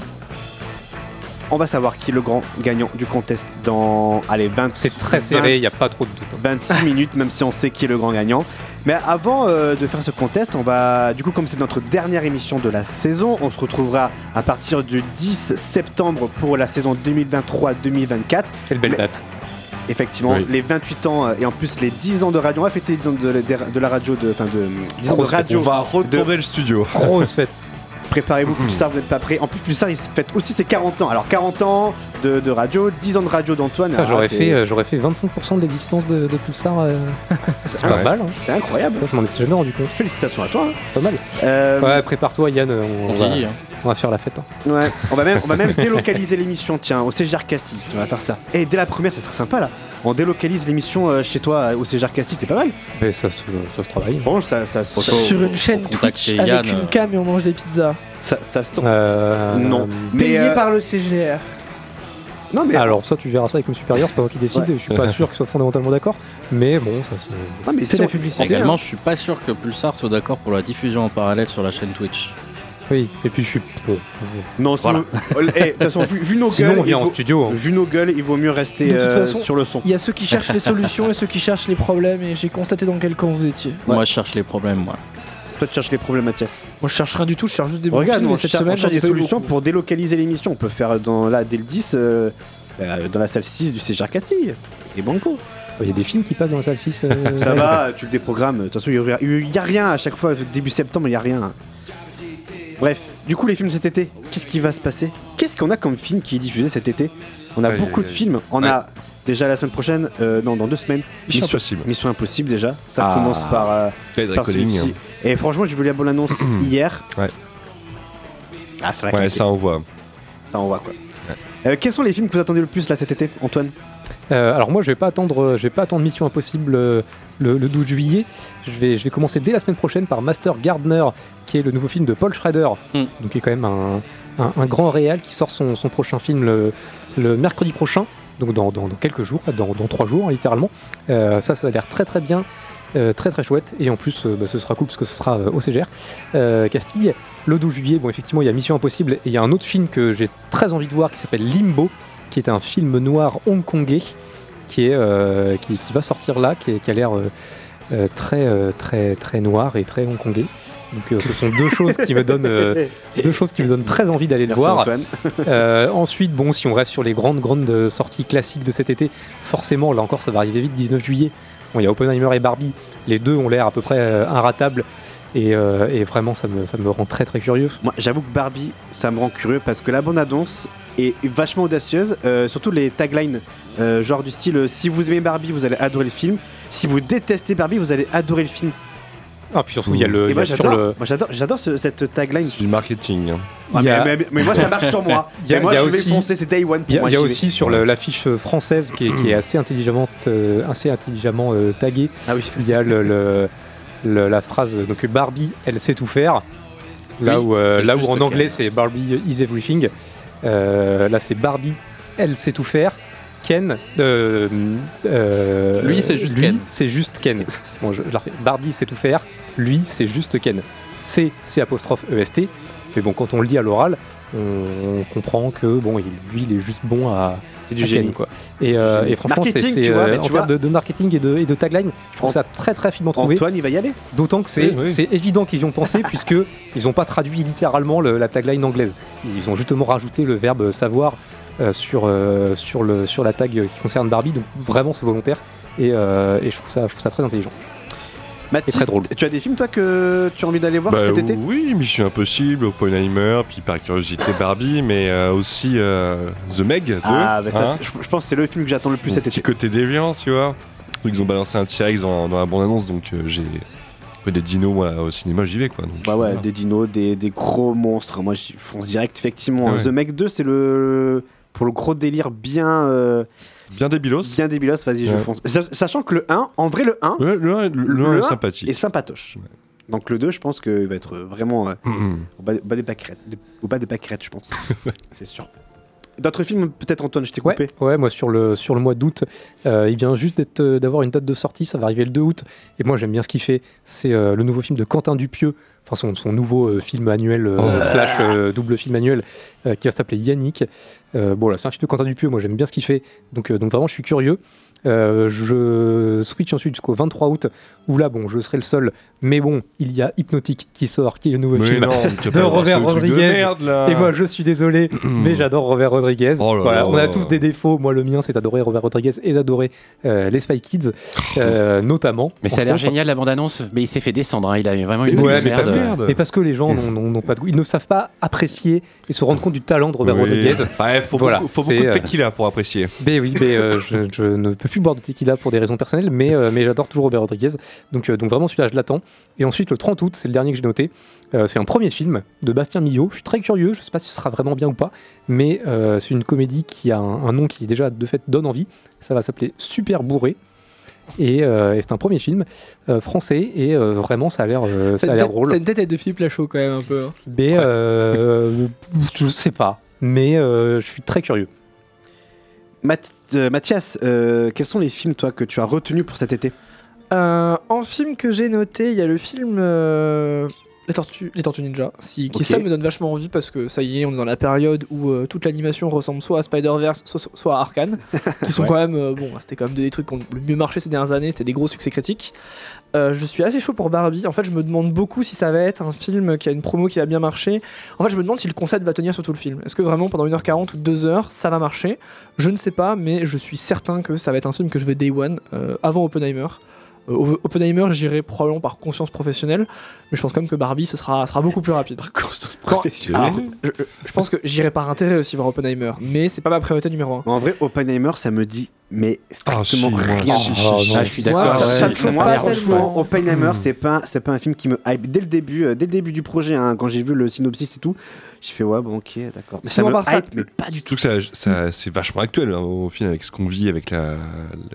On va savoir qui est le grand gagnant du contest dans allez 20 C'est très serré, il n'y a pas trop de doute. hein. 26 minutes même si on sait qui est le grand gagnant. Mais avant euh, de faire ce contest, on va du coup comme c'est notre dernière émission de la saison, on se retrouvera à partir du 10 septembre pour la saison 2023-2024. Quelle belle Mais- date. Effectivement, Oui. les 28 ans euh, et en plus les 10 ans de radio, on va fêter les 10 ans de, de- de la radio de enfin de 10 ans de radio. On va retourner le studio. Grosse fête. Préparez-vous, plus tard vous n'êtes pas prêts. En plus, plus tard il fête aussi ses 40 ans. Alors 40 ans de, de radio, 10 ans de radio d'Antoine. Ah, Ah, j'aurais, c'est- fait, euh, j'aurais fait 25% de l'existence de, de Pulsar. euh, c'est pas mal. hein. C'est incroyable. Ça, je m'en étais jamais rendu compte. Félicitations à toi. hein. Pas mal. Euh, Ouais, prépare-toi, Yann. On, On va, hein. on va faire la fête. hein. Ouais, on va même, on va même délocaliser l'émission, tiens, au CGR Castille. On va faire ça. Et dès la première, ça serait sympa là. On délocalise l'émission euh, chez toi euh, au CGR Castille, c'est pas mal. Mais ça, se- ça se travaille. Bon, ça, ça, ça, Sur une chaîne Twitch avec Yann, une euh. cam et on mange des pizzas. ça, ça se. Euh, Non. Payé euh, par le CGR. non, mais, Alors, ça, tu verras ça avec mon supérieur, c'est pas moi qui décide. Ouais. Je suis pas sûr qu'ils soient fondamentalement d'accord. Mais bon, ça se. non, mais C'est si la publicité. Également, hein. je suis pas sûr que Pulsar soit d'accord pour la diffusion en parallèle sur la chaîne Twitch. Oui, et puis je suis. bon, Non, sinon- euh, eh, de toute façon, vu, vu nos Sinon, gueules, on vient il en vaut- studio. hein. vu nos gueules, il vaut mieux rester De toute euh, sur le son. Il y a ceux qui cherchent les solutions et ceux qui cherchent les problèmes et j'ai constaté dans quel camp vous étiez. Ouais. Moi, je cherche les problèmes, moi. Toi, tu cherches les problèmes, Mathias. Moi je cherche rien du tout, je cherche juste des bons Regarde, films on et cette cherche, semaine on cherche j'en ai des solutions beaucoup. pour délocaliser l'émission. On peut faire dans, là, dès le 10, euh, euh, dans la salle 6 du CGR Castille. Et banco. Il y a des films qui passent dans la salle 6. euh, Ça va, tu le déprogrammes. De toute façon, il y a- il y a rien à chaque fois. Début septembre, il y a rien. Bref, du coup, les films cet été, qu'est-ce qui va se passer? Qu'est-ce qu'on a comme film qui est diffusé cet été? On a Aïe, beaucoup aïe, de aïe. films. On Ouais. a déjà la semaine prochaine, euh, non, dans deux semaines, Mission Impossible. Mission Impossible déjà. Ça Ah. commence par, euh, Pedro par Colling. celui-ci. Et franchement, j'ai vu la bonne annonce hier. Ouais. Ah, ça va Ouais, claquer. ça on voit. Ça envoie quoi. Euh, quels sont les films que vous attendez le plus là cet été, Antoine? Euh, alors moi, je vais pas attendre, euh, je vais pas attendre Mission Impossible euh, le, le 12 juillet. Je vais, je vais commencer dès la semaine prochaine par Master Gardener, qui est le nouveau film de Paul Schrader, Mm. donc qui est quand même un, un- un grand réal qui sort son, son prochain film le, le mercredi prochain, donc dans, dans- dans quelques jours, dans, dans trois jours littéralement. Euh, ça, ça a l'air très très bien. Euh, très très chouette. Et en plus, euh, bah, ce sera cool parce que ce sera au CGR Castille. Le 12 juillet, bon, effectivement, il y a Mission Impossible et il y a un autre film que j'ai très envie de voir qui s'appelle Limbo, qui est un film noir hongkongais qui, est, euh, qui, qui va sortir là, qui, est- qui a l'air euh, très, euh, très, très noir et très hongkongais. Donc, euh, ce sont deux choses qui me donnent, euh, deux choses qui me donnent très envie d'aller le voir. Euh, ensuite, bon, si on reste sur les grandes, grandes sorties classiques de cet été, forcément, là encore, ça va arriver vite, 19 juillet. Bon, il y a Oppenheimer et Barbie. Les deux ont l'air à peu près inratables. Et, euh, et vraiment, ça me, ça me rend très très curieux. Moi, j'avoue que Barbie, ça me rend curieux parce que la bande-annonce est vachement audacieuse. euh, surtout les taglines, euh, genre du style si vous aimez Barbie, vous allez adorer le film. Si vous détestez Barbie, vous allez adorer le film. Ah, puis surtout, il y a le. Et moi, j'adore, le- moi, j'adore, j'adore ce- cette tagline. Du marketing. hein. Ah, Il y a- mais, mais- mais moi, ça marche sur moi. Il y a- Et moi, il y a je vais aussi- foncer, c'est Day One pour Il y a, moi. il y a j'y vais. aussi sur le- l'affiche française qui est, qui est assez intelligemment, euh, assez intelligemment euh, taguée. Ah oui. Il y a le, le- le- la phrase donc Barbie, elle sait tout faire. Là Oui, où, euh, c'est là où juste en anglais c'est Barbie is everything. Euh, là c'est Barbie, elle sait tout faire. Ken, euh, euh, Lui, c'est juste lui, Ken. C'est juste Ken. Bon, je, je la refais. Barbie sait tout faire. Lui, c'est juste Ken. C, c'est apostrophe EST. Mais bon, quand on le dit à l'oral, on, on comprend que bon, il- lui, il est juste bon à. C'est du à Ken, génie. quoi. Et, euh, et franchement, c'est euh, en termes de, de marketing et de, et de tagline, je trouve ça très très finement trouvé. Antoine, il va y aller? D'autant que c'est Oui, oui. c'est évident qu'ils y ont pensé puisque ils n'ont pas traduit littéralement le- la tagline anglaise. Ils ont justement rajouté le verbe savoir euh, sur, euh, sur, le, sur la tag qui concerne Barbie. Donc vraiment c'est volontaire et, euh, et je, trouve ça, je trouve ça très intelligent. Mathis, très drôle. tu as des films toi que tu as envie d'aller voir Bah cet été? Oui, Mission Impossible, Oppenheimer, puis par curiosité Barbie, mais euh, aussi euh, The Meg 2. Ah, bah ça, hein. je, je pense que c'est le film que j'attends le plus Mon cet petit été. côté déviant, tu vois. Ils ont balancé un T-Rex dans, dans la bande-annonce, donc euh, j'ai des dinos moi, au cinéma, j'y vais quoi. Donc, Bah ouais, voilà. des dinos, des, des gros monstres. Moi, j'y fonce direct, effectivement. Ah ouais. The Meg 2, c'est le. Pour le gros délire bien. euh, Bien débilos. bien débilos, vas-y, je Ouais. fonce. Sa- Sachant que le 1, en vrai, le 1 Ouais, le 1 Le est un sympathique. est sympatoche. Donc le 2, je pense qu'il va être vraiment euh, au, bas, au bas des pâquerettes. Au bas des pâquerettes, je pense. c'est sûr. D'autres films, peut-être, Antoine, je t'ai Ouais, coupé. ouais, moi sur le, sur le mois d'août, euh, il vient juste d'être, euh, d'avoir une date de sortie, ça va arriver le 2 août. Et moi j'aime bien ce qu'il fait, c'est euh, le nouveau film de Quentin Dupieux, enfin son, son nouveau euh, film annuel, euh, Oh. slash euh, double film annuel, qui va s'appeler Yannick. Bon là c'est un film de Quentin Dupieux, moi j'aime bien ce qu'il fait, donc, donc vraiment je suis curieux. Euh, je switch ensuite jusqu'au 23 août, où là bon je serai le seul, mais bon il y a Hypnotique qui sort, qui est le nouveau Mais film non, de Robert de Rodriguez. merde, là. Et moi je suis désolé, mais j'adore Robert Rodriguez. Oh là Voilà, là. on a tous des défauts. Moi, le mien, c'est d'adorer Robert Rodriguez et d'adorer euh, les Spy Kids, euh, notamment. Mais ça a l'air génial la bande-annonce, mais il s'est fait descendre, hein, il a eu vraiment une Ouais, mais merde. parce, que, mais parce que les gens n'ont- pas de goût. Ils ne savent pas apprécier et se rendre compte du talent de Robert Oui. Rodriguez. Ouais, faut Voilà, beaucoup, faut beaucoup de tequila pour apprécier. Mais oui, mais euh, je, je ne peux plus boire de tequila pour des raisons personnelles, mais, euh, mais j'adore toujours Robert Rodriguez. Donc, euh, donc vraiment, celui-là, je l'attends. Et ensuite, le 30 août, c'est le dernier que j'ai noté. Euh, c'est un premier film de Bastien Millot. Je suis très curieux, je sais pas si ce sera vraiment bien ou pas, mais c'est une comédie qui a un, un nom qui déjà de fait donne envie. Ça va s'appeler Super Bourré. Et, et c'est un premier film français et vraiment ça a l'air ça a l'air drôle. C'est une tête de Philippe Lachaud quand même un peu. hein. Mais je sais pas, mais je suis très curieux. Euh, Mathias, euh, quels sont les films, toi, que tu as retenus pour cet été? Euh, en film que j'ai noté, il y a le film les, Tortues, les Tortues Ninja, si, qui ça me donne vachement envie parce que ça y est, on est dans la période où euh, toute l'animation ressemble soit à Spider-Verse, soit, soit à Arkane, qui sont Ouais. quand même, euh, bon, c'était quand même des trucs qui ont le mieux marché ces dernières années, c'était des gros succès critiques. Euh, je suis assez chaud pour Barbie. En fait, je me demande beaucoup si ça va être un film qui a une promo qui va bien marcher. En fait, je me demande si le concept va tenir sur tout le film. Est-ce que vraiment pendant 1h40 ou 2h, ça va marcher? Je ne sais pas, mais je suis certain que ça va être un film que je vais day one avant Oppenheimer. Euh, Op- Oppenheimer, j'irai probablement par conscience professionnelle, mais je pense quand même que Barbie, ce sera, sera beaucoup plus rapide. Par conscience professionnelle je, je- je pense que j'irai par intérêt aussi voir Oppenheimer, mais c'est pas ma priorité numéro 1. En vrai, Oppenheimer, ça me dit, mais strictement si, moi, rien. si, si. Ah, je suis d'accord. Ouais, Moi, franchement. Oppenheimer, c'est pas, c'est pas un film qui me hype dès le début, euh, dès le début du projet. hein, quand j'ai vu le synopsis et tout, j'ai fait ouais, bon, ok, d'accord. Mais ça me ça- hype, mais pas du tout. Ça, ça- c'est vachement actuel hein, au final avec ce qu'on vit avec la,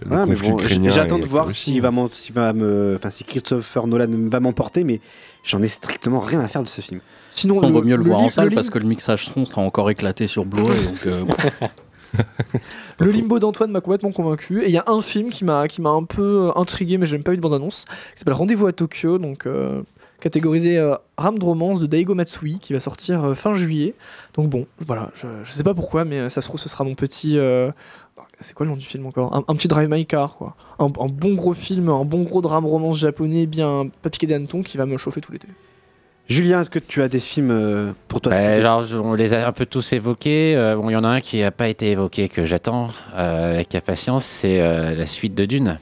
le Ouais, mais conflit bon, ukrainien. J'attends de voir s'il va, va me, enfin, si Christopher Nolan va m'emporter, mais j'en ai strictement rien à faire de ce film. Sinon, on vaut mieux le, voir en salle parce que le mixage son sera encore éclaté sur Blu-ray. donc, euh, Le limbo d'Antoine m'a complètement convaincu. Et il y a un film qui m'a qui m'a un peu euh, intrigué, mais j'ai même pas eu de bande-annonce, qui s'appelle Rendez-vous à Tokyo, donc euh, catégorisé euh, rame de romance de Daigo Matsui, qui va sortir euh, fin juillet. Donc bon, voilà, je, sais pas pourquoi, mais ça se trouve ce sera mon petit. euh, c'est quoi le nom du film encore? Un, petit Drive My Car, quoi. Un, bon gros film, un bon gros drame romance japonais, bien pas piqué des hannetons, qui va me chauffer tout l'été. Julien, est-ce que tu as des films euh, pour toi Bah, alors, on les a un peu tous évoqués. Euh, bon, il y en a un qui n'a pas été évoqué, que j'attends euh, avec impatience, c'est euh, la suite de Dune.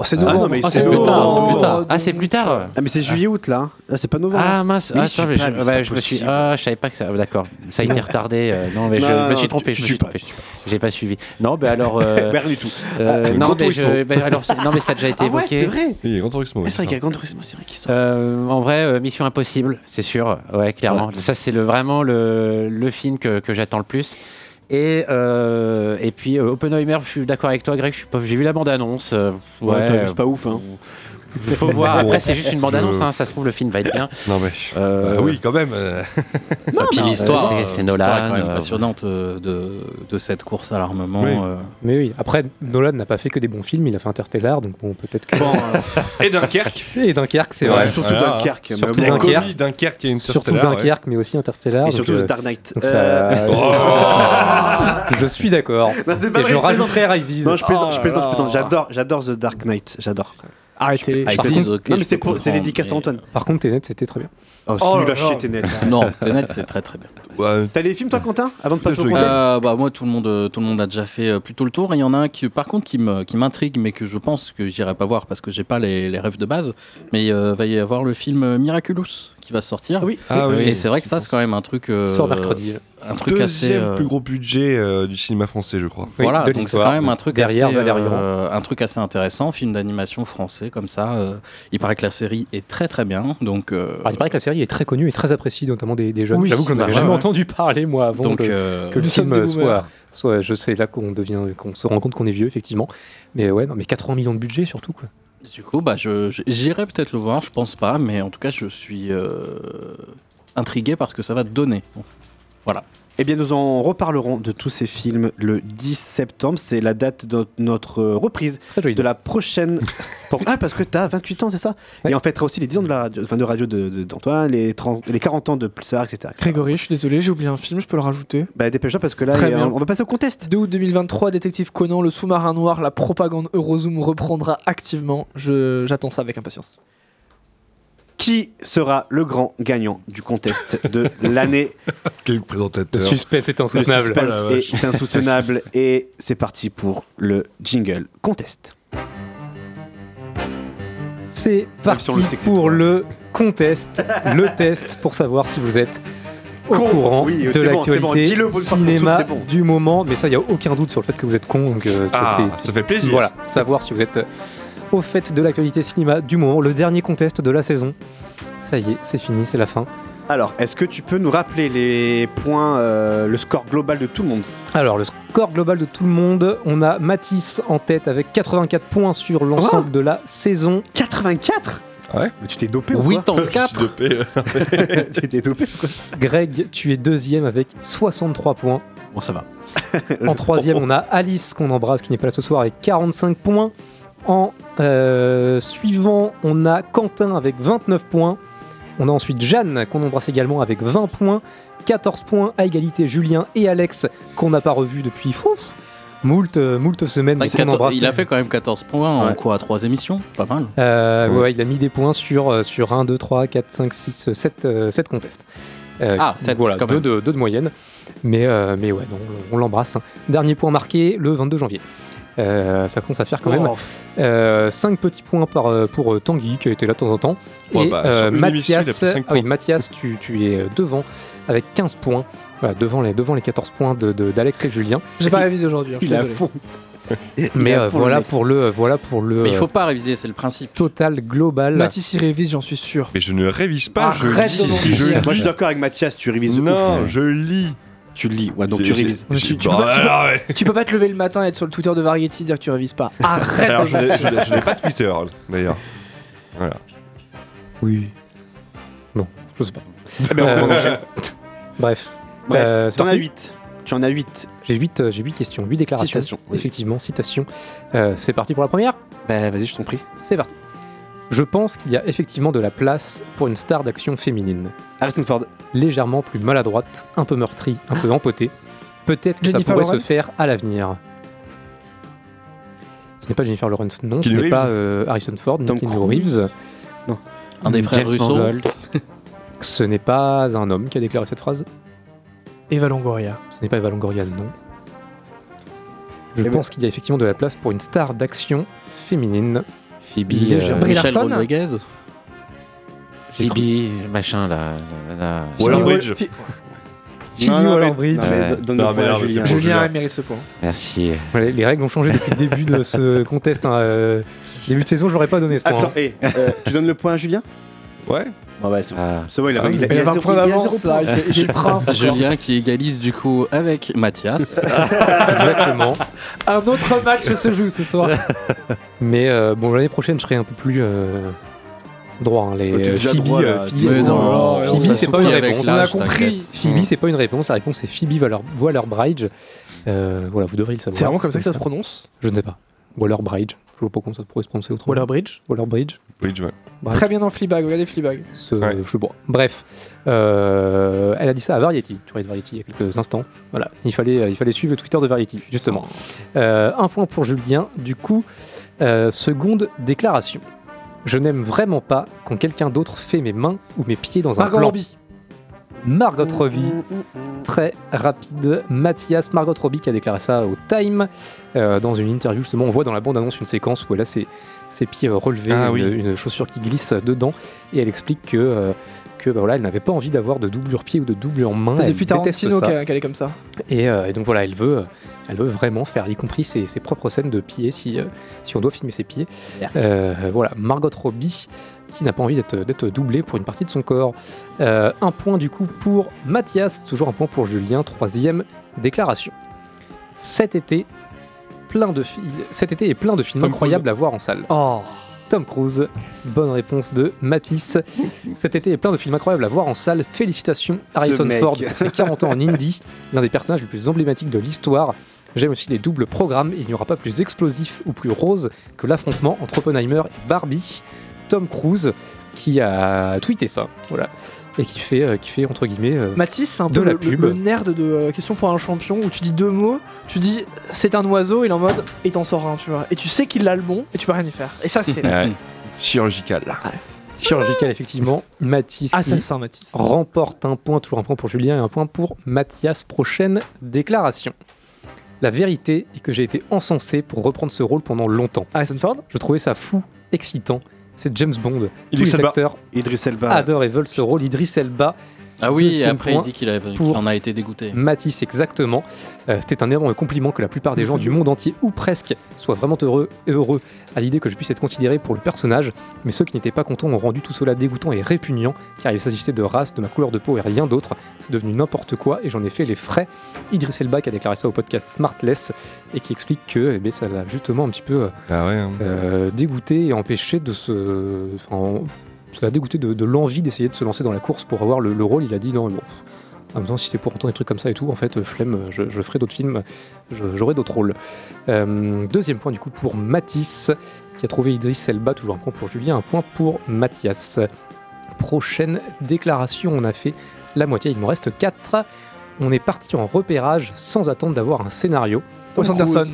Oh, c'est Ah novembre. non, mais Ah, c'est c'est plus tard, novembre. c'est plus tard. Ah, c'est plus tard Ah, mais c'est juillet-août là. Ah, c'est pas novembre. Ah mince, ah, je pas, me suis, ah, je savais pas que ça. D'accord, ça a été retardé. euh, non, mais je, Non, me suis trompé. tu je me suis trompé. J'ai pas suivi. Non, mais alors. euh, Rien du tout. euh, Ah, non, mais Turismo. je- bah, alors, non, mais ça a déjà été Ah ouais, évoqué. c'est vrai. Oui, Gran Turismo. Ah, c'est vrai qu'il y a Gran Turismo, c'est vrai qu'ils sont. Euh, en vrai, euh, Mission Impossible, c'est sûr. Ouais, clairement. Ça, c'est le, vraiment le, le film que, que j'attends le plus. Et, euh, et puis, euh, Oppenheimer, je suis d'accord avec toi, Greg. je suis pas- J'ai vu la bande-annonce. euh, Ouais, ouais, t'as vu, c'est pas ouf, hein. Il faut voir. Après, c'est juste une bande-annonce. Je- hein, ça se trouve, le film va être bien. Non, mais. Euh, Bah oui, quand même. euh. Et puis l'histoire, euh, c'est- euh, Nolan, est quand même euh, passionnante euh, de, de cette course à l'armement. Oui. euh. Mais oui, après, Nolan n'a pas fait que des bons films, il a fait Interstellar, donc bon, peut-être que. Et Dunkerque. Et Dunkerque, c'est Ouais, vrai. surtout Voilà. Dunkerque, Surtout bon, Dunkerque. Dunkerque et Surtout Interstellar, ouais. Dunkerque, mais aussi Interstellar. Et donc, surtout euh, The Dark Knight. donc Euh, ça- Oh. Je suis d'accord. Non, c'est pas Et vrai, je rajouterai. Rises. Non, je plaisante, je Oh plaisante, j'adore The Dark Knight. J'adore. Arrêtez-les. Par Rises, contre- ok, non, mais c'était dédicace à mais- Antoine. Par contre, Tenet, c'était très bien. Oh, Oh nul à chier, là. Tenet. Non, Tenet, c'est très très bien. Ouais. T'as des films, toi, Quentin Avant de passer au contest Euh, bah, moi, tout le, monde, euh, tout le monde a déjà fait euh, plutôt le tour. Et il y en a un qui, par contre, qui me- qui m'intrigue, mais que je pense que j'irai pas voir parce que j'ai pas les, les rêves de base. Mais il va y avoir le film Miraculous qui va sortir. Oui. Ah oui. Et c'est vrai que ça, c'est quand même un truc. euh, Sort mercredi. Un truc assez. Deuxième euh, plus gros budget euh, du cinéma français, je crois. Oui, voilà, donc c'est quand même un truc Derrière assez, Valérie euh, un truc assez intéressant, film d'animation français comme ça. euh, il paraît que la série est très très bien, donc. euh, Alors, il paraît que la série est très connue et très appréciée, notamment des, des jeunes. Oui, J'avoue que j'en bah avais ouais, jamais ouais. Entendu parler, moi, avant donc, euh, que le film soit, soit. Je sais là qu'on devient, qu'on se rend compte qu'on est vieux, effectivement. Mais ouais, non, mais 80 millions de budget surtout, quoi. Du coup, bah, je, je- j'irai peut-être le voir, je pense pas, mais en tout cas, je suis euh, intrigué par ce que ça va donner. Voilà. Eh bien, nous en reparlerons de tous ces films le 10 septembre. C'est la date de notre euh, reprise de la prochaine. Ah, parce que t'as 28 ans, c'est ça? Ouais. Et on fêtera aussi les 10 ans de la radio, enfin, de radio de- de- d'Antoine, les, 30 les 40 ans de Pulsar, etc. Grégory, je suis désolé, j'ai oublié un film, je peux le rajouter? Bah, dépêche-toi parce que là, a- on va passer au contest. 2 août 2023, Détective Conan, le sous-marin noir, la propagande Eurozoom reprendra activement. Je- J'attends ça avec impatience. Qui sera le grand gagnant du contest de l'année Quel Le présentateur. suspense est Le insoutenable. suspense Oh vache. est insoutenable et c'est parti pour le jingle contest. C'est parti le pour le contest, le test pour savoir si vous êtes au Con. courant Oui, de bon, bon. l'actualité pour cinéma bon. du moment. Mais ça, il n'y a aucun doute sur le fait que vous êtes con. Donc, euh, ça, Ah, ça fait plaisir. Voilà, savoir si vous êtes euh, au fait de l'actualité cinéma du moment. Le dernier contest de la saison. Ça y est, c'est fini, c'est la fin. Alors, est-ce que tu peux nous rappeler les points, euh, le score global de tout le monde? Alors, le score global de tout le monde, on a Matisse en tête avec 84 points sur l'ensemble Oh de la saison. 84 Ouais. Mais tu t'es dopé ou quoi? 84 Je suis dopé, euh. Tu t'es dopé ou quoi? Greg, tu es deuxième avec 63 points. Bon, ça va. En troisième, on a Alice qu'on embrasse qui n'est pas là ce soir avec 45 points. En euh, suivant, on a Quentin avec 29 points. On a ensuite Jeanne qu'on embrasse également avec 20 points. 14 points à égalité Julien et Alex qu'on n'a pas revu depuis moult, euh, moult semaines. C'est vrai que qu'on 14 embrasse. il a fait quand même 14 points en Ouais. quoi 3 émissions Pas mal. Euh, Ouais. ouais, il a mis des points sur, euh, sur 1, 2, 3, 4, 5, 6, 7, 7 contests. Euh, Ah, sept, voilà, quand deux même. de, deux de moyenne. Mais, euh, mais ouais, non, on l'embrasse. hein. Dernier point marqué le 22 janvier. Euh, ça commence à faire quand même. Oh, 5 petits points par, euh, pour euh, Tanguy qui a été là de temps en temps. Ouais, et bah, euh, émission, il a Mathias, ah oui. Mathias tu, tu es euh, devant avec 15 points. Voilà, devant, les, devant les 14 points d'Alex de, d'Alex et Julien. J'ai pas révisé aujourd'hui, hein, je il suis est à désolé. fond. Il Mais euh, voilà, pour le, voilà pour le Mais il faut euh, pas réviser, c'est le principe. total global. Mathis y révise, j'en suis sûr. Mais je ne révise pas, je Arrête lis. Je Moi, je suis d'accord avec Mathias, tu révises Non, ouf. je lis. Tu lis, ouais, donc tu révises. Tu- tu peux pas- tu peux- ah ouais. Tu peux pas te lever le matin et être sur le Twitter de Variety et dire que tu révises pas. Arrête Alors, de je n'ai- mentir. je n'ai je n'ai pas Twitter, d'ailleurs. Voilà. Oui. Non, je sais pas. Euh, enchaîne. Bref. Bref, Euh, t'en as parti 8. Tu en as 8. J'ai 8, j'ai huit questions, 8 déclarations. Citations, oui. Effectivement, citations. Euh, c'est parti pour la première Bah vas-y, je t'en prie. C'est parti. Je pense qu'il y a effectivement de la place pour une star d'action féminine. Harrison Ford. Légèrement plus maladroite, un peu meurtrie, un peu empotée. Peut-être que ça pourrait Lawrence se faire à l'avenir. Ce n'est pas Jennifer Lawrence, non. Keanu ce n'est Reeves pas euh, Harrison Ford, ni Tom Keanu Cruise Reeves. Un des frères James Russo. Mangold. Ce n'est pas un homme qui a déclaré cette phrase. Eva Longoria. Ce n'est pas Eva Longoria, non. Je Eh ben- pense qu'il y a effectivement de la place pour une star d'action féminine. Phoebe, euh, Brie Michel Larson Rodriguez. Phoebe, machin là. là, là. Waller-Bridge. Fi- Phoebe Non, non, mais- Waller-Bridge. non, mais Ouais. donne- donne Non, le mais point à non, mais c'est Julien. bon. Julien Julien. elle mérite ce point. Merci. Voilà, les règles ont changé depuis le début de ce contest. hein, euh, début de saison, je n'aurais pas donné ce point. Attends, hein. et tu donnes le point à Julien? Ouais. Ah ouais, c'est bon. Ah. C'est bon, il a, Ah, il a, Il a 20 zéro- points d'avance là, il fait- prince. Julien qui égalise du coup avec Mathias. Exactement. Un autre match se joue ce soir. Mais euh, bon, l'année prochaine, je serai un peu plus euh, droit. hein, les, Oh, euh, Phoebe, euh, Phoebe, c'est- pas une réponse. On a compris. Phoebe, c'est pas une réponse. La réponse, c'est Phoebe Waller- Waller-Bridge. Euh, voilà, vous devriez le savoir. C'est vraiment comme ça que ça se prononce? Je ne sais pas. Waller-Bridge. Je vois pas comment ça pourrait se prononcer autrement. Waller-Bridge. Waller-Bridge. Bridge, ouais. Bref. Très bien dans Fleabag, regardez Fleabag. Ce- Ouais. je pas. Bref, euh, elle a dit ça à Variety. Tu regardes Variety il y a quelques instants. Voilà, il fallait, il fallait suivre le Twitter de Variety, justement. Euh, un point pour Julien. Du coup, euh, seconde déclaration. Je n'aime vraiment pas quand quelqu'un d'autre fait mes mains ou mes pieds dans un Margot plan. Robbie. Margot Robbie, très rapide. Mathias, Margot Robbie qui a déclaré ça au Time euh, dans une interview. Justement, on voit dans la bande-annonce une séquence où elle a ses, ses pieds euh, relevés, Ah une, oui. une chaussure qui glisse dedans, et elle explique que, euh, que bah, voilà, elle n'avait pas envie d'avoir de doublure pied ou de doublure main. C'est depuis Tarantino qu'elle est comme ça. Et, euh, et donc voilà, elle veut, elle veut vraiment faire, y compris ses, ses propres scènes de pieds, si, euh, si on doit filmer ses pieds. Euh, voilà, Margot Robbie, qui n'a pas envie d'être d'être doublée pour une partie de son corps. Euh, un point du coup pour Mathias, toujours un point pour Julien, troisième déclaration. Cet été, plein de fi- cet été est plein de films Tom incroyables à voir en salle. Oh. Tom Cruise, bonne réponse de Matisse. Cet été est plein de films incroyables à voir en salle. Félicitations Harrison. Ford pour ses 40 ans en Indie, l'un des personnages les plus emblématiques de l'histoire. J'aime aussi les doubles programmes. Il n'y aura pas plus explosif ou plus rose que l'affrontement entre Oppenheimer et Barbie. Tom Cruise qui a tweeté ça, voilà, et qui fait, euh, qui fait entre guillemets. euh, Mathis, c'est un De peu la le, pub. le nerd de euh, Question pour un champion où tu dis deux mots, tu dis c'est un oiseau, il est en mode et t'en sors un, tu vois. Et tu sais qu'il a le bon et tu peux rien y faire. Et ça, c'est. Ouais. Chirurgical. chirurgical effectivement. Mathis qui Assassin, Mathis. remporte un point, toujours un point pour Julien et un point pour Mathias. Prochaine déclaration. La vérité est que j'ai été encensé pour reprendre ce rôle pendant longtemps. Harrison Ford? Je trouvais ça fou, excitant. C'est James Bond. Tous Idriss les Elba. acteurs Idriss Elba. adorent et veulent ce rôle. Idriss Elba, Ah oui, et après point il dit qu'il en a été dégoûté. Matisse, exactement. Euh, C'était un énorme compliment que la plupart des gens du monde entier, ou presque, soient vraiment heureux, heureux à l'idée que je puisse être considéré pour le personnage. Mais ceux qui n'étaient pas contents ont rendu tout cela dégoûtant et répugnant, car il s'agissait de race, de ma couleur de peau et rien d'autre. C'est devenu n'importe quoi et j'en ai fait les frais. Idriss Elba qui a déclaré ça au podcast Smartless et qui explique que eh bien, ça l'a justement un petit peu euh, Ah ouais. hein. euh, dégoûté et empêché de se. Enfin, ça l'a dégoûté de, de l'envie d'essayer de se lancer dans la course pour avoir le, le rôle. Il a dit non, bon, en même temps, si c'est pour entendre des trucs comme ça et tout, en fait, euh, flemme, je, je ferai d'autres films, j'aurai d'autres rôles. Euh, deuxième point, du coup, pour Matisse, qui a trouvé Idriss Elba, toujours un point pour Julien, un point pour Mathias. Prochaine déclaration, on a fait la moitié, il m'en reste 4. On est parti en repérage sans attendre d'avoir un scénario. Tom Anderson.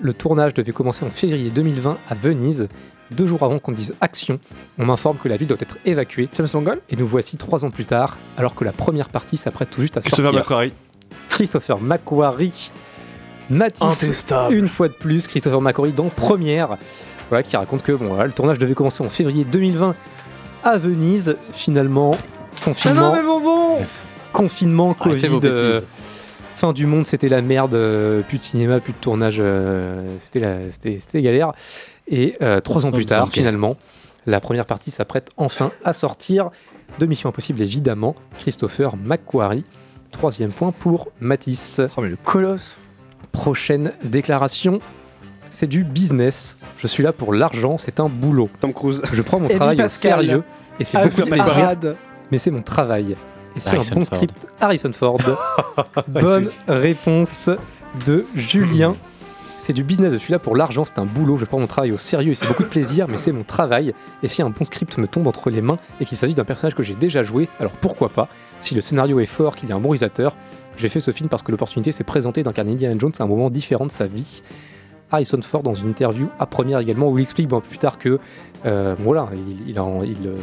Le tournage devait commencer en février 2020 à Venise. Deux jours avant qu'on dise action, on m'informe que la ville doit être évacuée. James Mangold? Et nous voici trois ans plus tard, alors que la première partie s'apprête tout juste à Christopher sortir. McQuarrie. Christopher McQuarrie. Matisse, Intestable. une fois de plus, Christopher McQuarrie dans Première, voilà, qui raconte que bon, voilà, le tournage devait commencer en février 2020 à Venise. Finalement, Ah confinement, non, mais bonbon confinement, Arrêtez Covid, euh, fin du monde, c'était la merde, euh, plus de cinéma, plus de tournage, euh, c'était la, c'était, c'était galère. Et euh, trois ans plus tard, finalement, la première partie s'apprête enfin à sortir de Mission Impossible, évidemment. Christopher McQuarrie. Troisième point pour Matisse. Oh, mais le colosse Prochaine déclaration. C'est du business. Je suis là pour l'argent, c'est un boulot. Tom Cruise. Je prends mon travail au sérieux et c'est tout oui, plaisir, mais c'est mon travail. Et c'est un bon Ford. script Harrison Ford. Bonne réponse de Julien. C'est du business, je suis là pour l'argent, c'est un boulot, je prends mon travail au sérieux et c'est beaucoup de plaisir, mais c'est mon travail. Et si un bon script me tombe entre les mains et qu'il s'agit d'un personnage que j'ai déjà joué, alors pourquoi pas? Si le scénario est fort, qu'il y a un bon réalisateur, j'ai fait ce film parce que l'opportunité s'est présentée d'incarner Indiana Jones à un moment différent de sa vie. Harrison Ford dans une interview à première également où il explique bon, plus tard que euh, voilà, il, il, en- il, euh,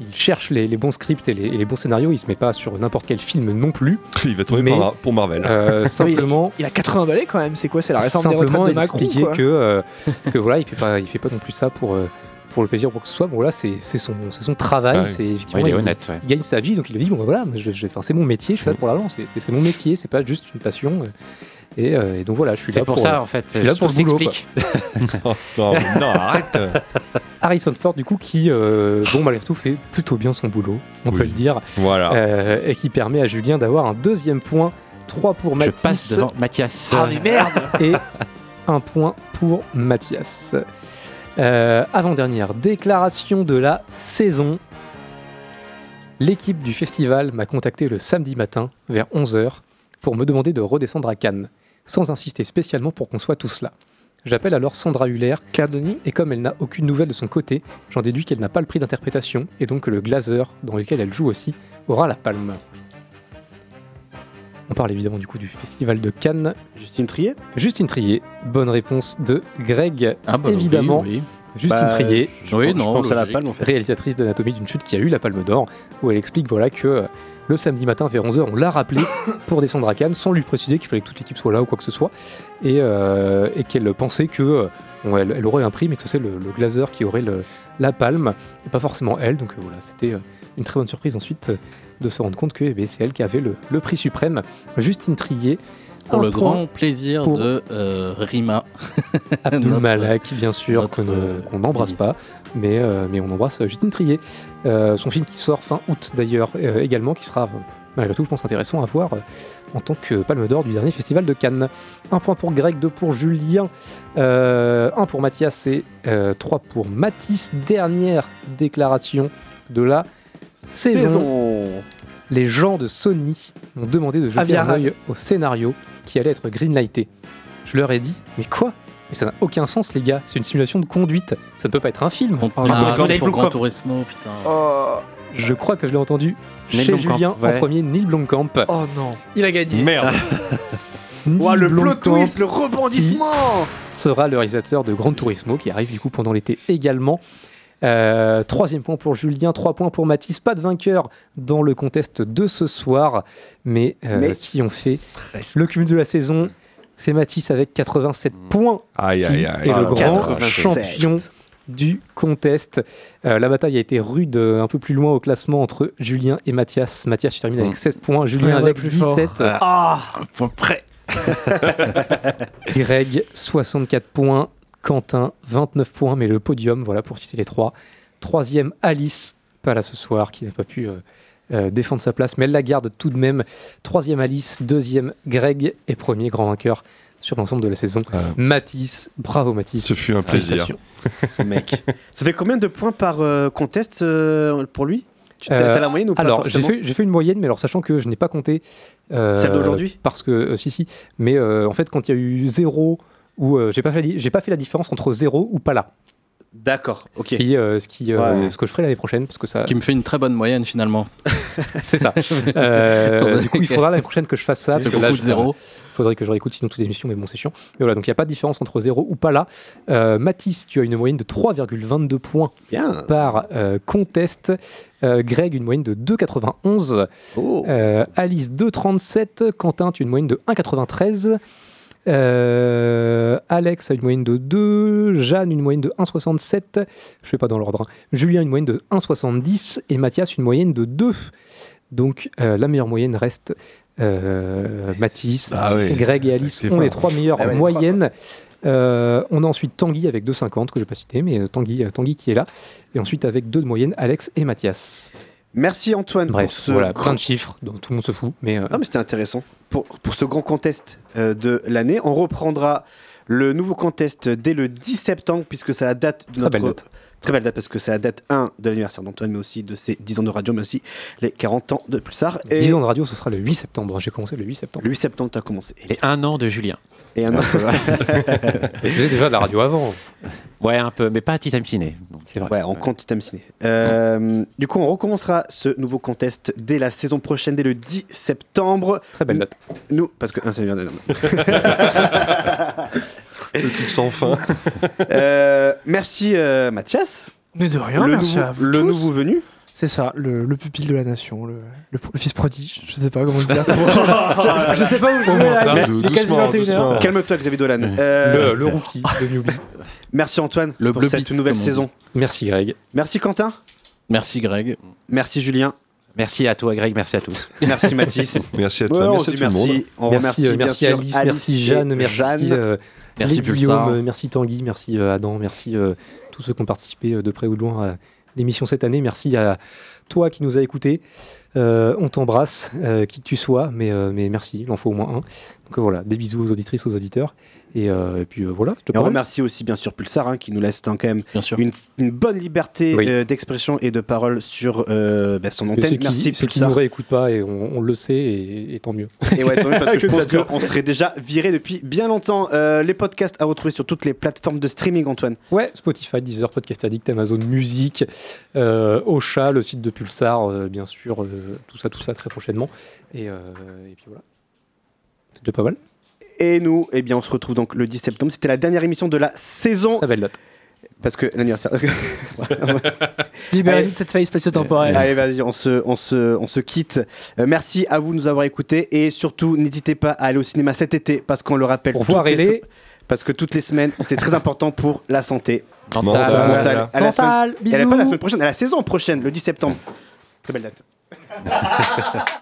il cherche les, les bons scripts et les, et les bons scénarios, il se met pas sur n'importe quel film non plus. Il va tourner Mais, pour, pour Marvel. euh, simplement, Il a 80 balais quand même, c'est quoi? C'est la réforme des retraites de il Macron expliquait quoi que, euh, que voilà, il fait pas, il fait pas non plus ça pour, euh, pour le plaisir ou quoi que ce soit. Bon, là, c'est c'est son, c'est son travail, Ah oui. c'est effectivement. Ouais, il est il, honnête, ouais. il gagne sa vie, donc il le dit, bon, bah, voilà, je- je- c'est mon métier, je fais ça pour l'argent, c'est- c'est c'est mon métier, c'est pas juste une passion. Et, euh, et donc voilà, je suis C'est là pour pour, ça, euh, en fait, je suis là pour s'explique. non, non, arrête. Harrison Ford, du coup, qui, euh, bon, malgré tout, fait plutôt bien son boulot, on Oui. peut le dire. Voilà. Euh, et qui permet à Julien d'avoir un deuxième point, 3 pour Je Mathis. passe devant Mathias. Ah mais merde et un point pour Mathias. Euh, Avant-dernière déclaration de la saison. L'équipe du festival m'a contacté le samedi matin vers 11h pour me demander de redescendre à Cannes, sans insister spécialement pour qu'on soit tous là. J'appelle alors Sandra Huller, Claire Denis et comme elle n'a aucune nouvelle de son côté, j'en déduis qu'elle n'a pas le prix d'interprétation, et donc que le glazer, dans lequel elle joue aussi, aura la palme. On parle évidemment du coup du festival de Cannes. Justine Trier Justine Trier, bonne réponse de Greg, Ah bah oui, évidemment. oui. Justine Bah, Trier, Je Oui, pense- je non, pense à la palme en fait. réalisatrice d'Anatomie d'une chute qui a eu la Palme d'Or, où elle explique voilà que euh, le samedi matin vers 11h, on l'a rappelé pour descendre à Cannes, sans lui préciser qu'il fallait que toute l'équipe soit là ou quoi que ce soit, et, euh, et qu'elle pensait que euh, bon, elle, elle aurait un prix, mais que c'est le, le glazer qui aurait le- la palme, et pas forcément elle. Donc euh, voilà, c'était une très bonne surprise ensuite euh, de se rendre compte que eh c'est elle qui avait le, le prix suprême. Justine Trier. Pour le grand plaisir pour de euh, Rima. Abdul Malak, bien sûr, qu'on ne- euh, qu'on n'embrasse pas, mais, euh, mais on embrasse Justine Trier. Euh, son film qui sort fin août d'ailleurs euh, également, qui sera malgré tout, je pense, intéressant à voir en tant que Palme d'Or du dernier festival de Cannes. Un point pour Greg, deux pour Julien, euh, un pour Mathias et euh, trois pour Mathis. Dernière déclaration de la saison. Saison. Les gens de Sony m'ont demandé de jeter un œil au scénario qui allait être greenlighté. Je leur ai dit, mais quoi? Mais ça n'a aucun sens, les gars. C'est une simulation de conduite. Ça ne peut pas être un film. Ah, Turismo. c'est pour Gran Turismo, putain. Oh, Je crois que je l'ai entendu Neil chez Blomkamp, Julien en premier, Neil Blomkamp. oh non, il a gagné. Merde. Ouah, le plot twist, le rebondissement sera le réalisateur de Gran Turismo qui arrive du coup pendant l'été également. Euh, troisième point pour Julien, trois points pour Mathis. Pas de vainqueur dans le contest de ce soir, mais, euh, Mais- si on fait le cumul de la saison, c'est Mathis avec 87 points Aïe, qui aïe, aïe. est Ah le grand là. 87. champion du contest. Euh, la bataille a été rude euh, un peu plus loin au classement entre Julien et Mathias. Mathias termine avec 16 points, Julien avec plus fort. 17. Ah, Point près. Greg, 64 points. Quentin, 29 points, mais le podium, voilà pour citer les trois. Troisième, Alice, pas là ce soir, qui n'a pas pu euh, euh, défendre sa place, mais elle la garde tout de même. Troisième, Alice. Deuxième, Greg. Et premier, grand vainqueur sur l'ensemble de la saison, euh, Mathis. Bravo Mathis. Ce fut un plaisir. Mec. Ça fait combien de points par euh, contest pour lui? T'as euh, la moyenne ou pas Alors, j'ai fait, une moyenne, mais alors sachant que je n'ai pas compté. Celle d'aujourd'hui? Parce que, si, si. Mais en fait, quand il y a eu 0, où euh, j'ai pas, fait, la différence entre zéro ou pas là. D'accord, ok. Euh, ce, qui, euh, ce, que je ferai l'année prochaine. Parce que ça... Ce qui me fait une très bonne moyenne finalement. c'est ça. Euh, du coup, il faudra l'année prochaine que je fasse ça. Parce que là, zéro. Il faudrait que je réécoute sinon toutes les émissions, mais bon, c'est chiant. Voilà, donc il n'y a pas de différence entre zéro ou pas là. Mathis, tu as une moyenne de 3,22 points Bien. par contest. Greg, une moyenne de 2,91. Oh. Alice, 2,37. Quentin, tu as une moyenne de 1,93. Euh, Alex a une moyenne de 2. Jeanne, une moyenne de 1,67. Je ne fais pas dans l'ordre. hein. Julien, une moyenne de 1,70. Et Mathias, une moyenne de 2. Donc euh, la meilleure moyenne reste euh, Mathis. Ah oui. Greg et Alice ont les trois meilleures Ah ouais, moyennes. Euh, on a ensuite Tanguy avec 2,50 que je n'ai pas cité, mais Tanguy, Tanguy qui est là. Et ensuite avec deux de moyenne, Alex et Mathias. Merci Antoine Bref, pour ce voilà, grand- plein de chiffres dont tout le monde se fout. Mais euh, Non, mais c'était intéressant. Pour, pour ce grand contest euh, de l'année, on reprendra le nouveau contest dès le 10 septembre, puisque c'est la date de notre. Très belle date parce que c'est la date 1 de l'anniversaire d'Antoine, mais aussi de ses 10 ans de radio, mais aussi les 40 ans de Pulsar. Et 10 ans de radio, ce sera le 8 septembre. J'ai commencé le 8 septembre. le 8 septembre, tu as commencé. Et un an de Julien. Et un an. Je faisais déjà de la radio avant. Ouais, un peu, mais pas à Titan Ciné. C'est vrai. Ouais, on compte Titan Ciné. Euh, du coup, on recommencera ce nouveau contest dès la saison prochaine, dès le 10 septembre. Très belle date. Nous, parce que un, de Le truc sans fin. Euh, merci euh, Mathias. Mais de rien, le merci nouveau, à vous Le tous. nouveau venu. C'est ça, le, le pupille de la nation, le, le- le fils prodige, je sais pas comment le dire. je, je sais pas où je vais là, Mais- il est quasi 21h. Calme-toi, Xavier Dolan. Euh, Le, le rookie, le newbie. Merci Antoine Le pour cette beat, nouvelle saison. Merci Greg. Merci Quentin. Merci Greg. Merci Julien. Merci à toi, Greg. Merci à tous. Merci Mathis. Merci à toi. on merci à tout le monde. merci. On merci, remercie euh, bien merci sûr Alice, merci Jeanne, merci, Jeanne. euh, Merci les Pulsar. Guillaume, euh, merci Tanguy, merci euh, Adam, merci euh, tous ceux qui ont participé de près ou de loin à l'émission cette année. Merci à toi qui nous a écoutés. Euh, on t'embrasse, euh, qui que tu sois, mais, euh, mais merci, il en faut au moins un. Donc voilà, des bisous aux auditrices, aux auditeurs. Et, euh, et puis euh, voilà, je te Et on remercie aussi bien sûr Pulsar hein, qui nous laisse quand même Bien sûr. une, une bonne liberté Oui. euh, d'expression et de parole sur euh, bah, son antenne. ceux qui, Merci ceux qui Pulsar. nous réécoutent pas, et on, on le sait, et, et tant mieux. Et ouais, tant mieux, parce que je pense qu'on serait déjà viré depuis bien longtemps. Euh, les podcasts à retrouver sur toutes les plateformes de streaming, Antoine. Ouais, Spotify, Deezer, Podcast Addict, Amazon Music, euh, Ocha, le site de Pulsar, euh, bien sûr, euh, tout ça, tout ça très prochainement. Et, euh, et puis voilà. C'est déjà pas mal. Et nous, eh bien, on se retrouve donc le 10 septembre. C'était la dernière émission de la saison. Très belle date. Parce que l'anniversaire. Libérez-nous de cette faille spatio-temporelle. Allez, vas-y, on se, on se, on se quitte. Euh, merci à vous de nous avoir écoutés. Et surtout, n'hésitez pas à aller au cinéma cet été, parce qu'on le rappelle. Pour voir les Parce que toutes les semaines, c'est très important pour la santé. Mental. Mental. Mental. À la Mental, semaine- Elle est pas la bisous. semaine prochaine, à la saison prochaine, le 10 septembre. Très belle date.